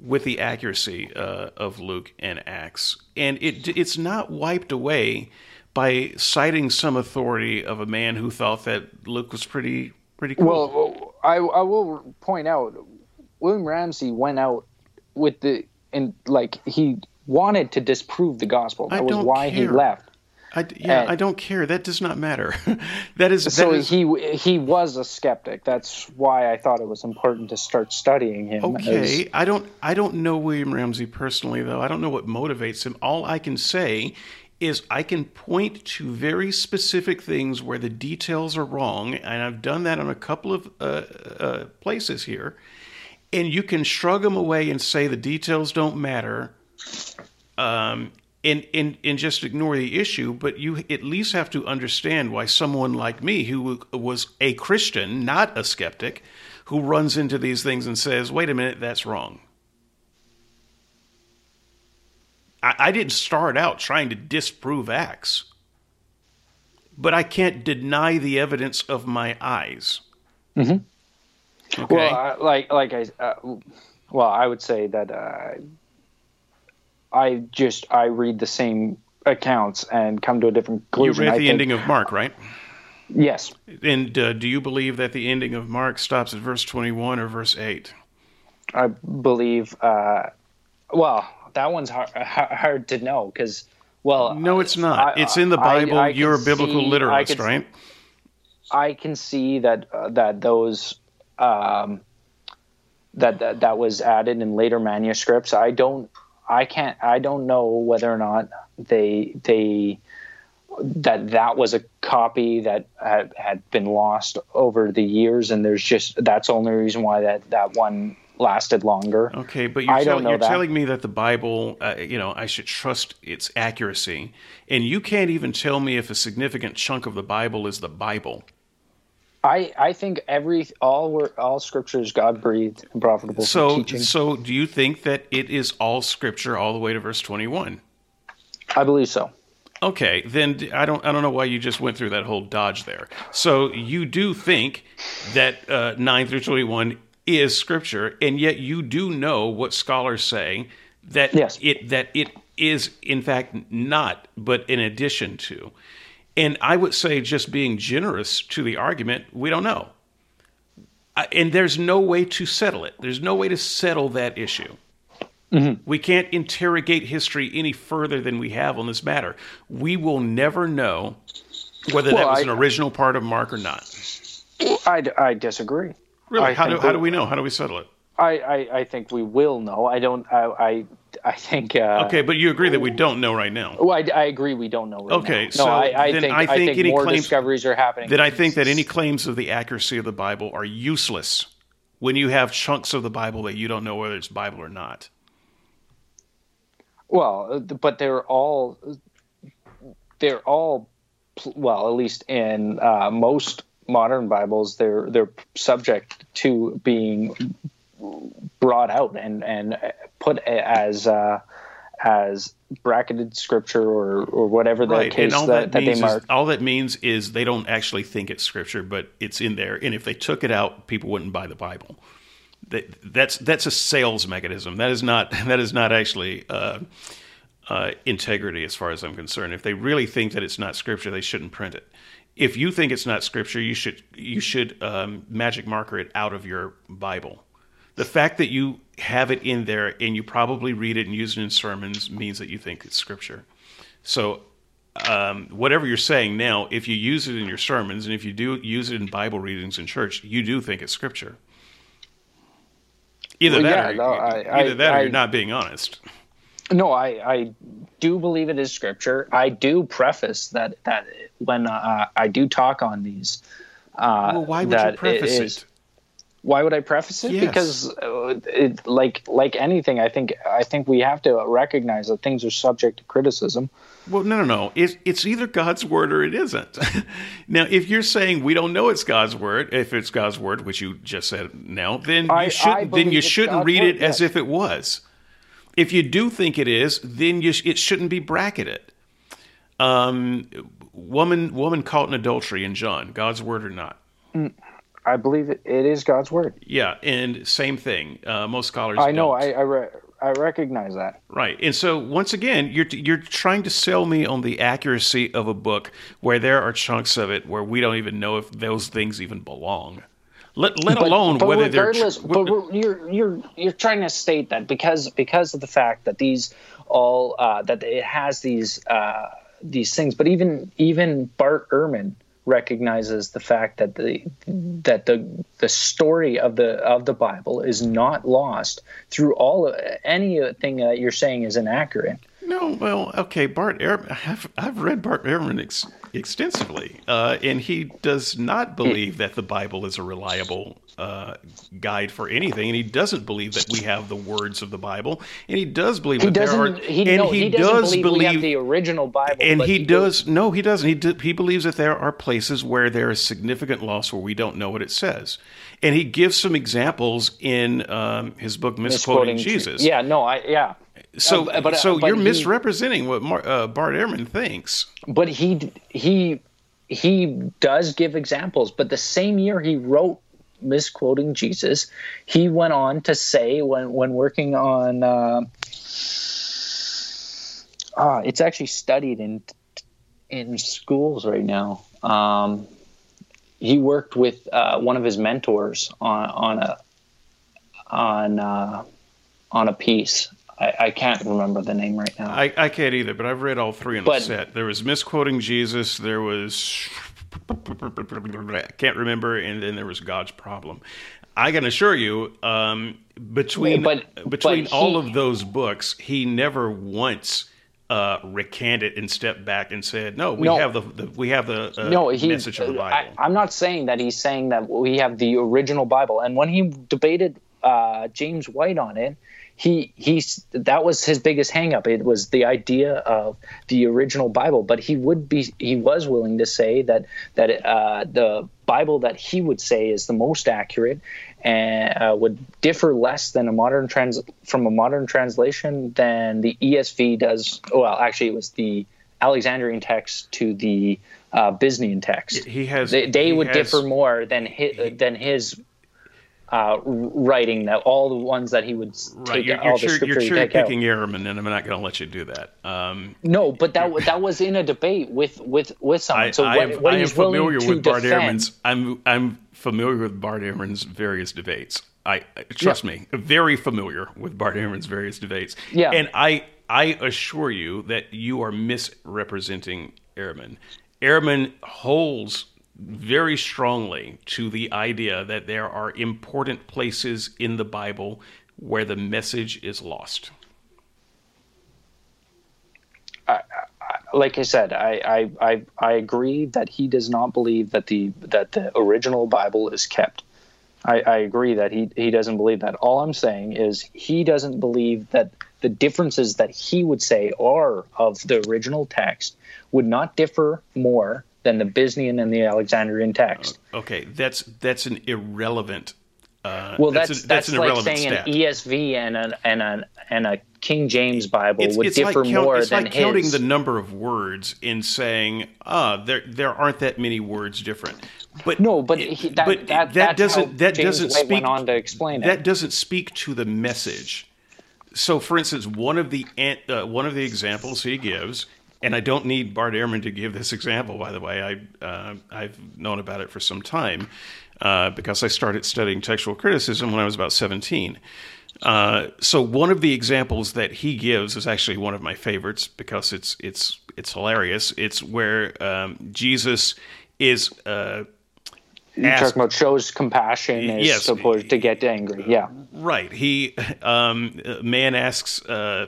with the accuracy uh, of Luke and Acts, and it it's not wiped away by citing some authority of a man who thought that Luke was pretty pretty cool. Well, I I will point out William Ramsay went out with the and like he wanted to disprove the gospel. That was why care. he left. I, yeah, and, I don't care. That does not matter. that is so that is, he he was a skeptic. That's why I thought it was important to start studying him. Okay, as, I don't I don't know William Ramsay personally though. I don't know what motivates him. All I can say is I can point to very specific things where the details are wrong, and I've done that on a couple of uh, uh, places here. And you can shrug them away and say the details don't matter. Um, and, and, and just ignore the issue, but you at least have to understand why someone like me, who was a Christian, not a skeptic, who runs into these things and says, wait a minute, that's wrong. I, I didn't start out trying to disprove Acts, but I can't deny the evidence of my eyes. Mm-hmm. Okay? Well, uh, like like I, uh, well, I would say that uh, I just I read the same accounts and come to a different conclusion. You read the ending of Mark, right? Yes. And uh, do you believe that the ending of Mark stops at verse twenty-one or verse eight? I believe. Uh, well, that one's hard, hard to know because. Well, no, it's not. I, it's in the Bible. I, I You're a biblical see, literalist, can, right? I can see that uh, that those um, that, that that was added in later manuscripts. I don't I can't. I don't know whether or not they they that that was a copy that had, had been lost over the years, and there's just that's the only reason why that that one lasted longer. Okay, but you're, tell, you're telling me that the Bible, uh, you know, I should trust its accuracy, and you can't even tell me if a significant chunk of the Bible is the Bible. I, I think every all were all scripture is God breathed and profitable so, for teaching. So do you think that it is all scripture all the way to verse twenty one? I believe so. Okay, then I don't I don't know why you just went through that whole dodge there. So you do think that uh, nine through twenty one is scripture, and yet you do know what scholars say that yes. it that it is in fact not, but in addition to. And I would say, just being generous to the argument, we don't know. And there's no way to settle it. There's no way to settle that issue. Mm-hmm. We can't interrogate history any further than we have on this matter. We will never know whether well, that was I, an original part of Mark or not. I, I disagree. Really? I how, do, how do we know? How do we settle it? I, I, I think we will know. I don't. I I, I think. Uh, Okay, but you agree that we don't know right now. Well, I, I agree. We don't know. Right Okay, now. so I, I think I I think think, any more claims- discoveries are happening. Then I think that any claims of the accuracy of the Bible are useless when you have chunks of the Bible that you don't know whether it's Bible or not. Well, but they're all they're all well, at least in uh, most modern Bibles, they're they're subject to being brought out and and put as uh, as bracketed scripture or or whatever the right, case that, that, that they mark. is, all that means is they don't actually think it's scripture, but it's in there. And if they took it out, people wouldn't buy the Bible. That, that's that's a sales mechanism. That is not that is not actually uh, uh, integrity, as far as I'm concerned. If they really think that it's not scripture, they shouldn't print it. If you think it's not scripture, you should you should um, magic marker it out of your Bible. The fact that you have it in there and you probably read it and use it in sermons means that you think it's scripture. So, um, whatever you're saying now, if you use it in your sermons and if you do use it in Bible readings in church, you do think it's scripture. Either Well, that, yeah, or, no, I- either I- that, or I- you're not being honest. No, I, I do believe it is scripture. I do preface that that when uh, I do talk on these. Uh, Well, why would you preface is- it? Why would I preface it? Yes. Because uh, it, like like anything, I think I think we have to recognize that things are subject to criticism. Well, no, no, no. It's, it's either God's word or it isn't. now, if you're saying we don't know it's God's word, if it's God's word, which you just said now, then I- you should then you shouldn't God's read word, it as if it was. If you do think it is, then you sh- it shouldn't be bracketed. Um, woman, woman caught in adultery in John, God's word or not? I believe it, it is God's word. Yeah, and same thing. Uh, most scholars. I know. don't. I I, re- I recognize that. Right. And so once again, you're you're trying to sell me on the accuracy of a book where there are chunks of it where we don't even know if those things even belong. Let let But- alone but whether they're regardless, tr- but you're you're you're trying to state that because because of the fact that these all uh, that it has these uh, these things, but even even Bart Ehrman recognizes the fact that the that the the story of the of the Bible is not lost through all anything that you're saying is inaccurate. No, well, okay, Bart Ehrman. I've, I've read Bart Ehrman ex- extensively, uh, and he does not believe that the Bible is a reliable uh, guide for anything, and he doesn't believe that we have the words of the Bible, and he does believe He that there are. He, and no, he, he, doesn't does believe, we have the original Bible. and he, goes- does no he doesn't he, d- he believes that there are places where there is significant loss where we don't know what it says and he gives some examples in um, his book misquoting, jesus Yeah. No. I. Yeah. So Uh, but- so but you're he- misrepresenting what Mar- uh, bart ehrman thinks. But he he he does give examples. But the same year he wrote misquoting jesus he went on to say when when working on uh, uh it's actually studied in in schools right now. Um he worked with uh, one of his mentors on on a on uh, on a piece I, I can't remember the name right now I, I can't either but i've read all three in the But- set there was misquoting jesus there was I can't remember and then there was god's problem i can assure you um, between But- between but all he- of those books he never once uh, recanted and stepped back and said no we No. have the, the we have the uh, no, he, message of the bible I, I'm not saying that he's saying that we have the original Bible. And when he debated uh, James White on it, he he's that was his biggest hangup. It was the idea of the original Bible. But he would be he was willing to say that that uh, the Bible that he would say is the most accurate and uh, would differ less than a modern trans from a modern translation than the ESV does. Well, actually, it was the Alexandrian text to the uh, Byzantine text. he has They, they he would has- differ more than his, than his uh, writing. That all the ones that he would right take you're, all you're, the scripture you're take out. picking Ehrman, and i'm not going to let you do that um, No, but that that was in a debate with with with someone. I, so I what, am, what I am familiar with Bart defend, Ehrman's. I'm I'm familiar with Bart Ehrman's various debates. I trust me, very familiar with Bart Ehrman's various debates. Yeah. and I I assure you that you are misrepresenting Ehrman. Ehrman holds very strongly to the idea that there are important places in the Bible where the message is lost. like I said, I, I, I I agree that he does not believe that the that the original Bible is kept. I, I agree that he he doesn't believe that. All I'm saying is he doesn't believe that the differences that he would say are of the original text would not differ more than the Byzantine and the Alexandrian text. Uh, okay, that's that's an irrelevant. Uh, well, that's that's, a, that's, that's like saying stat. an ESV and an and a and a King James Bible it's, would it's differ like count, more it's than like counting the number of words in saying, ah, there there aren't that many words different. But no, but, he, that, but that, that doesn't that James doesn't White speak on to explain that it. doesn't speak to the message. So, for instance, one of the uh, one of the examples he gives, and I don't need Bart Ehrman to give this example. By the way, I uh, I've known about it for some time uh, because I started studying textual criticism when I was about seventeen. Uh, so one of the examples that he gives is actually one of my favorites because it's it's it's hilarious. It's where um, Jesus is. Uh, You're asked, talking about shows compassion is yes, supposed to get angry. Yeah, right. He um, man asks, uh,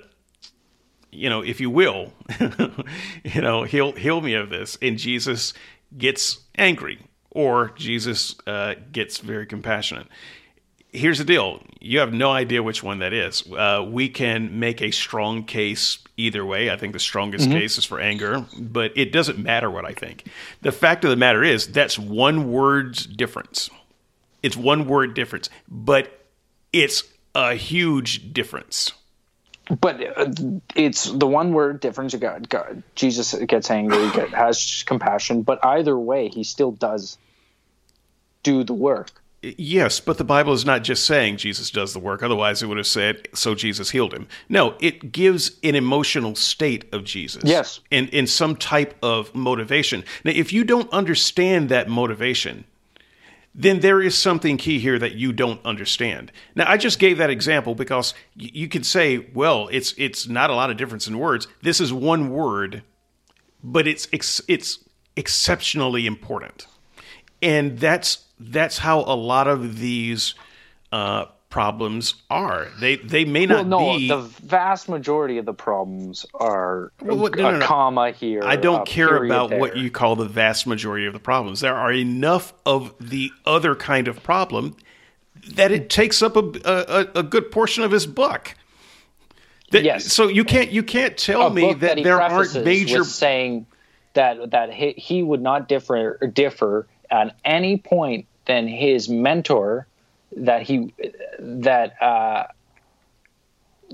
you know, if you will, you know, heal heal me of this, and Jesus gets angry, or Jesus uh, gets very compassionate here's the deal you have no idea which one that is. Uh, we can make a strong case either way. I think the strongest mm-hmm. case is for anger, but it doesn't matter what I think. The fact of the matter is that's one word's difference. It's one word difference, but it's a huge difference. But uh, it's the one word difference. God, God, Jesus gets angry, has compassion, but either way, he still does do the work. Yes, but the Bible is not just saying Jesus does the work. Otherwise, it would have said, so Jesus healed him. No, it gives an emotional state of Jesus. Yes. In, in some type of motivation. Now, if you don't understand that motivation, then there is something key here that you don't understand. Now, I just gave that example because you could say, well, it's it's not a lot of difference in words. This is one word, but it's it's exceptionally important, and that's that's how a lot of these uh, problems are. They they may not be. well, no, be. The vast majority of the problems are well, no, no, a comma here. I don't care about there. what you call the vast majority of the problems. There are enough of the other kind of problem that it takes up a a, a good portion of his book. That, yes. So you can't you can't tell a me that, that there aren't major saying that that he, he would not differ differ at any point than his mentor that he that uh,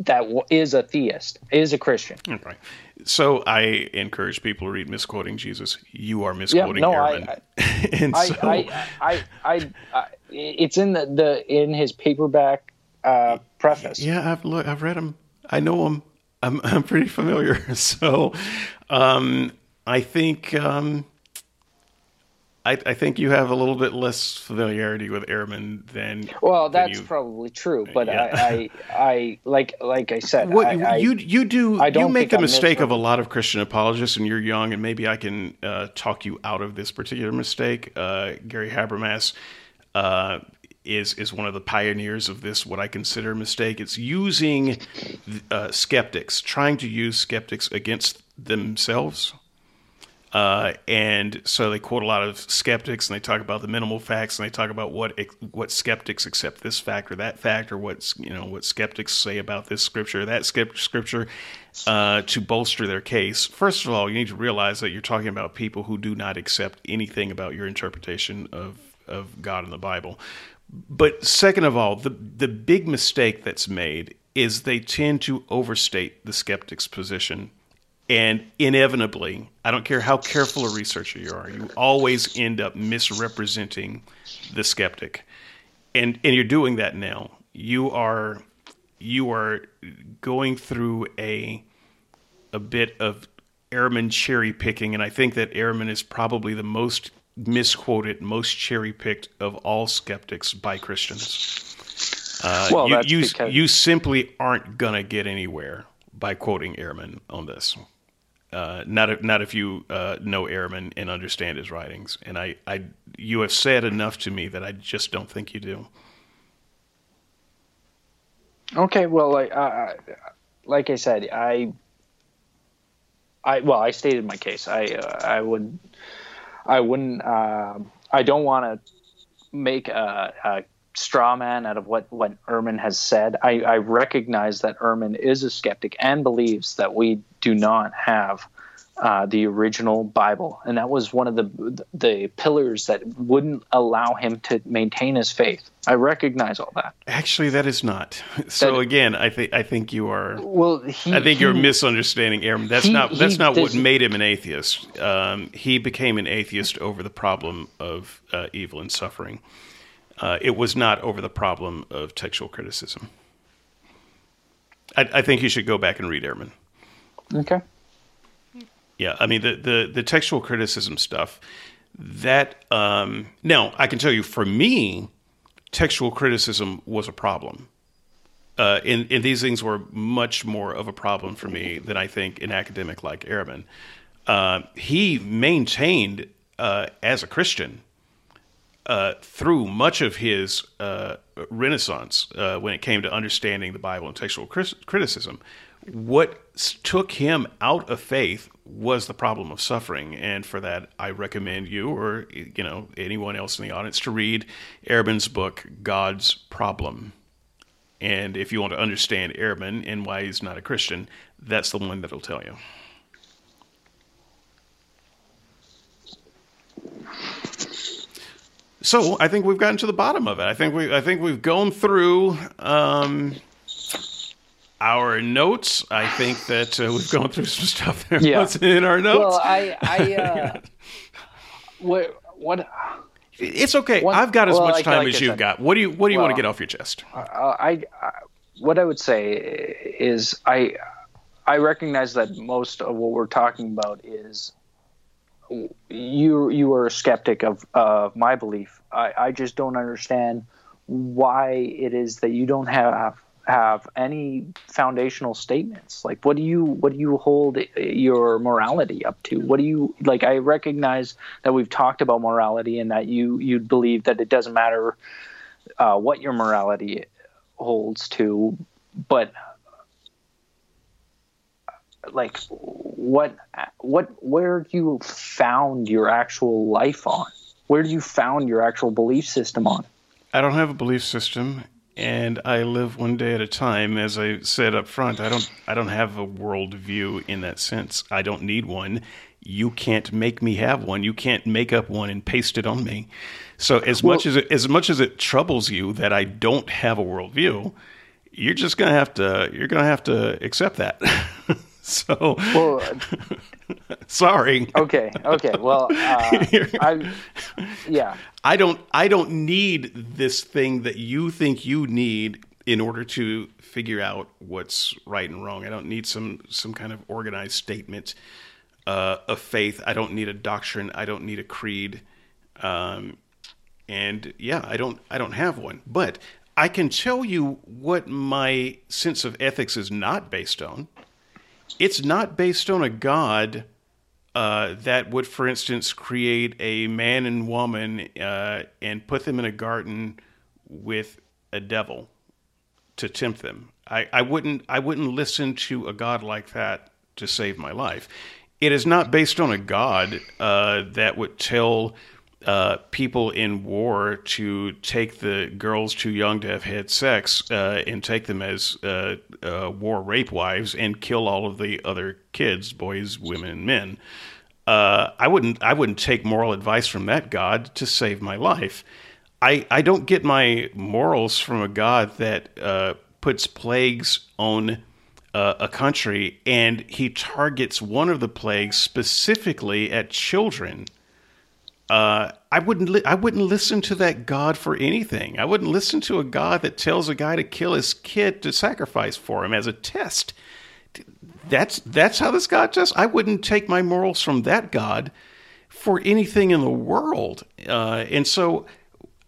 that is a theist is a Christian. Okay. So I encourage people to read misquoting Jesus. You are misquoting yeah, no. I, I, and I, so I, I, I, I, it's in the, the in his paperback uh, preface. Yeah, I've look, I've read him. I know him. I'm I'm pretty familiar. So, um, I think um, I, I, think you have a little bit less familiarity with Ehrman than. Well, that's than you, probably true, but yeah. I, I, I, like, like I said, what, I, you, you do, you make the mistake of a lot of Christian apologists, and you're young, and maybe I can uh, talk you out of this particular mistake. Uh, Gary Habermas uh, is is one of the pioneers of this, what I consider a mistake. It's using uh, skeptics, trying to use skeptics against themselves uh, and so they quote a lot of skeptics, and they talk about the minimal facts, and they talk about what what skeptics accept this fact or that fact, or what you know what skeptics say about this scripture, or that scripture, uh, to bolster their case. First of all, you need to realize that you're talking about people who do not accept anything about your interpretation of of God in the Bible. But second of all, the the big mistake that's made is they tend to overstate the skeptic's position and inevitably, I don't care how careful a researcher you are, you always end up misrepresenting the skeptic. And and you're doing that now. You are you are going through a a bit of Ehrman cherry picking, and I think that Ehrman is probably the most misquoted, most cherry picked of all skeptics by Christians. Uh, well, you, you, because... you simply aren't going to get anywhere by quoting Ehrman on this. Uh, not if, not if you uh, know Ehrman and understand his writings. And I, I, you have said enough to me that I just don't think you do. Okay, well, like, uh, like I said, I, I well, I stated my case. I, uh, I would, I wouldn't, uh, I don't want to make a, a straw man out of what what Ehrman has said. I, I recognize that Ehrman is a skeptic and believes that we do not have uh, the original Bible, and that was one of the the pillars that wouldn't allow him to maintain his faith. I recognize all that. Actually, that is not. So that, again, I think I think you are. Well, he, I think he, you're misunderstanding Ehrman. That's he, not that's not what made him an atheist. Um, he became an atheist over the problem of uh, evil and suffering. Uh, it was not over the problem of textual criticism. I, I think you should go back and read Ehrman. Okay. Yeah, I mean the the, the textual criticism stuff. That um, now I can tell you for me, textual criticism was a problem. Uh, and, and, these things were much more of a problem for me than I think an academic like Ehrman. Uh, he maintained uh, as a Christian uh, through much of his uh, renaissance uh, when it came to understanding the Bible and textual criticism. What took him out of faith was the problem of suffering, and for that, I recommend you or you know anyone else in the audience to read Ehrman's book "God's Problem." And if you want to understand Ehrman and why he's not a Christian, that's the one that'll tell you. So I think we've gotten to the bottom of it. I think we I think we've gone through um, our notes. I think that uh, we've gone through some stuff that yeah. wasn't in our notes. Well, I, I uh, what what. It's okay. What, I've got as well, much time like as you've got. What do you What do you well, want to get off your chest? Uh, I, I what I would say is I I recognize that most of what we're talking about is you you are a skeptic of of my belief. I, I just don't understand why it is that you don't have have any foundational statements? Like what do you what do you hold your morality up to? What do you like i recognize that we've talked about morality and that you you believe that it doesn't matter uh, what your morality holds to but like what what where do you found your actual life on? Where do you found your actual belief system on? I don't have a belief system and i live one day at a time as i said up front i don't i don't have a world view in that sense. I don't need one. You can't make me have one. You can't make up one and paste it on me. So as well, much as it, as much as it troubles you that i don't have a worldview you're just gonna have to you're gonna have to accept that. So, well, sorry. Okay. Okay. Well, uh, I, yeah. I don't. I don't need this thing that you think you need in order to figure out what's right and wrong. I don't need some some kind of organized statement uh, of faith. I don't need a doctrine. I don't need a creed. Um, and yeah, I don't. I don't have one. But I can tell you what my sense of ethics is not based on it's not based on a god uh, that would, for instance, create a man and woman uh, and put them in a garden with a devil to tempt them. I, I wouldn't I wouldn't listen to a god like that to save my life. It is not based on a god uh, that would tell uh, people in war to take the girls too young to have had sex uh, and take them as uh, uh, war rape wives and kill all of the other kids, boys, women, and men. Uh, I wouldn't. I wouldn't take moral advice from that God to save my life. I, I don't get my morals from a God that uh, puts plagues on a country and he targets one of the plagues specifically at children uh, I wouldn't li- I wouldn't listen to that God for anything. I wouldn't listen to a God that tells a guy to kill his kid to sacrifice for him as a test. That's that's how this God tests. I wouldn't take my morals from that God for anything in the world. Uh, and so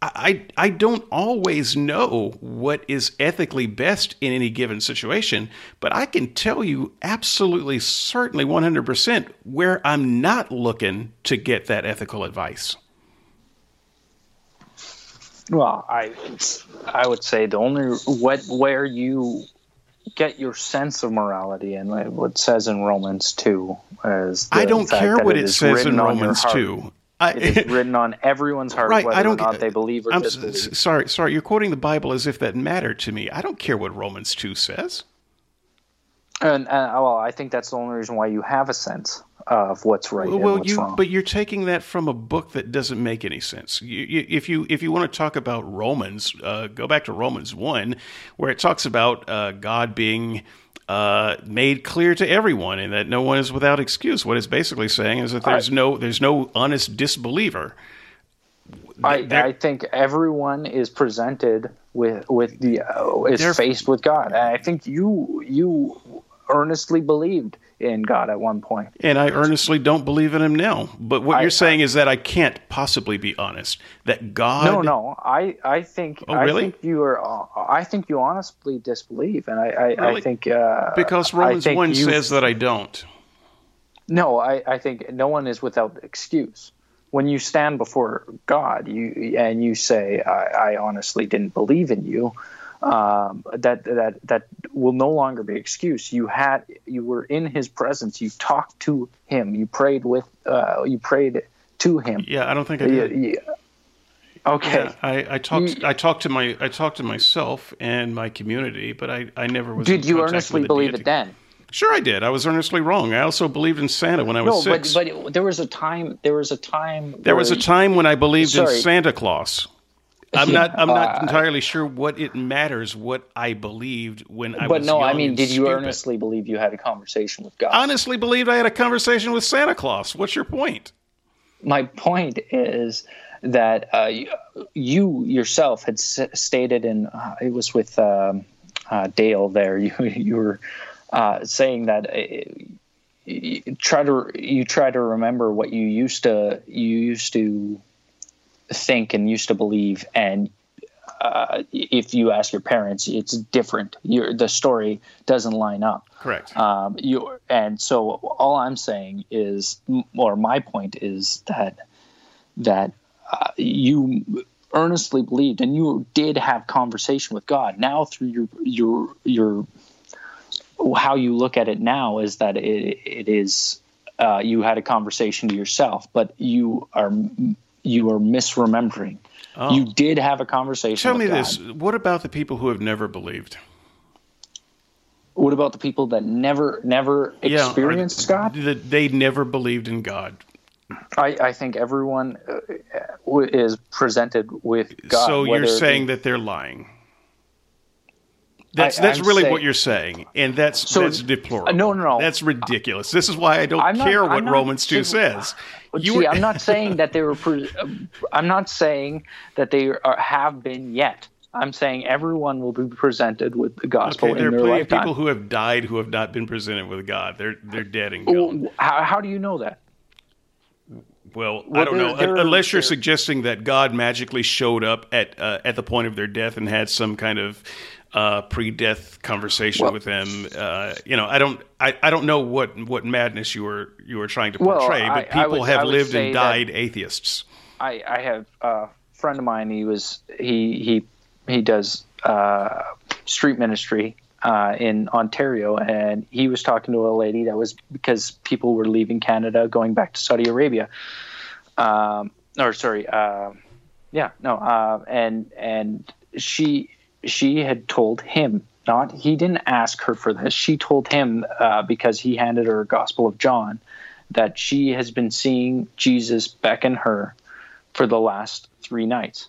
I, I don't always know what is ethically best in any given situation, but I can tell you absolutely, certainly 100% where I'm not looking to get that ethical advice. Well, I I would say the only what where you get your sense of morality and what says in Romans two is I don't care what it, it says in Romans two. I, it is written on everyone's heart, right, whether I don't, or not they believe or I'm disbelieve. Sorry, sorry, you're quoting the Bible as if that mattered to me. I don't care what Romans two says. And, and well, I think that's the only reason why you have a sense of what's right well, what's you, wrong. But you're taking that from a book that doesn't make any sense. You, you, if you if you want to talk about Romans, uh, go back to Romans one, where it talks about uh, God being uh, made clear to everyone, and that no one is without excuse. What it's basically saying is that there's I, no there's no honest disbeliever. I, I think everyone is presented with with the uh, is faced with God. And I think you you earnestly believed in God at one point. And I earnestly don't believe in him now. But what I, you're saying is that I can't possibly be honest. That God No, no. I, I think oh, really? I think you are I think you honestly disbelieve and I I, really? I think uh, Because Romans 1 you, says that I don't. No, I, I think no one is without excuse. When you stand before God, you and you say, I, I honestly didn't believe in you, um, that that that will no longer be excuse. You had you were in His presence. You talked to Him. You prayed with. Uh, you prayed to Him. Yeah, I don't think I did. Yeah, yeah. Okay. Yeah, I, I talked. You, I talked to my. I talked to myself and my community, but I, I never was. Did you earnestly believe deity. it then? Sure, I did. I was earnestly wrong. I also believed in Santa when I was no, six. But, but there was a time. There was a time. There was a time when I believed sorry. in Santa Claus. I'm not. I'm not uh, entirely sure what it matters what I believed when I but no, I mean, did you earnestly believe you had a conversation with God? Honestly, believed I had a conversation with Santa Claus. What's your point? My point is that uh, you yourself had s- stated, and uh, it was with um, uh, Dale. There, you you were uh, saying that. Uh, you try to you try to remember what you used to you used to think and used to believe and uh, if you ask your parents, it's different. Your, the story doesn't line up. Correct. Um, you and so all I'm saying is, or my point is that that uh, you earnestly believed and you did have conversation with God. Now through your your your how you look at it now is that it it is uh, you had a conversation to yourself, but you are you are misremembering. Oh. You did have a conversation. Tell me God. this: What about the people who have never believed? What about the people that never, never yeah, experienced God? That they never believed in God. I, I think everyone uh, is presented with God. So you're saying that they're lying. That's I, that's I'm really saying, what you're saying, and that's so, that's deplorable. No, no, no, that's ridiculous. This is why I don't I'm care not, what not, Romans two says. You were, I'm not saying that they were. I'm not saying that they are, have been yet. I'm saying everyone will be presented with the gospel okay, in their lifetime. There are people who have died who have not been presented with God. They're they're dead and gone. How, how do you know that? Well, well I don't know. Unless you're suggesting that God magically showed up at uh, at the point of their death and had some kind of uh, pre-death conversation well, with them. Uh, you know, I don't, I, I don't know what, what madness you were you were trying to portray, well, but people would, have lived and died atheists. I, I have a friend of mine. He was he he he does uh, street ministry uh, in Ontario, and he was talking to a lady that was because people were leaving Canada, going back to Saudi Arabia. Um, or sorry, uh, yeah, no, uh, and and she she had told him not he didn't ask her for this she told him uh, because he handed her a gospel of john that she has been seeing jesus beckon her for the last three nights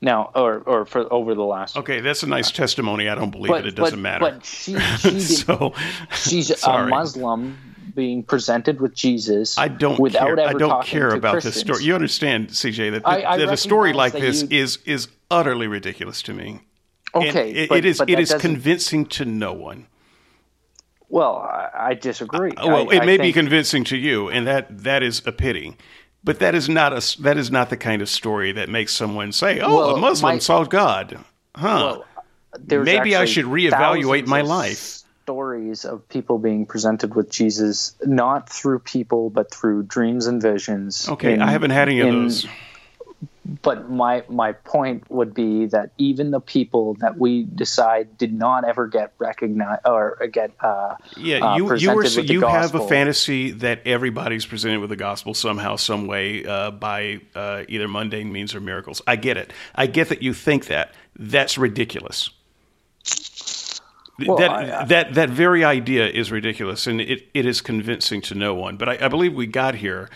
now or or for over the last okay that's a nice uh, testimony i don't believe but, it it doesn't but, matter but she, she so she's sorry. a muslim being presented with Jesus. I don't without care. I don't care about Christians. this story. You understand, CJ, that, I, I that a story like this is is utterly ridiculous to me. Okay, it, but, it is but it is convincing to no one. Well, I, I disagree. Uh, well, I, it may think... be convincing to you, and that that is a pity. But that is not a that is not the kind of story that makes someone say, "Oh, Well, a Muslim my- saw God." Huh. Well, Maybe I should reevaluate my life. Stories of people being presented with Jesus, not through people, but through dreams and visions. okay, in- I haven't had any of in- those. But my my point would be that even the people that we decide did not ever get recognized or get uh, Yeah, uh, you you were you have a fantasy that everybody's presented with the gospel somehow, some way, uh, by uh, either mundane means or miracles. I get it. I get that you think that. That's ridiculous. Well, that I- I- that that very idea is ridiculous, and it, it is convincing to no one. But I, I believe we got here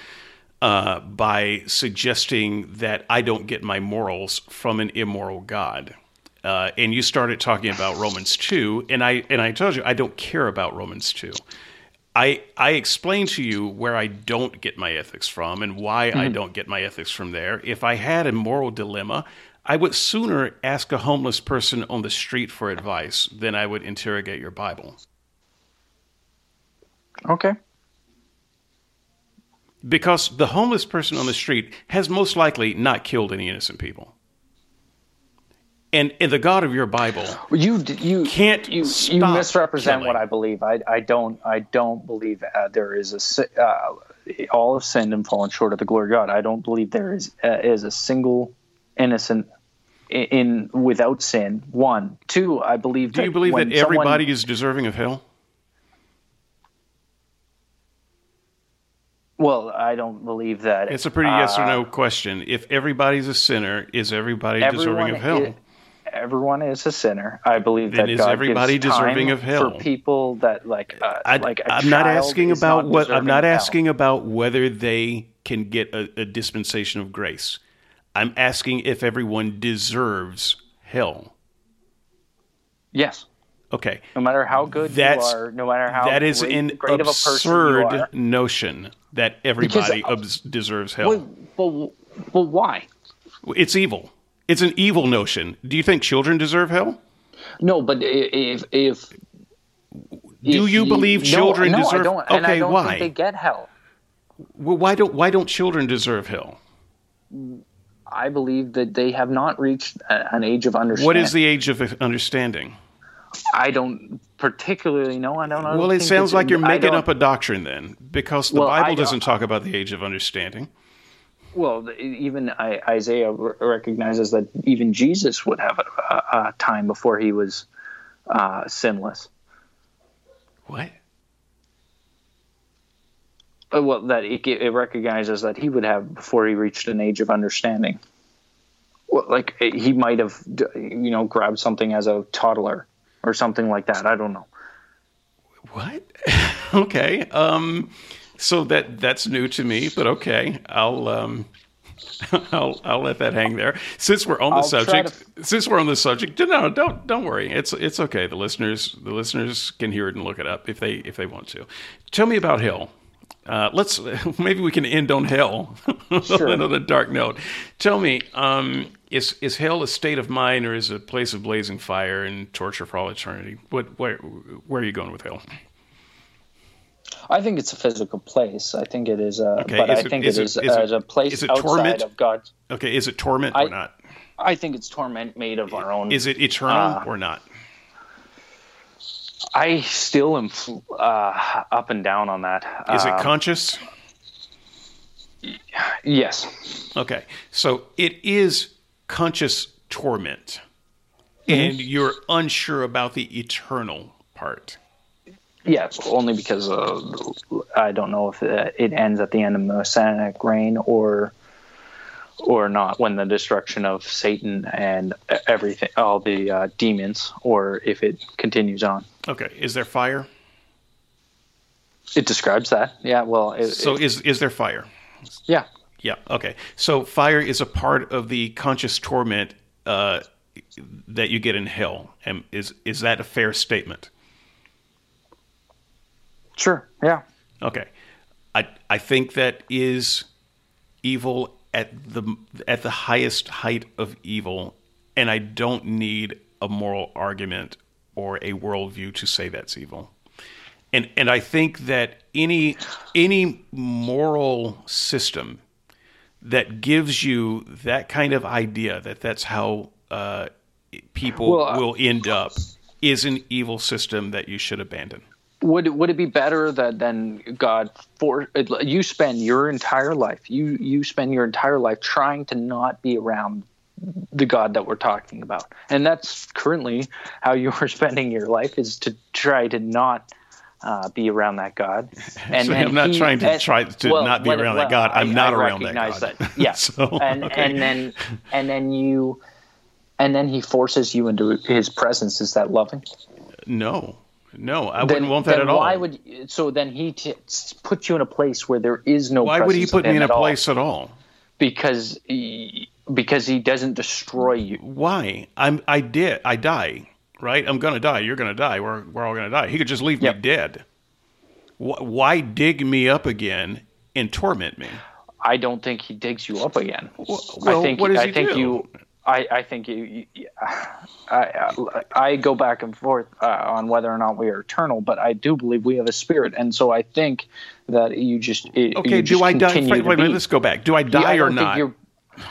uh, by suggesting that I don't get my morals from an immoral God. Uh, and you started talking about Romans two, and I and I told you I don't care about Romans two. I I explained to you where I don't get my ethics from and why I don't get my ethics from there. If I had a moral dilemma, I would sooner ask a homeless person on the street for advice than I would interrogate your Bible. okay. Because the homeless person on the street has most likely not killed any innocent people. And, and the God of your Bible You you Can't you, you misrepresent killing. what I believe. I, I don't I don't believe uh, there is a uh, all have sinned and fallen short of the glory of God. I don't believe there is uh, is a single innocent in, in without sin. One, two. I believe. Do you believe that everybody Someone, is deserving of hell? Well, I don't believe that. It's a pretty yes or uh, no question. If everybody's a sinner, is everybody deserving of hell? i- everyone is a sinner. I believe Then that is God everybody deserving of hell? for people that like. Uh, I, like I'm not asking about not what I'm not asking about whether they can get a, a dispensation of grace. I'm asking if everyone deserves hell. Yes. Okay. No matter how good That's you are, no matter how that is great, an great of a person you absurd are. notion that everybody Because- obs- deserves hell. Well, well, well, why? it's evil. It's an evil notion. Do you think children deserve hell? No, but if if Do if you believe no, children no, deserve- I don't, and I Okay, don't why? think they get hell. Well, why don't why don't children deserve hell? I believe that they have not reached an age of understanding. What is the age of understanding? I don't particularly know. I don't know. Well, it sounds like you're making up a doctrine then, because the Well, Bible doesn't talk about the age of understanding. Well, even Isaiah recognizes that even Jesus would have a, a, time before he was uh, sinless. What? Uh, Well, that it, it recognizes that he would have before he reached an age of understanding. Well, like he might have, you know, grabbed something as a toddler or something like that. I don't know. What? okay. Um, so that that's new to me, but okay. I'll um, I'll I'll let that hang there. Since we're on the I'll subject, since we're on the subject, no, don't don't worry. It's it's okay. The listeners the listeners can hear it and look it up if they if they want to. Tell me about hell. Uh, let's maybe we can end on hell Sure. on a dark note. Tell me, um, is is hell a state of mind or is it a place of blazing fire and torture for all eternity? What where where are you going with hell? I think it's a physical place. I think it is a, Okay, but is I it- think is it it- is, is it- a place is it outside torment? of God. Okay, is it torment I- or not? I think it's torment made of our own. Is it eternal Uh, or not? I still am uh, up and down on that. Is it Um, conscious? yes. Okay, so it is conscious torment, Mm-hmm. and you're unsure about the eternal part. Yes, only because uh, I don't know if uh, it ends at the end of the Messianic reign or or not when the destruction of Satan and everything, all the uh, demons, or if it continues on. Okay, is there fire? It describes that. Yeah. Well. It, So it- is is there fire? yeah. Yeah. Okay. So fire is a part of the conscious torment uh, that you get in hell, and is is that a fair statement? Sure. Yeah. Okay. I I think that is evil at the at the highest height of evil, and I don't need a moral argument or a worldview to say that's evil. And and I think that any any moral system that gives you that kind of idea that that's how uh, people Well, uh, will end up is an evil system that you should abandon. would would it be better that than God for you spend your entire life you you spend your entire life trying to not be around the God that we're talking about, and that's currently how you are spending your life is to try to not. Uh, be around that God, and, So I'm not he- trying to and- try to well, not be well, around well, that God. I'm I- not I around that recognize God. that. Yeah, So, and okay. and then and then you, and then he forces you into his presence. Is that loving? No, no, I then, wouldn't want that at all. Why would so then he t- puts you in a place where there is no. Why would he put me in a all? place at all? Because he, because he doesn't destroy you. Why? I'm. I did. I die. Right. I'm gonna die. You're gonna die. We're we're all gonna die. He could just leave Yep. me dead. Wh- Why dig me up again and torment me? I don't think he digs you up again. well, I think what does I he think do? you. I, I think you, you- I, I go back and forth uh, on whether or not we are eternal, but I do believe we have a spirit, and so I think that you just it, Okay. you Do just I die? Wait, wait, wait, let's go back. Do I Yeah, die I or don't think you're-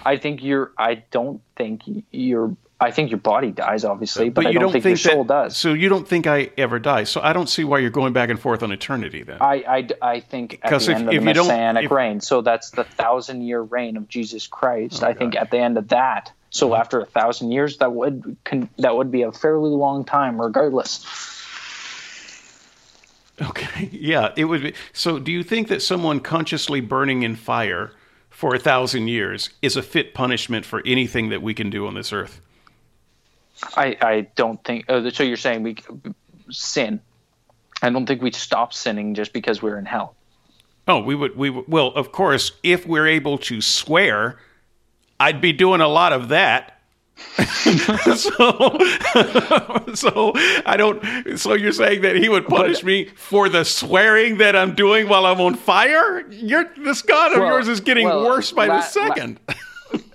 I think you're. I don't think you're. I think your body dies, obviously, but, I you don't, think, your soul that, does. So you don't think I ever die. So I don't see why you're going back and forth on eternity then. I, I, I think at the if- end of if the messianic if- reign, so that's the thousand year reign of Jesus Christ. Oh, I think at the end of that, so uh-huh. after a thousand years, that would con, that would be a fairly long time, regardless. Okay. Yeah, it would be. So, do you think that someone consciously burning in fire for a thousand years is a fit punishment for anything that we can do on this earth? I, I don't think. Oh, so you're saying we sin? I don't think we stop sinning just because we're in hell. Oh, we would. We would, well, of course, if we're able to swear, I'd be doing a lot of that. so, so I don't. So you're saying that he would punish But- me for the swearing that I'm doing while I'm on fire? You're this God of Well- yours is getting well, worse by la- the la- second.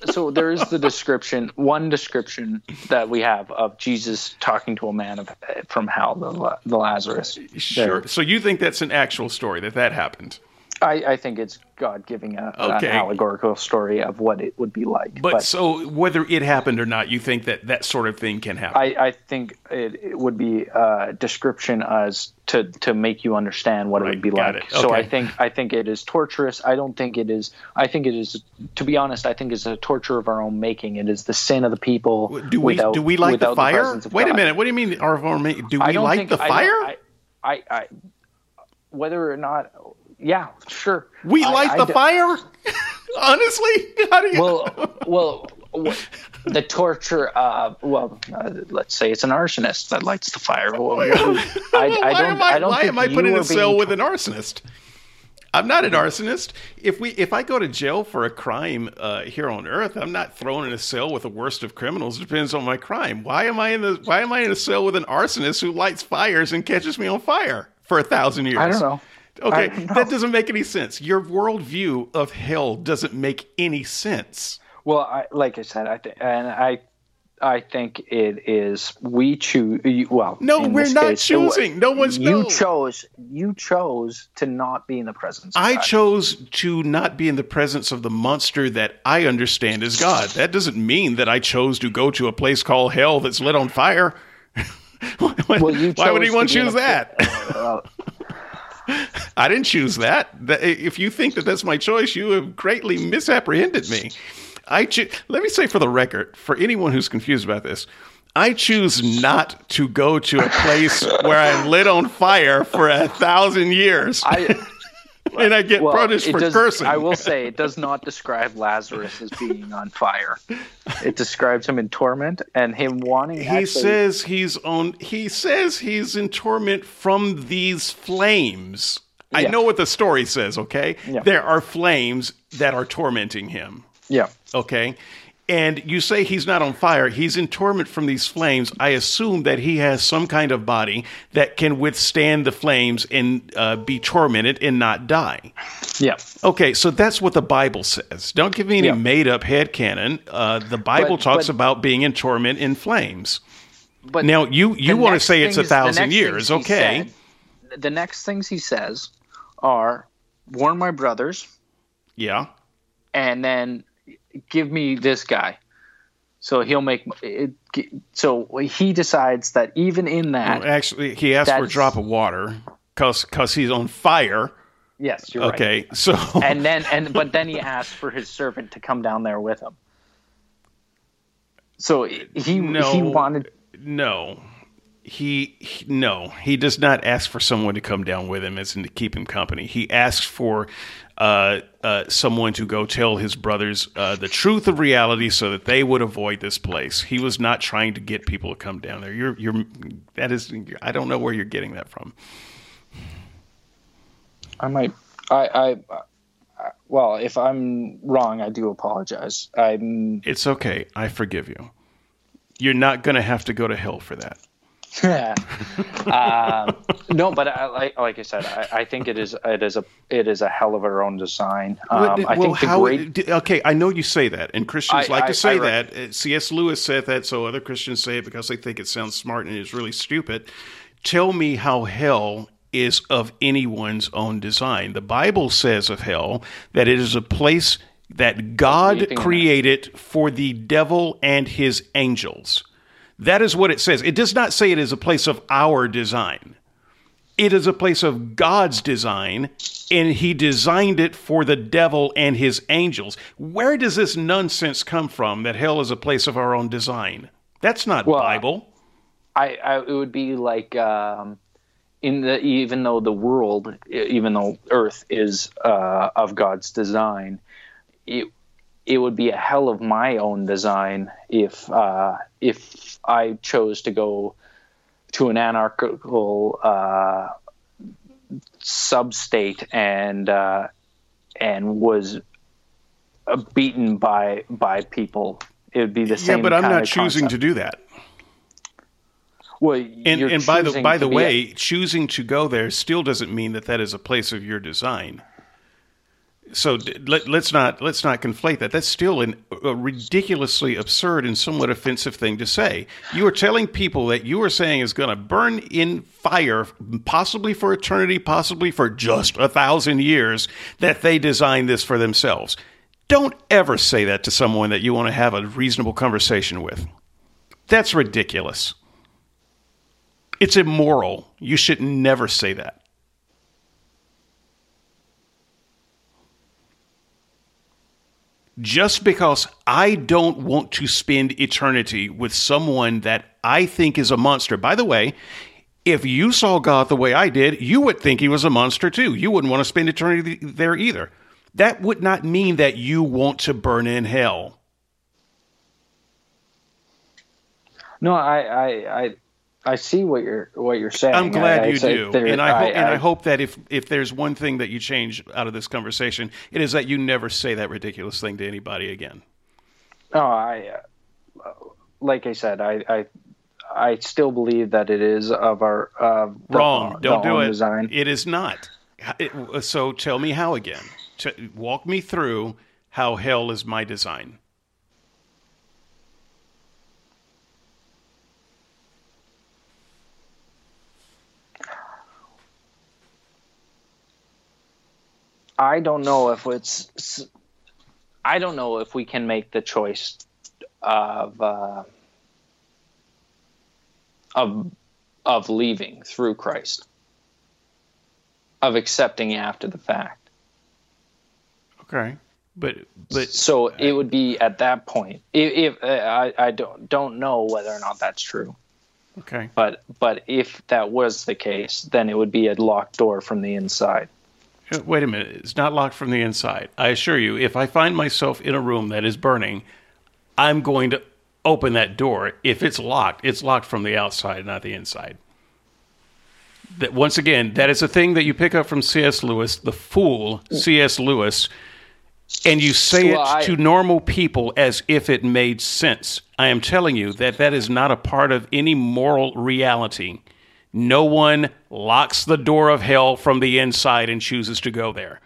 so there is the description, one description that we have of Jesus talking to a man of, from hell, the, the Lazarus. sure. There. So you think that's an actual story that that happened? I, I think it's God giving a, Okay. an allegorical story of what it would be like. But, so whether it happened or not, you think that that sort of thing can happen? I, I think it, it would be a description as to, to make you understand what it would be got like. it. So I think I think it is torturous. I don't think it is. I think it is. To be honest, I think it's a torture of our own making. It is the sin of the people. do we without, do we light the fire? of Wait a minute. What do you mean? Our, our, do we light think the fire? I, I, whether or not, yeah, sure. we I- light I the fire? Honestly, how do you? Well, well, the torture. Uh, well, uh, let's say it's an arsonist that lights the fire. Well, I, I why don't. am I, I don't why am I put in a cell with an arsonist? I'm not an arsonist. If we if I go to jail for a crime uh, here on Earth, I'm not thrown in a cell with the worst of criminals. It depends on my crime. Why am I in the Why am I in a cell with an arsonist who lights fires and catches me on fire for a thousand years? I don't know. Okay, I don't that doesn't make any sense. Your worldview of hell doesn't make any sense. Well, I, like I said, I think, and I, I think it is. We choose. Well, No, we're not case, choosing. No one's You no. chose. You chose to not be in the presence. Of I God. chose to not be in the presence of the monster that I understand as God. That doesn't mean that I chose to go to a place called hell that's lit on fire. why, Well, you why would chose anyone to be choose a- that? Uh, I didn't choose that. If you think that that's my choice, you have greatly misapprehended me. I cho- let me say for the record, for anyone who's confused about this, I choose not to go to a place where I'm lit on fire for a thousand years, I. and I get Well, punished for does, cursing. I will say it does not describe Lazarus as being on fire. It describes him in torment and him wanting. He actually- says he's on. He says he's in torment from these flames. I know what the story says. Okay, Yeah. there are flames that are tormenting him. "Yeah, Okay, and you say he's not on fire. He's in torment from these flames. I assume that he has some kind of body that can withstand the flames and uh, be tormented and not die. yeah." Okay, so that's what the Bible says. Don't give me any Yeah. made up headcanon. Uh, the Bible But- talks but- about being in torment in flames. But Now you you want to say it's a thing is- the thousand years, okay? said- the next things he says are, "Warn my brothers, Yeah. and then give me this guy. So he'll make it. So he decides that even in that, Well, actually, he asked for a drop of water because cuz he's on fire. yes, you're right. Okay, so And then and but then he asked for his servant to come down there with him. So he No. he wanted no, he, he no, he does not ask for someone to come down with him as in to keep him company. He asks for uh, uh, someone to go tell his brothers uh, the truth of reality so that they would avoid this place. He was not trying to get people to come down there. You're you're that is I don't know where you're getting that from. I might I I. I well, if I'm wrong, I do apologize. I'm It's okay. I forgive you. You're not going to have to go to hell for that. Uh, no, but I, like like I said, I, I think it is it is a it is a hell of our own design. Um, Well, I well, think the great okay, I know you say that, and Christians I- like to say that. Uh, C.S. Lewis said that, so other Christians say it because they think it sounds smart and is really stupid. Tell me how hell is of anyone's own design. The Bible says of hell that it is a place that God created for the devil and his angels. That is what it says. It does not say it is a place of our design. It is a place of God's design, and He designed it for the devil and his angels. Where does this nonsense come from that hell is a place of our own design? That's not Well, Bible. I, I it would be like um, in the even though the world, even though Earth is uh, of God's design, it it would be a hell of my own design if uh, if I chose to go to an anarchical uh, substate and uh, and was beaten by by people. It would be the same. Yeah, but I'm not choosing concept. to do that. Well, And, and by the by the be a- way, choosing to go there still doesn't mean that that is a place of your design. So let, let's not let's not conflate that. That's still an, a ridiculously absurd and somewhat offensive thing to say. You are telling people that you are saying is going to burn in fire, possibly for eternity, possibly for just a thousand years, that they designed this for themselves. Don't ever say that to someone that you want to have a reasonable conversation with. That's ridiculous. It's immoral. You should never say that. Just because I don't want to spend eternity with someone that I think is a monster. By the way, if you saw God the way I did, you would think he was a monster too. You wouldn't want to spend eternity there either. That would not mean that you want to burn in hell. No, I, I, I, I see what you're what you're saying. I'm glad I- I you say do, and I, hope, and I I- hope that if if there's one thing that you change out of this conversation, it is that you never say that ridiculous thing to anybody again. No, I, uh, like I said, I, I, I still believe that it is of our uh, Wrong. the Don't do it. Design. It is not. It- so tell me how again. T- walk me through how hell is my design. I don't know if it's. I don't know if we can make the choice of uh, of of leaving through Christ, of accepting after the fact. Okay, but but So it would be at that point. If, if uh, I, I don't don't know whether or not that's true, okay. but but if that was the case, then it would be a locked door from the inside. Wait a minute. It's not locked from the inside. I assure you, if I find myself in a room that is burning, I'm going to open that door. If it's locked, it's locked from the outside, not the inside. That once again, that is a thing that you pick up from C.S. Lewis, the fool C.S. Lewis, and you say Well, it I- to normal people as if it made sense. I am telling you that that is not a part of any moral reality. No one locks the door of hell from the inside and chooses to go there.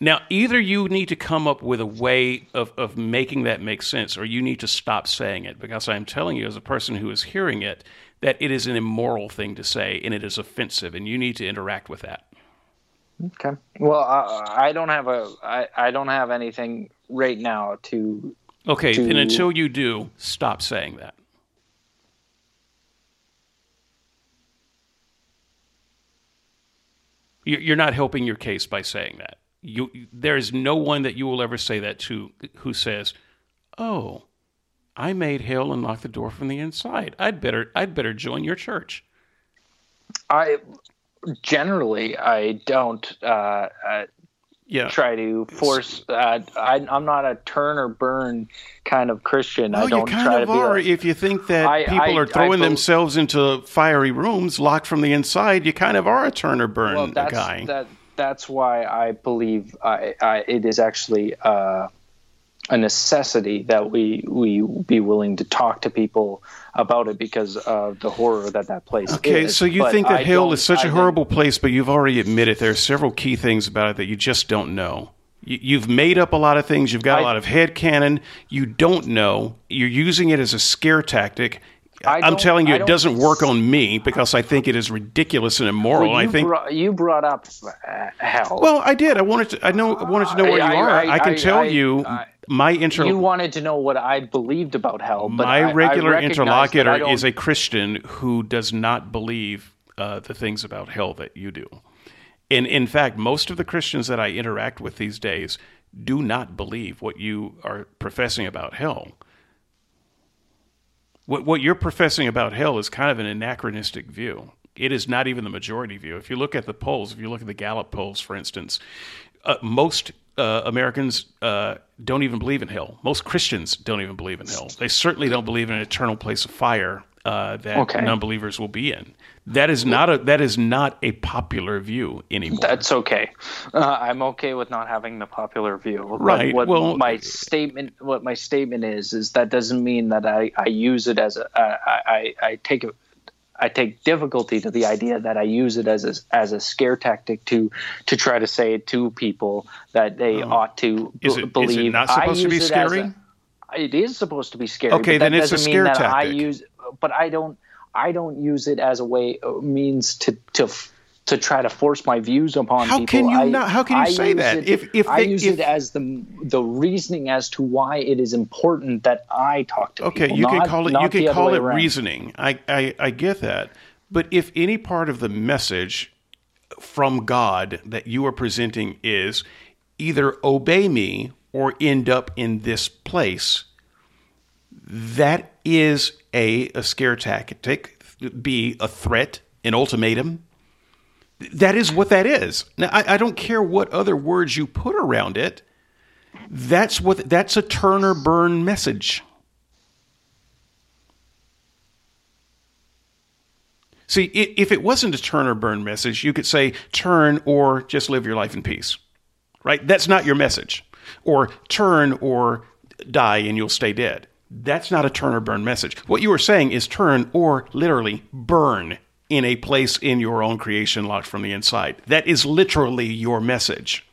Now, either you need to come up with a way of, of making that make sense, or you need to stop saying it, because I'm telling you, as a person who is hearing it, that it is an immoral thing to say and it is offensive, and you need to interact with that. Okay. Well, I, I don't have a I, I don't have anything right now to. Okay, to- and until you do, stop saying that. You- You're not helping your case by saying that. You, there is no one that you will ever say that to who says, "Oh, I made hell and locked the door from the inside. I'd better, I'd better join your church." I generally I don't uh, uh, Yeah. try to force. Uh, I, I'm not a turn or burn kind of Christian. I don't you kind try of to be. are. like- if you think that I- people I- are throwing bel- themselves into fiery rooms locked from the inside, you kind of are a turn or burn well, that's guy. that. That's why I believe I, I, it is actually uh, a necessity that we we be willing to talk to people about it because of the horror that that place is. Okay, is. so you But think that I hell is such I a horrible place, but you've already admitted there are several key things about it that you just don't know. You- You've made up a lot of things. You've got a I- lot of head canon. You don't know. You're using it as a scare tactic. I I'm telling you, it doesn't work on me because I think it is ridiculous and immoral. Well, you, I think. brought, you brought up uh, hell. well, I did. I wanted to. I know. I wanted to know where I- you are. I- I, can I- tell I- you I- my inter. you wanted to know what I believed about hell, but my I- regular I interlocutor is a Christian who does not believe uh, the things about hell that you do. And in fact, most of the Christians that I interact with these days do not believe what you are professing about hell. What, what you're professing about hell is kind of an anachronistic view. It is not even the majority view. If you look at the polls, if you look at the Gallup polls, for instance, uh, most uh, Americans uh, don't even believe in hell. Most Christians don't even believe in hell. They certainly don't believe in an eternal place of fire uh, that Okay. non-believers will be in. That is not a that is not a popular view anymore. That's okay. Uh, I'm okay with not having the popular view. Right, What, well- my statement, what my statement is, is that doesn't mean that I, I use it as a I, I, I take it. I take difficulty to the idea that I use it as a, as a scare tactic to to try to say it to people that they ought to Is b- it- is it believe. not I supposed to be use it scary? a- it is supposed to be scary. Okay, then it's a scare mean that I tactic. use, but I don't. I don't use it as a way uh, means to to to try to force my views upon How people. can you I, not- how can you I say that? It, If- if I use if- it as the the reasoning as to why it is important that I talk to Okay, people. you can call it you can call it around. reasoning. I, I I get that. But if any part of the message from God that you are presenting is either obey me or end up in this place, that is a, a scare tactic, B, a threat, an ultimatum. That is what that is. Now, I, I don't care what other words you put around it. That's what that's a turn or burn message. See, if it wasn't a turn or burn message, you could say turn or just live your life in peace. Right? That's not your message. Or turn or die and you'll stay dead. That's not a turn or burn message. What you are saying is turn or literally burn in a place in your own creation locked from the inside. That is literally your message.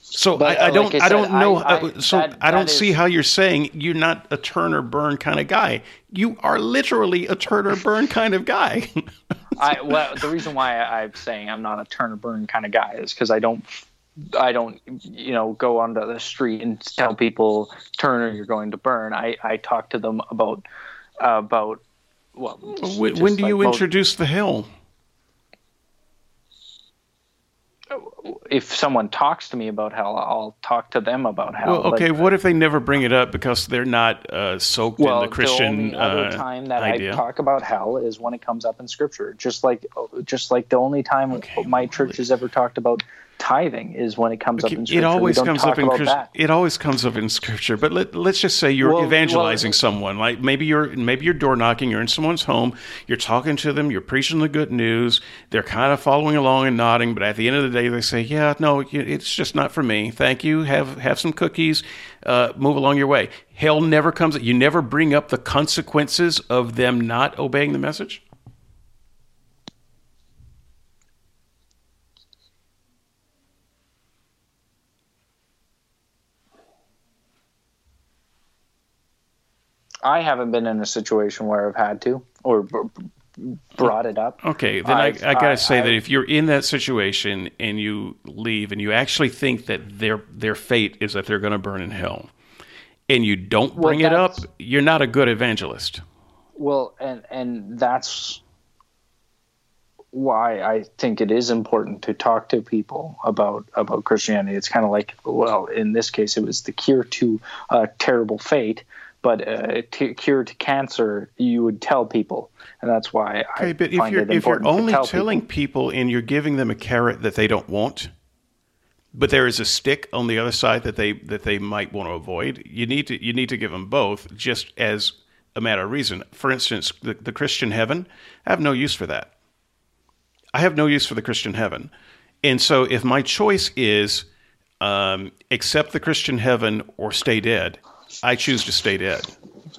So But, I, I uh, don't like I I, don't know. I- I- uh, so that- I don't see is- how you're saying you're not a turn or burn kind of guy. You are literally a turn or burn kind of guy. I well, the reason why I'm saying I'm not a turn or burn kind of guy is because I don't, I don't, you know, go onto the street and tell people turn or you're going to burn. I I talk to them about about well. when, do like you most- introduce the hell? If someone talks to me about hell, I'll talk to them about hell. Well, But- okay. what if they never bring it up because they're not uh, soaked well, in the Christian the only other uh, time that idea? I talk about hell is when it comes up in Scripture. Just like, just like the only time my church has ever talked about tithing is when it comes up in Scripture. it always comes up in that. it always comes up in scripture but let, let's just say you're Well, evangelizing well- someone like maybe you're maybe you're door knocking you're in someone's home you're talking to them you're preaching the good news they're kind of following along and nodding but at the end of the day they say yeah no it's just not for me thank you have have some cookies uh, move along your way hell never comes you never bring up the consequences of them not obeying the message I haven't been in a situation where I've had to, or brought it up. Okay, then I, I got to say I, that if you're in that situation and you leave and you actually think that their their fate is that they're going to burn in hell, and you don't bring well, it up, you're not a good evangelist. Well, and and that's why I think it is important to talk to people about about Christianity. It's kind of like, well, in this case, it was the cure to a terrible fate, but uh, t- cure to cancer, you would tell people, and that's why okay, I but if you're if you're only tell telling people. people and you're giving them a carrot that they don't want, but there is a stick on the other side that they that they might want to avoid, you need to you need to give them both, just as a matter of reason. For instance, the, the Christian heaven, I have no use for that. I have no use for the Christian heaven. And so if my choice is um, accept the Christian heaven or stay dead, I choose to stay dead.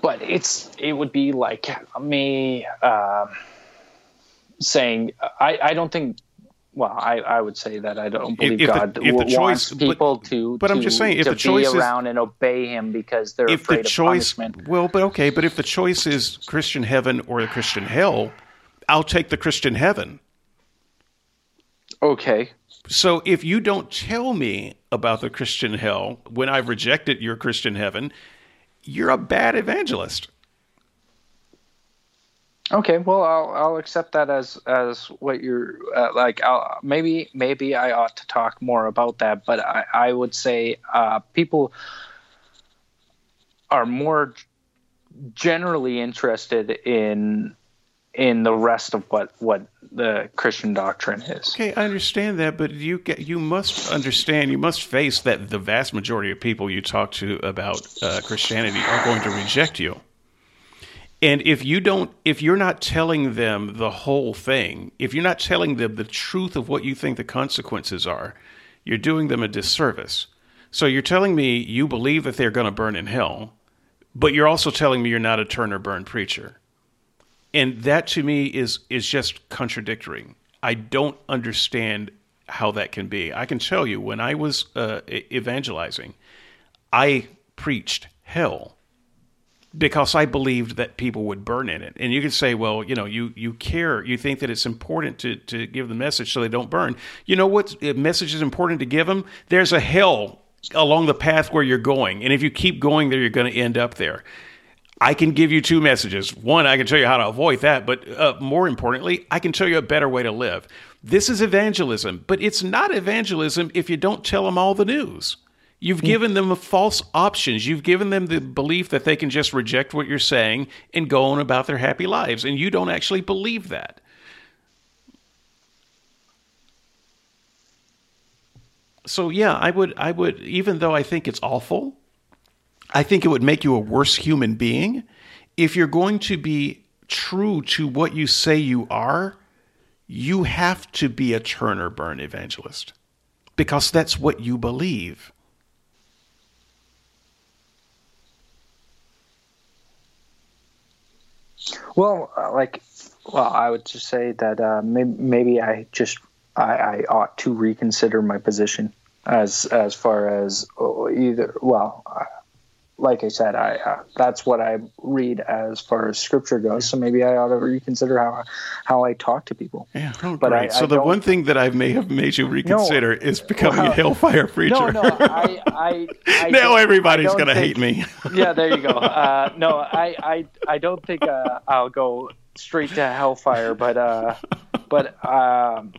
But it's it would be like me uh, saying I, I don't think well, I, I would say that I don't believe if God the, wants choice, people but, to. But to, I'm just saying, if the choice be around and obey Him because they're if afraid the choice, of punishment. Well, but okay, but if the choice is Christian heaven or the Christian hell, I'll take the Christian heaven. Okay. So if you don't tell me about the Christian hell when I've rejected your Christian heaven, you're a bad evangelist. Okay, well, I'll I'll accept that as as what you're uh, like. I'll, maybe maybe I ought to talk more about that, but I I would say uh, people are more generally interested in in the rest of what what the Christian doctrine is. Okay, I understand that, but you get you must understand, you must face that the vast majority of people you talk to about uh, Christianity are going to reject you. And if you don't, if you're not telling them the whole thing, if you're not telling them the truth of what you think the consequences are, you're doing them a disservice. So you're telling me you believe that they're going to burn in hell, but you're also telling me you're not a turn or burn preacher and that to me is is just contradictory. I don't understand how that can be. I can tell you when I was uh, evangelizing, I preached hell because I believed that people would burn in it. And you could say, well, you know, you you care, you think that it's important to to give the message so they don't burn. You know what message is important to give them? There's a hell along the path where you're going, and if you keep going there, you're going to end up there. I can give you two messages. One, I can tell you how to avoid that, but uh, more importantly, I can tell you a better way to live. This is evangelism, but it's not evangelism if you don't tell them all the news. You've given them false options. You've given them the belief that they can just reject what you're saying and go on about their happy lives, and you don't actually believe that. So yeah, I would I would even though I think it's awful, I think it would make you a worse human being if you're going to be true to what you say you are. You have to be a turn or burn evangelist because that's what you believe. Well, uh, like, well, I would just say that uh, maybe, maybe I just I, I ought to reconsider my position as as far as uh, either well like I said, I uh, that's what I read as far as scripture goes. So maybe I ought to reconsider how how I talk to people. Yeah, oh, but great. I, so I the one thing that I may have made you reconsider no, is becoming well, a hellfire preacher. No, no, I, I, I now everybody's gonna hate me. yeah, there you go. Uh, no, I, I, I don't think uh, I'll go straight to hellfire, but uh, but um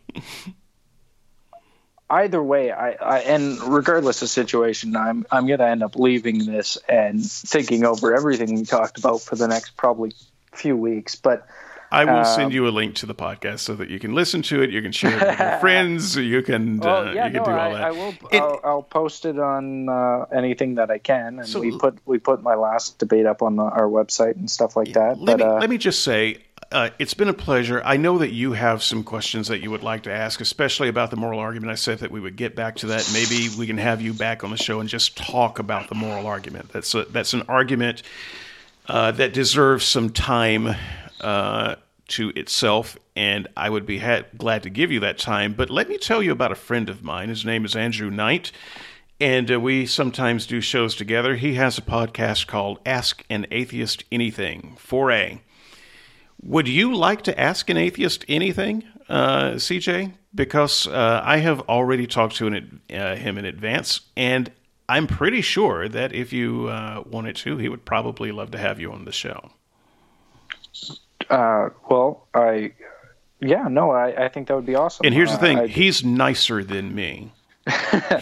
either way, I, I, and regardless of situation, I'm I'm gonna end up leaving this and thinking over everything we talked about for the next probably few weeks. But I will um, send you a link to the podcast so that you can listen to it. You can share it with your friends. You can well, uh, yeah, you can no, do all I, that. I will. It, I'll, I'll, post it on uh, anything that I can, and so, we put we put my last debate up on the, our website and stuff like that. Let but, me uh, let me just say, uh, it's been a pleasure. I know that you have some questions that you would like to ask, especially about the moral argument. I said that we would get back to that. Maybe we can have you back on the show and just talk about the moral argument. That's a, that's an argument uh, that deserves some time uh, to itself, and I would be ha- glad to give you that time. But let me tell you about a friend of mine. His name is Andrew Knight. And uh, we sometimes do shows together. He has a podcast called Ask an Atheist Anything, 4A Would you like to ask an atheist anything, uh, CJ? Because uh, I have already talked to an, uh, him in advance, and I'm pretty sure that if you uh, wanted to, he would probably love to have you on the show. Uh, well, I, yeah, no, I, I think that would be awesome. And here's the Uh, thing: I- he's nicer than me.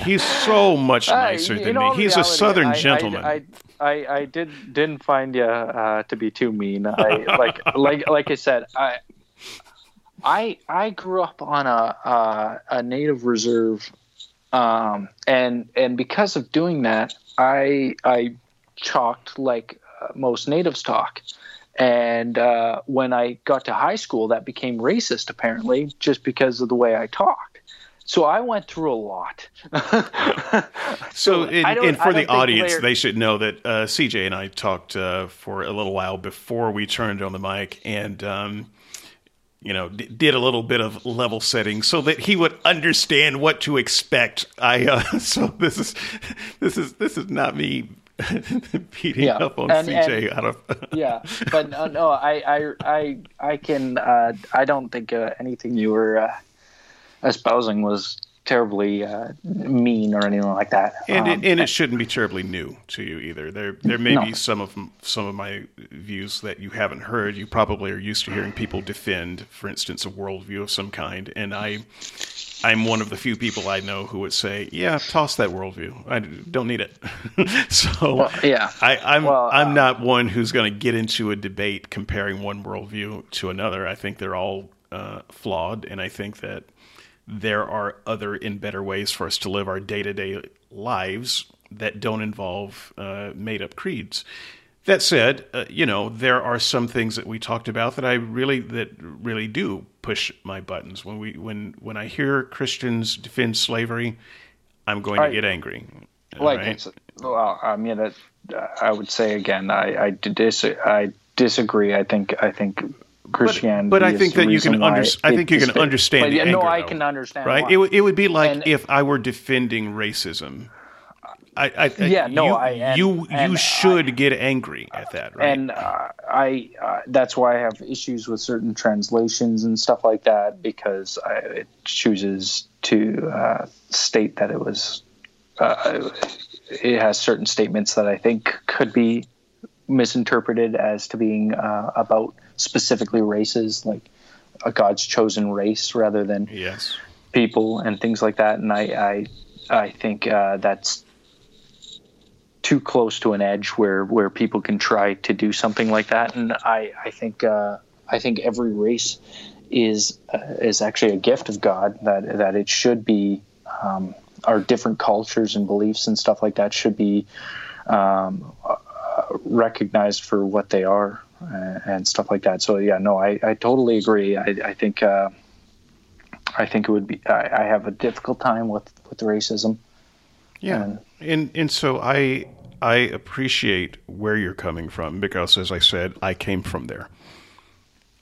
he's so much Uh, nicer you than me. He's a Southern I- gentleman. I, I, I, did didn't find you uh, to be too mean. I like like like I said, I I I grew up on a a, a native reserve, um, and and because of doing that, I I talked like uh, most natives talk. And uh, when I got to high school, that became racist, apparently, just because of the way I talked. So I went through a lot. So, and, I and for the audience, they should know that uh, CJ and I talked uh, for a little while before we turned on the mic, and um, you know, d- did a little bit of level setting so that he would understand what to expect. I uh, so this is this is this is not me beating Yeah, up on and- CJ and- out of. yeah, but uh, no, I, I, I, I can. Uh, I don't think uh, anything you were uh, espousing was terribly uh, mean or anything like that. And Um, it, and it shouldn't be terribly new to you either. There there may No. be some of some of my views that you haven't heard. You probably are used to hearing people defend, for instance, a worldview of some kind. And I I'm one of the few people I know who would say, "Yeah, toss that worldview. I don't need it." so Well, yeah. I, I'm Well, I'm uh, not one who's going to get into a debate comparing one worldview to another. I think they're all uh, flawed, and I think that there are other and better ways for us to live our day to day lives that don't involve uh, made up creeds. That said, uh, you know there are some things that we talked about that I really that really do push my buttons. When we when when I hear Christians defend slavery, I'm going to get angry. like right? it's, well, I mean, it, I would say again, I, I dis, I disagree. I think, I think Christianity. but I think that you can reason why under- I think you can understand But the yeah, no, anger, I though. can understand. right? why. It, would- it would be like And- if I were defending racism. I, I, I- Yeah, no, you, I- and- you, and you should get angry at that, right? and uh, I uh, that's why I have issues with certain translations and stuff like that because I, it chooses to uh, state that it was uh, it has certain statements that I think could be misinterpreted as to being uh, about specifically races like a God's chosen race rather than yes. people and things like that. And I, I, I think uh, that's too close to an edge where, where people can try to do something like that. And I, I think, uh, I think every race is uh, is actually a gift of God. That that it should be um, our different cultures and beliefs and stuff like that should be um, uh, recognized for what they are and stuff like that. So yeah, no, I, I totally agree. I, I think. Uh, I think it would be. I, I have a difficult time with with racism. Yeah, And- and and so I I appreciate where you're coming from because, as I said, I came from there.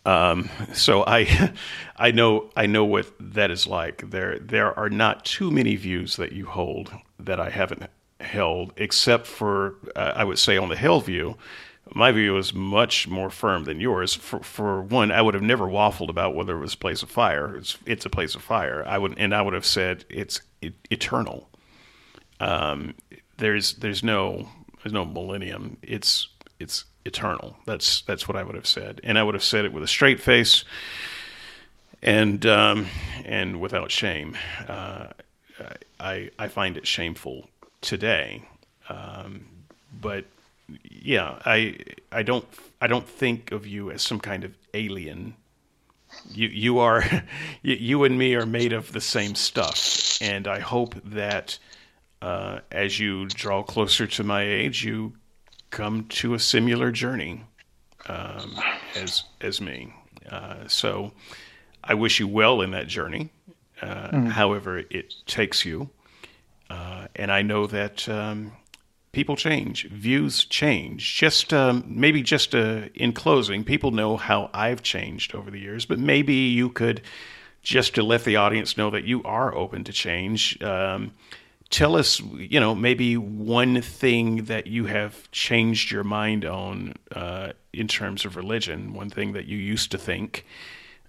Um, so I I know I know what that is like. There there are not too many views that you hold that I haven't held, except for uh, I would say on the hell view. My view is much more firm than yours. For, for one, I would have never waffled about whether it was a place of fire. It's, it's a place of fire. I would, and I would have said it's it, eternal um, there's there's no there's no millennium. It's it's eternal. That's that's what I would have said, and I would have said it with a straight face, and um, and without shame. Uh, I I find it shameful today, um, but yeah, I I don't I don't think of you as some kind of alien. You you are you, you and me are made of the same stuff. And i hope that uh, as you draw closer to my age you come to a similar journey um, as as me. Uh, so i wish you well in that journey uh, however it takes you. Uh, and i know that um, people change, views change. Just um, maybe just uh, in closing, people know how I've changed over the years, but maybe you could just to let the audience know that you are open to change. Um, tell us, you know, maybe one thing that you have changed your mind on uh, in terms of religion, one thing that you used to think,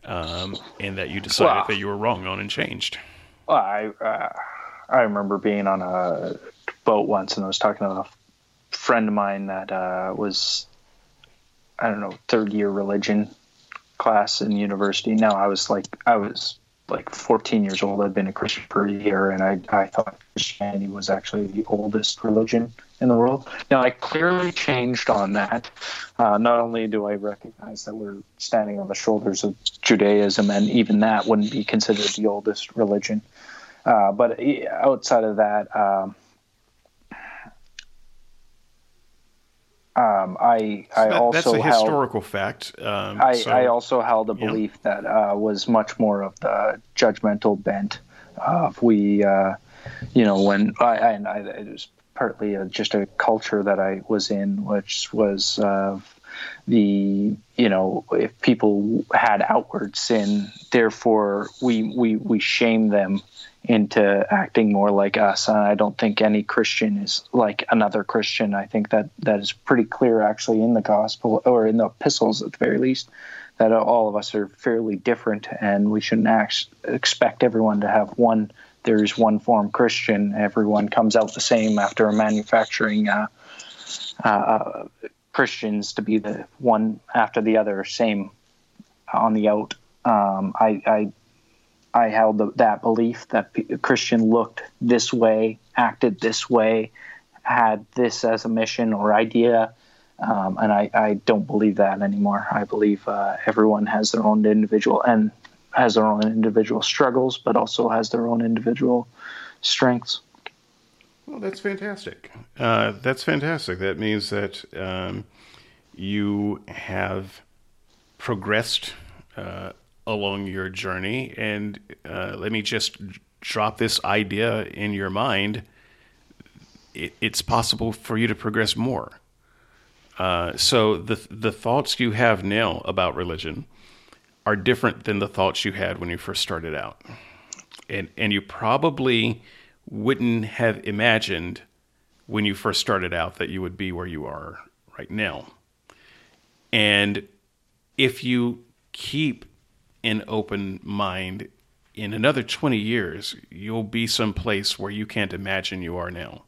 um, and that you decided well, that you were wrong on and changed. Well, I uh, I remember being on a boat once, and I was talking to a friend of mine that uh, was I don't know third year religion class in university. Now I was like I was like 14 years old. I'd been a Christian for a year, and I, I thought Christianity was actually the oldest religion in the world. Now, I clearly changed on that. Uh, not only do I recognize that we're standing on the shoulders of Judaism, and even that wouldn't be considered the oldest religion, uh, but outside of that, um, Um, I I that, also that's a held, historical fact. Um, I, so, I also held a belief yeah. that uh, was much more of the judgmental bent. Of we, uh, you know, when I, and I, it was partly a, just a culture that I was in, which was uh, the you know if people had outward sin, therefore we we we shame them into acting more like us. And I don't think any Christian is like another Christian. I think that that is pretty clear actually in the gospel or in the epistles at the very least that all of us are fairly different and we shouldn't act, expect everyone to have one there's one form Christian. Everyone comes out the same after manufacturing uh, uh, Christians to be the one after the other, same on the out. Um, I, I I held the, that belief that Christian looked this way, acted this way, had this as a mission or idea. Um, and I, I, don't believe that anymore. I believe uh, everyone has their own individual and has their own individual struggles, but also has their own individual strengths. Well, that's fantastic. Uh, that's fantastic. That means that um, you have progressed uh, along your journey. And uh, let me just drop this idea in your mind. It, it's possible for you to progress more. Uh, so the the thoughts you have now about religion are different than the thoughts you had when you first started out, and and you probably wouldn't have imagined when you first started out that you would be where you are right now. And if you keep an open mind, in another 20 years, you'll be someplace where you can't imagine you are now.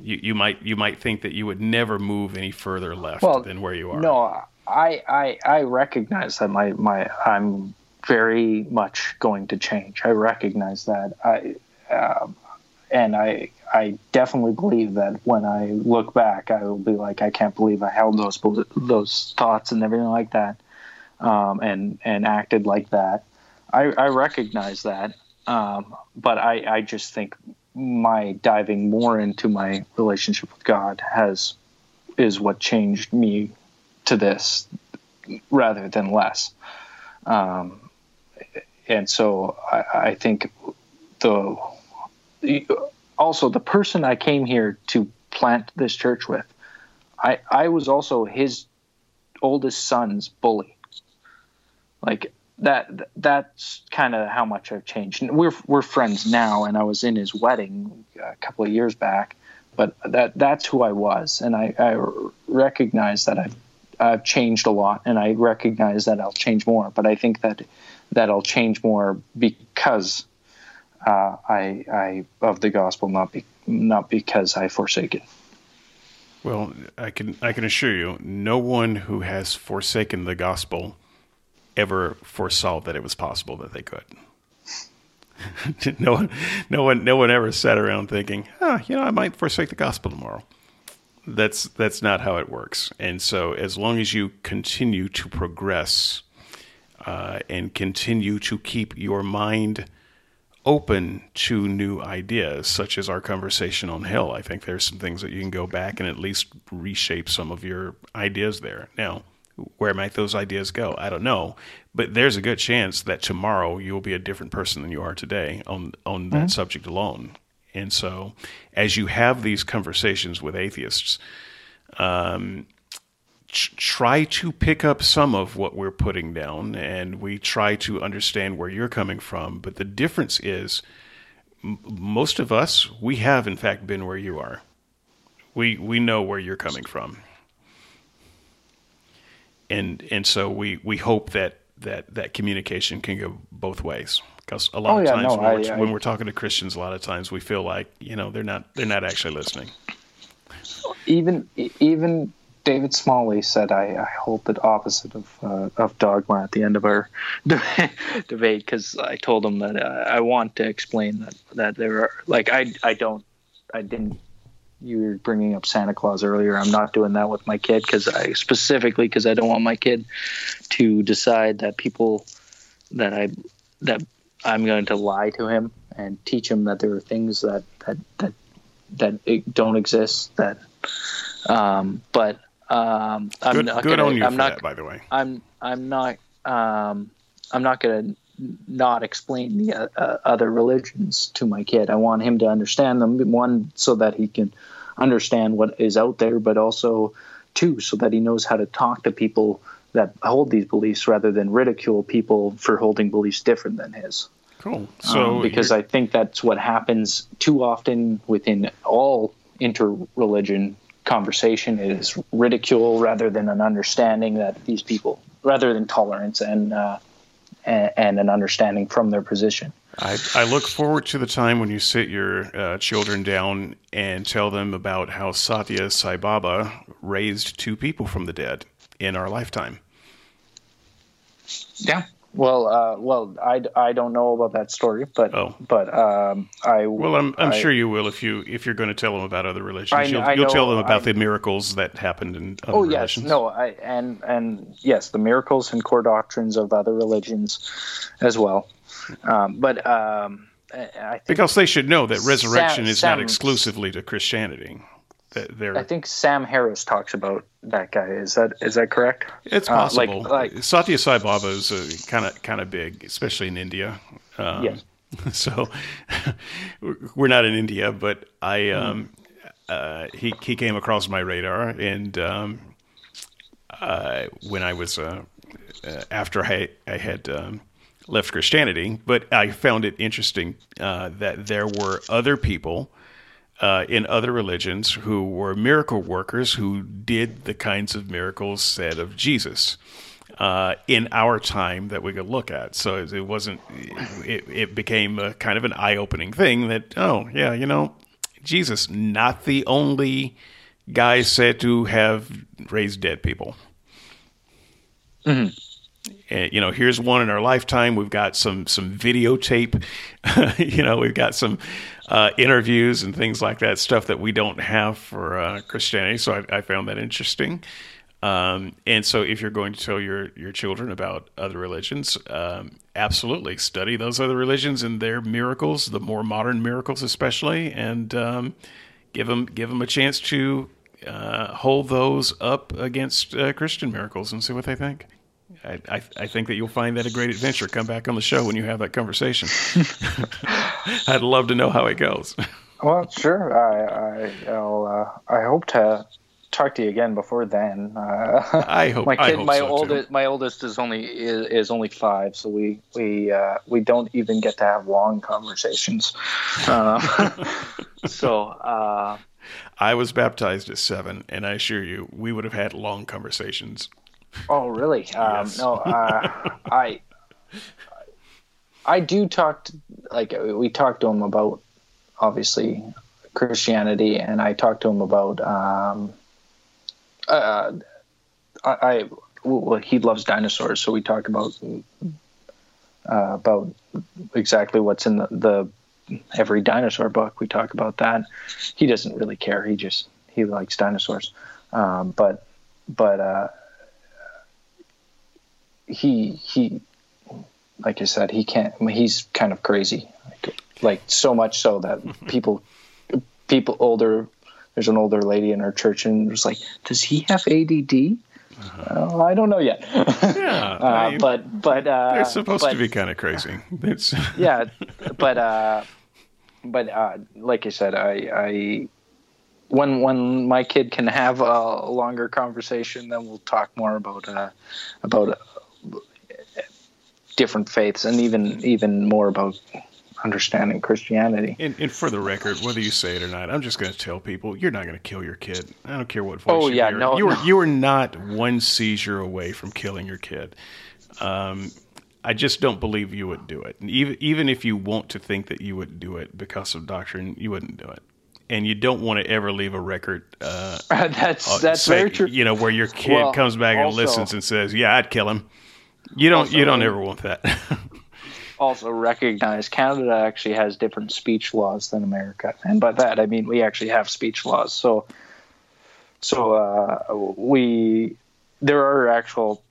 You, you might you might think that you would never move any further left well, than where you are. No, I, I I recognize that my my I'm very much going to change. I recognize that. I um, and I I definitely believe that when I look back, I will be like, I can't believe I held those those thoughts and everything like that um, and and acted like that. I, I recognize that, um, but I, I just think my diving more into my relationship with God has is what changed me to this rather than less. Um, and so I, I think the also the person I came here to plant this church with, I, I was also his oldest son's bully like that that's kind of how much I've changed. We're we're friends now, and I was in his wedding a couple of years back, but that that's who I was, and I, I recognize that I've I've changed a lot, and I recognize that I'll change more. But I think that that I'll change more because uh, I I of the gospel, not be not because I forsake it. Well, I can I can assure you, no one who has forsaken the gospel ever foresaw that it was possible that they could. no one, no one, no one ever sat around thinking, "Oh, you know, I might forsake the gospel tomorrow." That's that's not how it works. And so, as long as you continue to progress uh, and continue to keep your mind open to new ideas, such as our conversation on hell, I think there's some things that you can go back and at least reshape some of your ideas there. Now, where might those ideas go? I don't know, but there's a good chance that tomorrow you'll be a different person than you are today on on that mm-hmm. subject alone. And so, as you have these conversations with atheists, um, try to pick up some of what we're putting down, and we try to understand where you're coming from. But the difference is, m- most of us, we have in fact been where you are. We we know where you're coming from, and and so we we hope that that that communication can go both ways. Because a lot Oh, of yeah, times no, when, I- we're, I- when we're talking to Christians, a lot of times we feel like you know they're not they're not actually listening. even even David Smalley said, "I, I hold the opposite of uh, of dogma at the end of our debate because I told him that uh, I want to explain that that there are like I I don't I didn't." You were bringing up Santa Claus earlier. I'm not doing that with my kid because I specifically because I don't want my kid to decide that people that I that I'm going to lie to him and teach him that there are things that that that that don't exist that um but um i'm Good, not good gonna, on you i'm not that, by the way. i'm i'm not um i'm not gonna not explain the uh, uh, other religions to my kid i want him to understand them one so that he can understand what is out there but also two so that he knows how to talk to people that hold these beliefs rather than ridicule people for holding beliefs different than his Cool. So um, because I think that's what happens too often within all interreligion conversation is ridicule rather than an understanding that these people, rather than tolerance and uh, and, and an understanding from their position. I, I look forward to the time when you sit your uh, children down and tell them about how Satya Sai Baba raised two people from the dead in our lifetime. Yeah. Well, uh, well, I, I don't know about that story, but Oh. but um, I Well, I'm, I'm I- sure you will if you if you're going to tell them about other religions. I- you'll, I you'll tell them about the miracles that happened in other Oh yes, no, I, and and yes, the miracles and core doctrines of other religions as well. Um, but um, I I think Because they should know that resurrection Sam- is not exclusively to Christianity. That they're, I think Sam Harris talks about that guy. Is that is that correct? It's Uh, like- possible. like- Satya Sai Baba is kind of kind of big, especially in India. Um, Yes. So we're not in India, but I Mm-hmm. um, uh, he he came across my radar, and um, uh, when I was uh, uh, after I I had um, left Christianity, but I found it interesting uh, that there were other people uh, in other religions who were miracle workers who did the kinds of miracles said of Jesus uh, in our time that we could look at. So it, wasn't, it, it became a kind of an eye opening thing that, oh, yeah, you know, Jesus, not the only guy said to have raised dead people. And, you know, here's one in our lifetime. We've got some some videotape. you know, we've got some uh, interviews and things like that. Stuff that we don't have for uh, Christianity. So I, I found that interesting. Um, and so, if you're going to tell your your children about other religions, um, absolutely study those other religions and their miracles, the more modern miracles, especially, and um, give them give them a chance to uh, hold those up against uh, Christian miracles and see what they think. I, I, I think that you'll find that a great adventure. Come back on the show when you have that conversation. I'd love to know how it goes. Well, sure. I, I I'll uh, I hope to talk to you again before then. Uh, I hope. my kid, hope my so, too. oldest, my oldest is only is, is only five, so we we uh, we don't even get to have long conversations. Um, so uh, I was baptized at seven, and I assure you, we would have had long conversations. Oh, really? Um, Yes. No, uh, I I do talk to, like we talked to him about obviously Christianity, and I talked to him about um, uh, I, I well, he loves dinosaurs, so we talk about uh, about exactly what's in the, the every dinosaur book. We talk about that. He doesn't really care. He just he likes dinosaurs, um, but but. Uh, he he like I said, he can't. He's kind of crazy, like, like so much so that people people older. There's an older lady in our church, and was like, "Does he have ADD?" Uh, I don't know yet. Yeah, uh, I- but but uh, They're supposed but, to be kind of crazy. It's, yeah, but uh, but uh, like I said, I, I when when my kid can have a longer conversation, then we'll talk more about uh, about different faiths and even even more about understanding Christianity. And, and, for the record, whether you say it or not, I'm just going to tell people you're not going to kill your kid. I don't care what voice. Oh you yeah, no, you are no. you are not one seizure away from killing your kid. Um, I just don't believe you would do it. And even even if you want to think that you would do it because of doctrine, you wouldn't do it. And you don't want to ever leave a record. Uh, that's uh, that's say- very true. You know where your kid Well, comes back and listens and says, "Yeah, I'd kill him." You don't. you don't ever want that. also recognize Canada actually has different speech laws than America, and by that I mean we actually have speech laws. So, so uh, we there are actual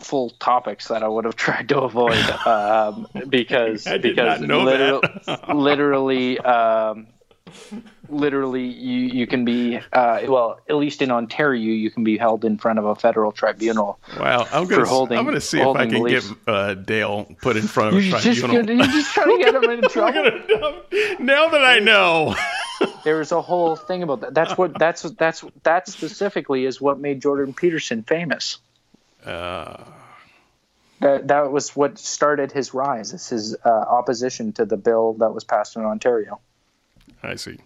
full topics that I would have tried to avoid um, because because not know literal- that. literally. Um, Literally, you, you can be uh, well. At least in Ontario, you can be held in front of a federal tribunal. Wow, I'm gonna holding- I'm gonna see if I can beliefs. get uh, Dale put in front of a You're just, tribunal. you're just trying to get him in trouble. now that I know, There's a whole thing about that. That's what that's that's that specifically is what made Jordan Peterson famous. uh, That that was what started his rise. It's his uh, opposition to the bill that was passed in Ontario. I see.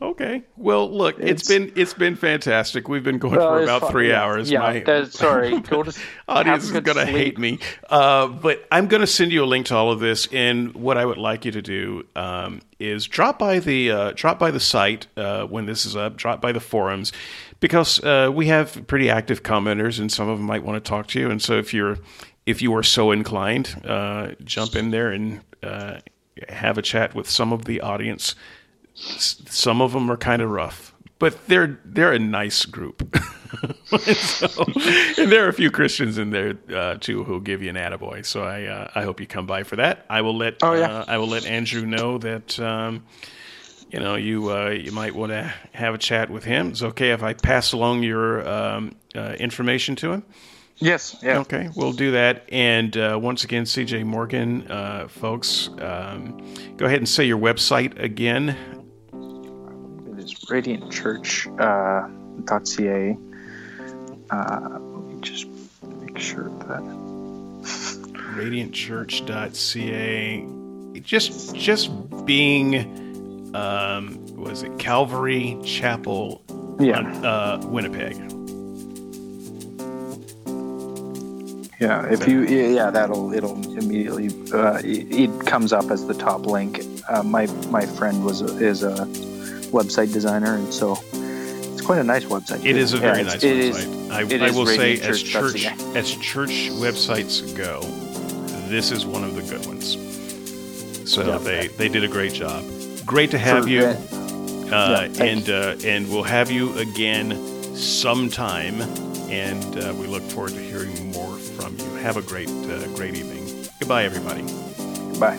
Okay. Well, look, it's It's- been it's been fantastic. We've been going Well, for about three yeah, hours. Yeah, My sorry. Go to audience is going to hate me. Uh, but I'm going to send you a link to all of this. And what I would like you to do um, is drop by the uh, drop by the site uh, when this is up. Drop by the forums because uh, we have pretty active commenters, and some of them might want to talk to you. And so if you're if you are so inclined, uh, jump in there and uh, have a chat with some of the audience. Some of them are kind of rough, but they're they're a nice group. so, and there are a few Christians in there uh, too who'll give you an attaboy. So I uh, I hope you come by for that. I will let Oh, yeah. uh, I will let Andrew know that um, you know you uh, you might want to have a chat with him. It's okay if I pass along your um, uh, information to him. Yes. Yeah. Okay, we'll do that. And uh, once again, CJ Morgan, uh, folks, um, go ahead and say your website again. Radiantchurch.ca. Uh, uh, let me just make sure that. radiantchurch.ca just just being um was it calvary chapel Yeah. uh winnipeg Yeah, if you yeah, that'll it'll immediately uh, it, it comes up as the top link. Uh, my my friend was is a website designer, and so it's quite a nice website. It is a Yeah, very it's- nice it is- website I, it I will say as church as church websites go this is one of the good ones so Yeah. they they did a great job great to have For- you uh, Yeah, and uh, and we'll have you again sometime. And uh, we look forward to hearing more from you. Have a great uh, great evening. Goodbye, everybody. Bye.